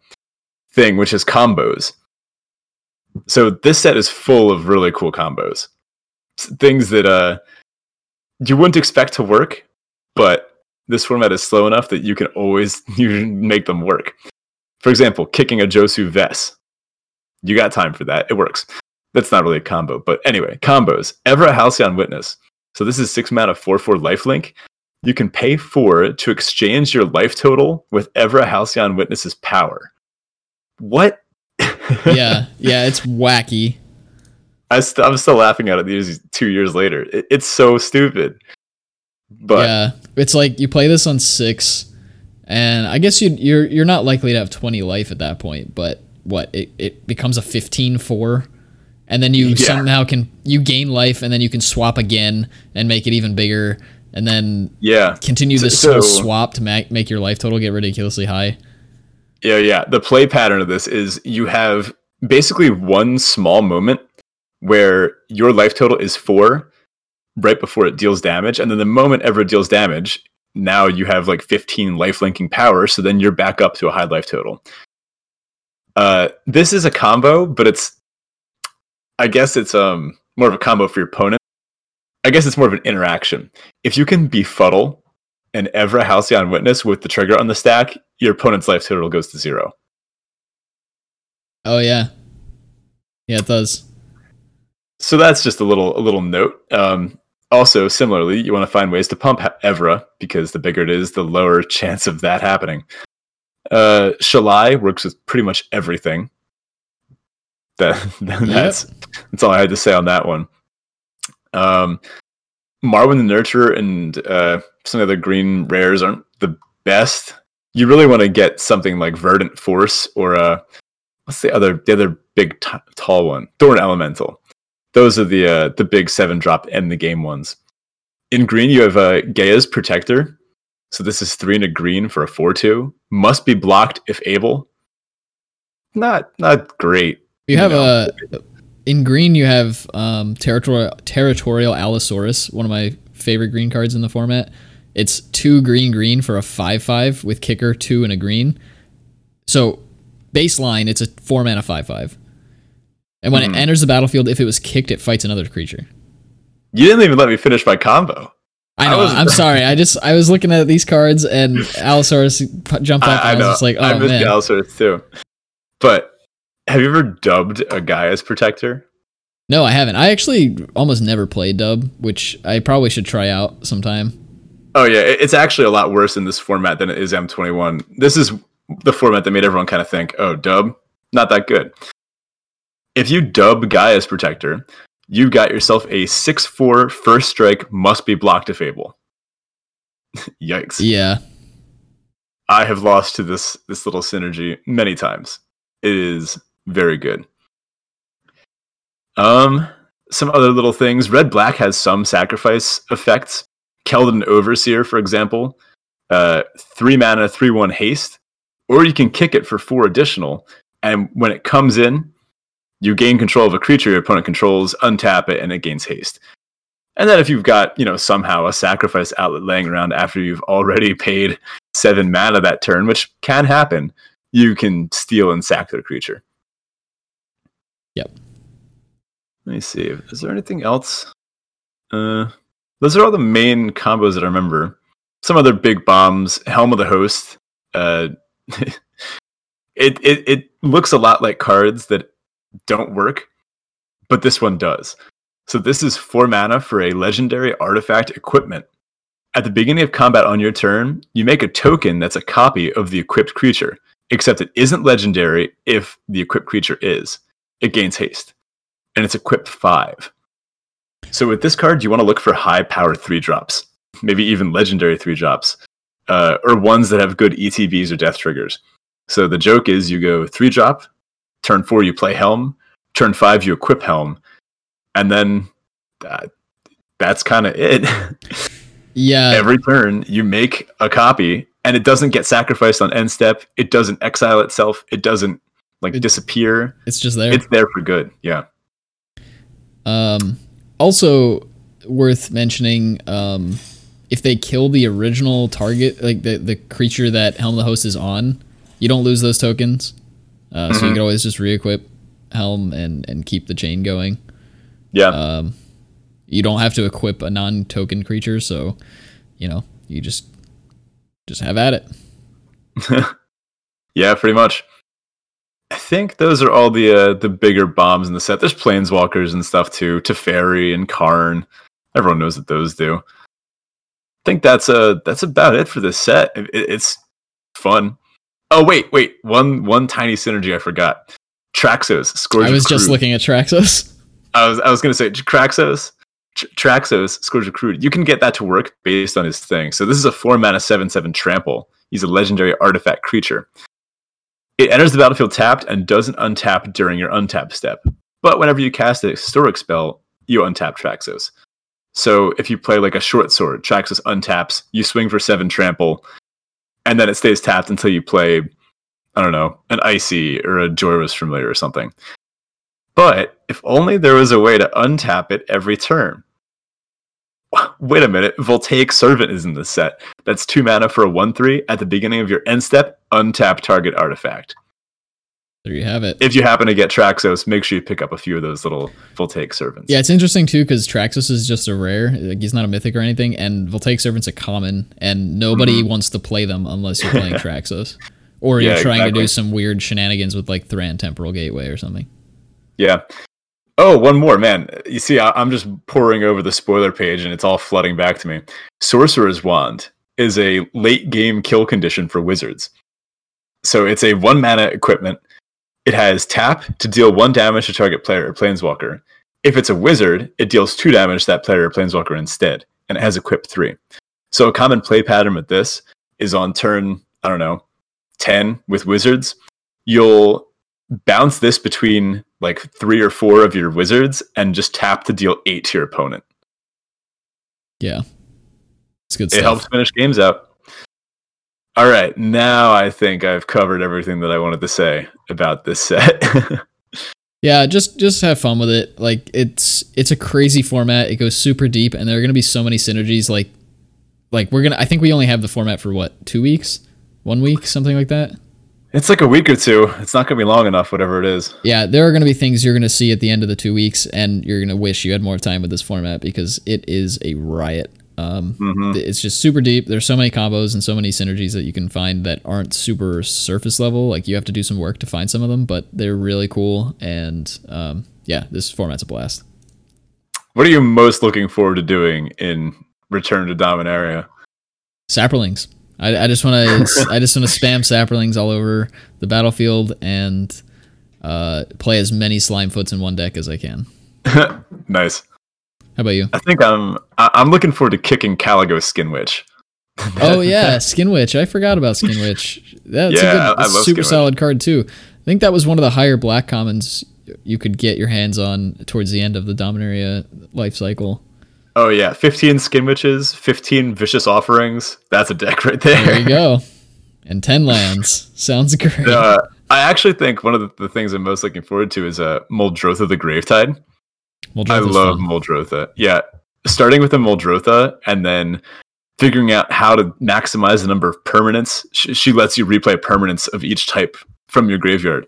thing, which is combos. So this set is full of really cool combos, things that uh, you wouldn't expect to work, but this format is slow enough that you can always you make them work. For example, kicking a Josu Vess. You got time for that. It works. That's not really a combo. But anyway, combos. Evra Halcyon Witness. So this is six mana, four four lifelink. You can pay four to exchange your life total with Evra Halcyon Witness's power. What? Yeah. Yeah. It's wacky. I st- I'm still laughing at it these two years later. It- it's so stupid. But yeah. It's like you play this on six, and I guess you you're you're not likely to have twenty life at that point. But what it it becomes a 15-4 and then you Yeah. somehow can you gain life, and then you can swap again and make it even bigger, and then yeah, continue this whole so- swap to make make your life total get ridiculously high. Yeah, yeah. The play pattern of this is you have basically one small moment where your life total is four right before it deals damage. And then the moment Evra deals damage, now you have like 15 life linking power. So then you're back up to a high life total. Uh, this is a combo, but it's, I guess it's um more of a combo for your opponent. I guess it's more of an interaction. If you can befuddle an Evra Halcyon Witness with the trigger on the stack, your opponent's life total goes to zero. Oh yeah, yeah, it does. So that's just a little a little note. Um, also, similarly, you want to find ways to pump Evra because the bigger it is, the lower chance of that happening. Uh, Shalai works with pretty much everything. That that's that's all I had to say on that one. Um, Marwyn the Nurturer and uh, some of the green rares aren't the best. You really want to get something like Verdant Force or uh, what's the other the other big t- tall one, Thorn Elemental. Those are the uh, the big seven drop end the game ones. In green, you have uh, Gaea's Protector. So this is three and a green for a four two. Must be blocked if able. Not not great. You have No. a in green. You have um, territorial territorial Allosaurus, one of my favorite green cards in the format. It's two green green for a five five with kicker two and a green. So baseline, it's a four mana five five. And when Mhm. it enters the battlefield, if it was kicked, it fights another creature. You didn't even let me finish my combo. I I know. was- I'm sorry. I just I was looking at these cards and Allosaurus jumped up, I, I and I, know. was just like, I oh missed man. Galasaurus too. But have you ever dubbed a Gaea's Protector? No, I haven't. I actually almost never played dub, which I probably should try out sometime. Oh yeah, it's actually a lot worse in this format than it is M21. This is the format that made everyone kind of think, "Oh, dub, not that good." If you dub Gaea's Protector, you got yourself a 6-4 first strike must be blocked to Fable. Yikes. Yeah. I have lost to this this little synergy many times. It is very good. Um, some other little things. Red black has some sacrifice effects. Keldon Overseer, for example, uh, three mana, three one haste, or you can kick it for four additional. And when it comes in, you gain control of a creature your opponent controls, untap it, and it gains haste. And then if you've got, you know, somehow a sacrifice outlet laying around after you've already paid seven mana that turn, which can happen, you can steal and sack their creature. Yep. Let me see. Is there anything else? Uh, those are all the main combos that I remember. Some other big bombs. Helm of the Host. Uh, it, it it looks a lot like cards that don't work, but this one does. So this is four mana for a legendary artifact equipment. At the beginning of combat on your turn, you make a token that's a copy of the equipped creature, except it isn't legendary if the equipped creature is. It gains haste, and it's equipped five. So with this card, you want to look for high power three drops, maybe even legendary three drops, uh, or ones that have good ETBs or death triggers. So the joke is you go three drop, turn four you play Helm, turn five you equip Helm, and then that, that's kind of it. Yeah. Every turn you make a copy, and it doesn't get sacrificed on end step. It doesn't exile itself. It doesn't like It- disappear. it's just there. It's there for good. Yeah. Um, also worth mentioning, um, if they kill the original target, like the, the creature that Helm the Host is on, you don't lose those tokens. Uh, So you Mhm. can always just re-equip Helm and, and keep the chain going. Yeah. Um, you don't have to equip a non-token creature, so you know you just just have at it. yeah, pretty much. I think those are all the uh, the bigger bombs in the set. There's planeswalkers and stuff too. Teferi and Karn. Everyone knows what those do. I think that's uh that's about it for this set. It- it's fun. Oh wait, wait. One one tiny synergy I forgot. Traxos. Scourge I was just looking at Traxos. I was I was gonna say Traxos. Tr- Traxos Scourge of Kroog. You can get that to work based on his thing. So this is a four mana seven seven trample. He's a legendary artifact creature. It enters the battlefield tapped and doesn't untap during your untap step. But whenever you cast a historic spell, you untap Traxos. So if you play like a short sword, Traxos untaps, you swing for seven trample, and then it stays tapped until you play, I don't know, an icy or a Jhoira's familiar or something. But if only there was a way to untap it every turn. Wait a minute, Voltaic Servant is in this set. That's two mana for a 1 3 at the beginning of your end step, untap target artifact. There you have it. If you happen to get Traxos, make sure you pick up a few of those little Voltaic Servants. Yeah, it's interesting too because Traxos is just a rare. Like he's not a mythic or anything, and Voltaic Servant's are common, and nobody wants to play them unless you're playing Traxos, or you're Mm-hmm. Yeah, trying to do some weird shenanigans with like Thran Temporal Gateway or something. Yeah. Oh, one more, man. You see, I, I'm just pouring over the spoiler page and it's all flooding back to me. Sorcerer's Wand is a late game kill condition for wizards. So it's a one mana equipment. It has tap to deal one damage to target player or planeswalker. If it's a wizard, it deals two damage to that player or planeswalker instead, and it has equip three. So a common play pattern with this is on turn, I don't know, 10 with wizards, you'll bounce this between like three or four of your wizards and just tap to deal eight to your opponent. Yeah, it's good It stuff. helps finish games out. All right, now I think I've covered everything that I wanted to say about this set. Yeah, just just have fun with it. Like it's it's a crazy format. It goes super deep, and there are gonna be so many synergies. Like like we're gonna. I think we only have the format for what two weeks, one week, something like that. it's like a week or two. It's not going to be long enough, whatever it is. Yeah, there are going to be things you're going to see at the end of the two weeks, and you're going to wish you had more time with this format because it is a riot. Um, hmm It's just super deep. There's so many combos and so many synergies that you can find that aren't super surface level. Like you have to do some work to find some of them, but they're really cool. And um, yeah, this format's a blast. What are you most looking forward to doing in Return to Dominaria? Saprolings. I, I just want to I just want to spam saprolings all over the battlefield and uh, play as many slime foots in one deck as I can. nice. How about you? I think I'm I'm looking forward to kicking Caligo Skin Witch. Oh yeah, Skin Witch. I forgot about Skin Witch. That's Yeah, a good, I- I that's a love super Skin Witch. solid card too. I think that was one of the higher black commons you could get your hands on towards the end of the Dominaria life cycle. Oh yeah, 15 skin witches, 15 vicious offerings. That's a deck right there. There you go. And 10 lands. Sounds great. Uh, I actually think one of the, the things I'm most looking forward to is a uh, Muldrotha the Gravetide. Muldrotha's I love fun. Muldrotha. Yeah, starting with a Muldrotha and then figuring out how to maximize the number of permanents. She, she lets you replay permanents of each type from your graveyard.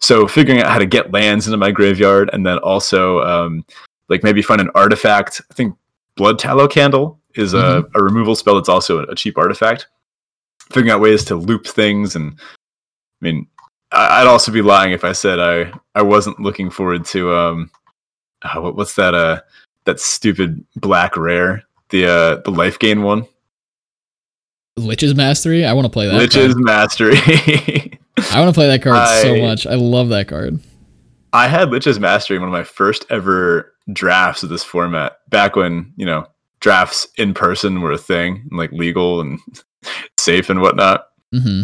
So figuring out how to get lands into my graveyard and then also um, like maybe find an artifact. I think Blood Tallow Candle is a, a removal spell that's also a, cheap artifact. Figuring out ways to loop things and I mean I'd also be lying if I said I I wasn't looking forward to um uh, what, what's that uh that stupid black rare the uh the life gain one Lich's Mastery? I want to play that. Lich's card. Mastery. I want to play that card so much. I love that card. I had Lich's Mastery in one of my first ever drafts of this format back when you know drafts in person were a thing and like legal and safe and whatnot. hmm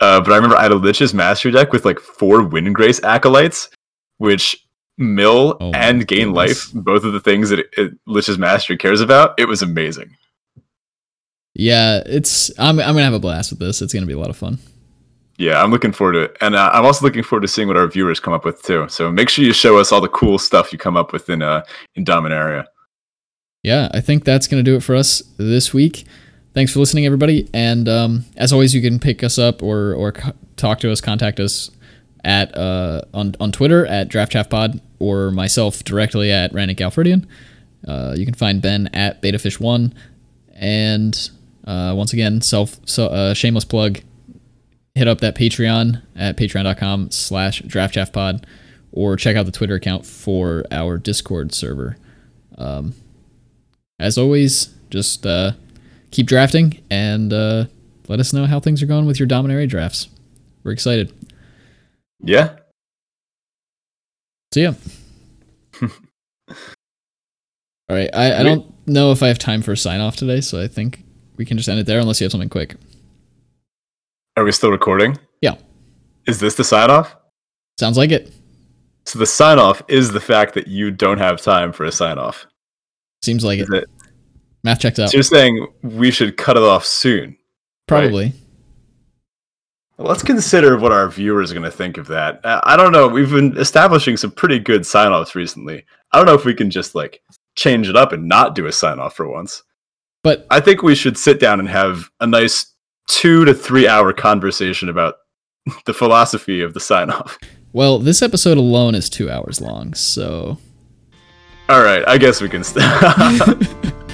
Uh, but I remember I had a Lich's Mastery deck with like four Windgrace acolytes, which mill Oh and gain goodness. life, both of the things that it, it, Lich's Mastery cares about. It was amazing. Yeah, it's. I'm. I'm gonna have a blast with this. It's gonna be a lot of fun. Yeah, I'm looking forward to it, and uh, I'm also looking forward to seeing what our viewers come up with too. So make sure you show us all the cool stuff you come up with in uh in Dominaria. yeah, I think that's going to do it for us this week. Thanks for listening, everybody. And um, as always, you can pick us up or or co- talk to us, contact us at uh, on on Twitter at DraftChaffPod or myself directly at Rannick Alfredian. Uh, you can find Ben at BetaFish1. And uh, once again, self so, uh, shameless plug. Hit up that Patreon at patreon.com slash draftchaffpod or check out the Twitter account for our Discord server as always, just uh, keep drafting and uh, let us know how things are going with your Dominaria drafts. We're excited. Yeah, So yeah. All right. I, I don't know if I have time for a sign off today, so I think we can just end it there unless you have something quick. are we still recording? Yeah. Is this the sign off? Sounds like it. So the sign off is the fact that you don't have time for a sign off. Seems like it. it? Math checks out. So you're saying we should cut it off soon. Probably. Let's consider what our viewers are going to think of that. Uh, I don't know. We've been establishing some pretty good sign offs recently. I don't know if we can just like change it up and not do a sign off for once. But I think we should sit down and have a nice two to three hour conversation about the philosophy of the sign off. well, this episode alone is two hours long, so All right, I guess we can stop.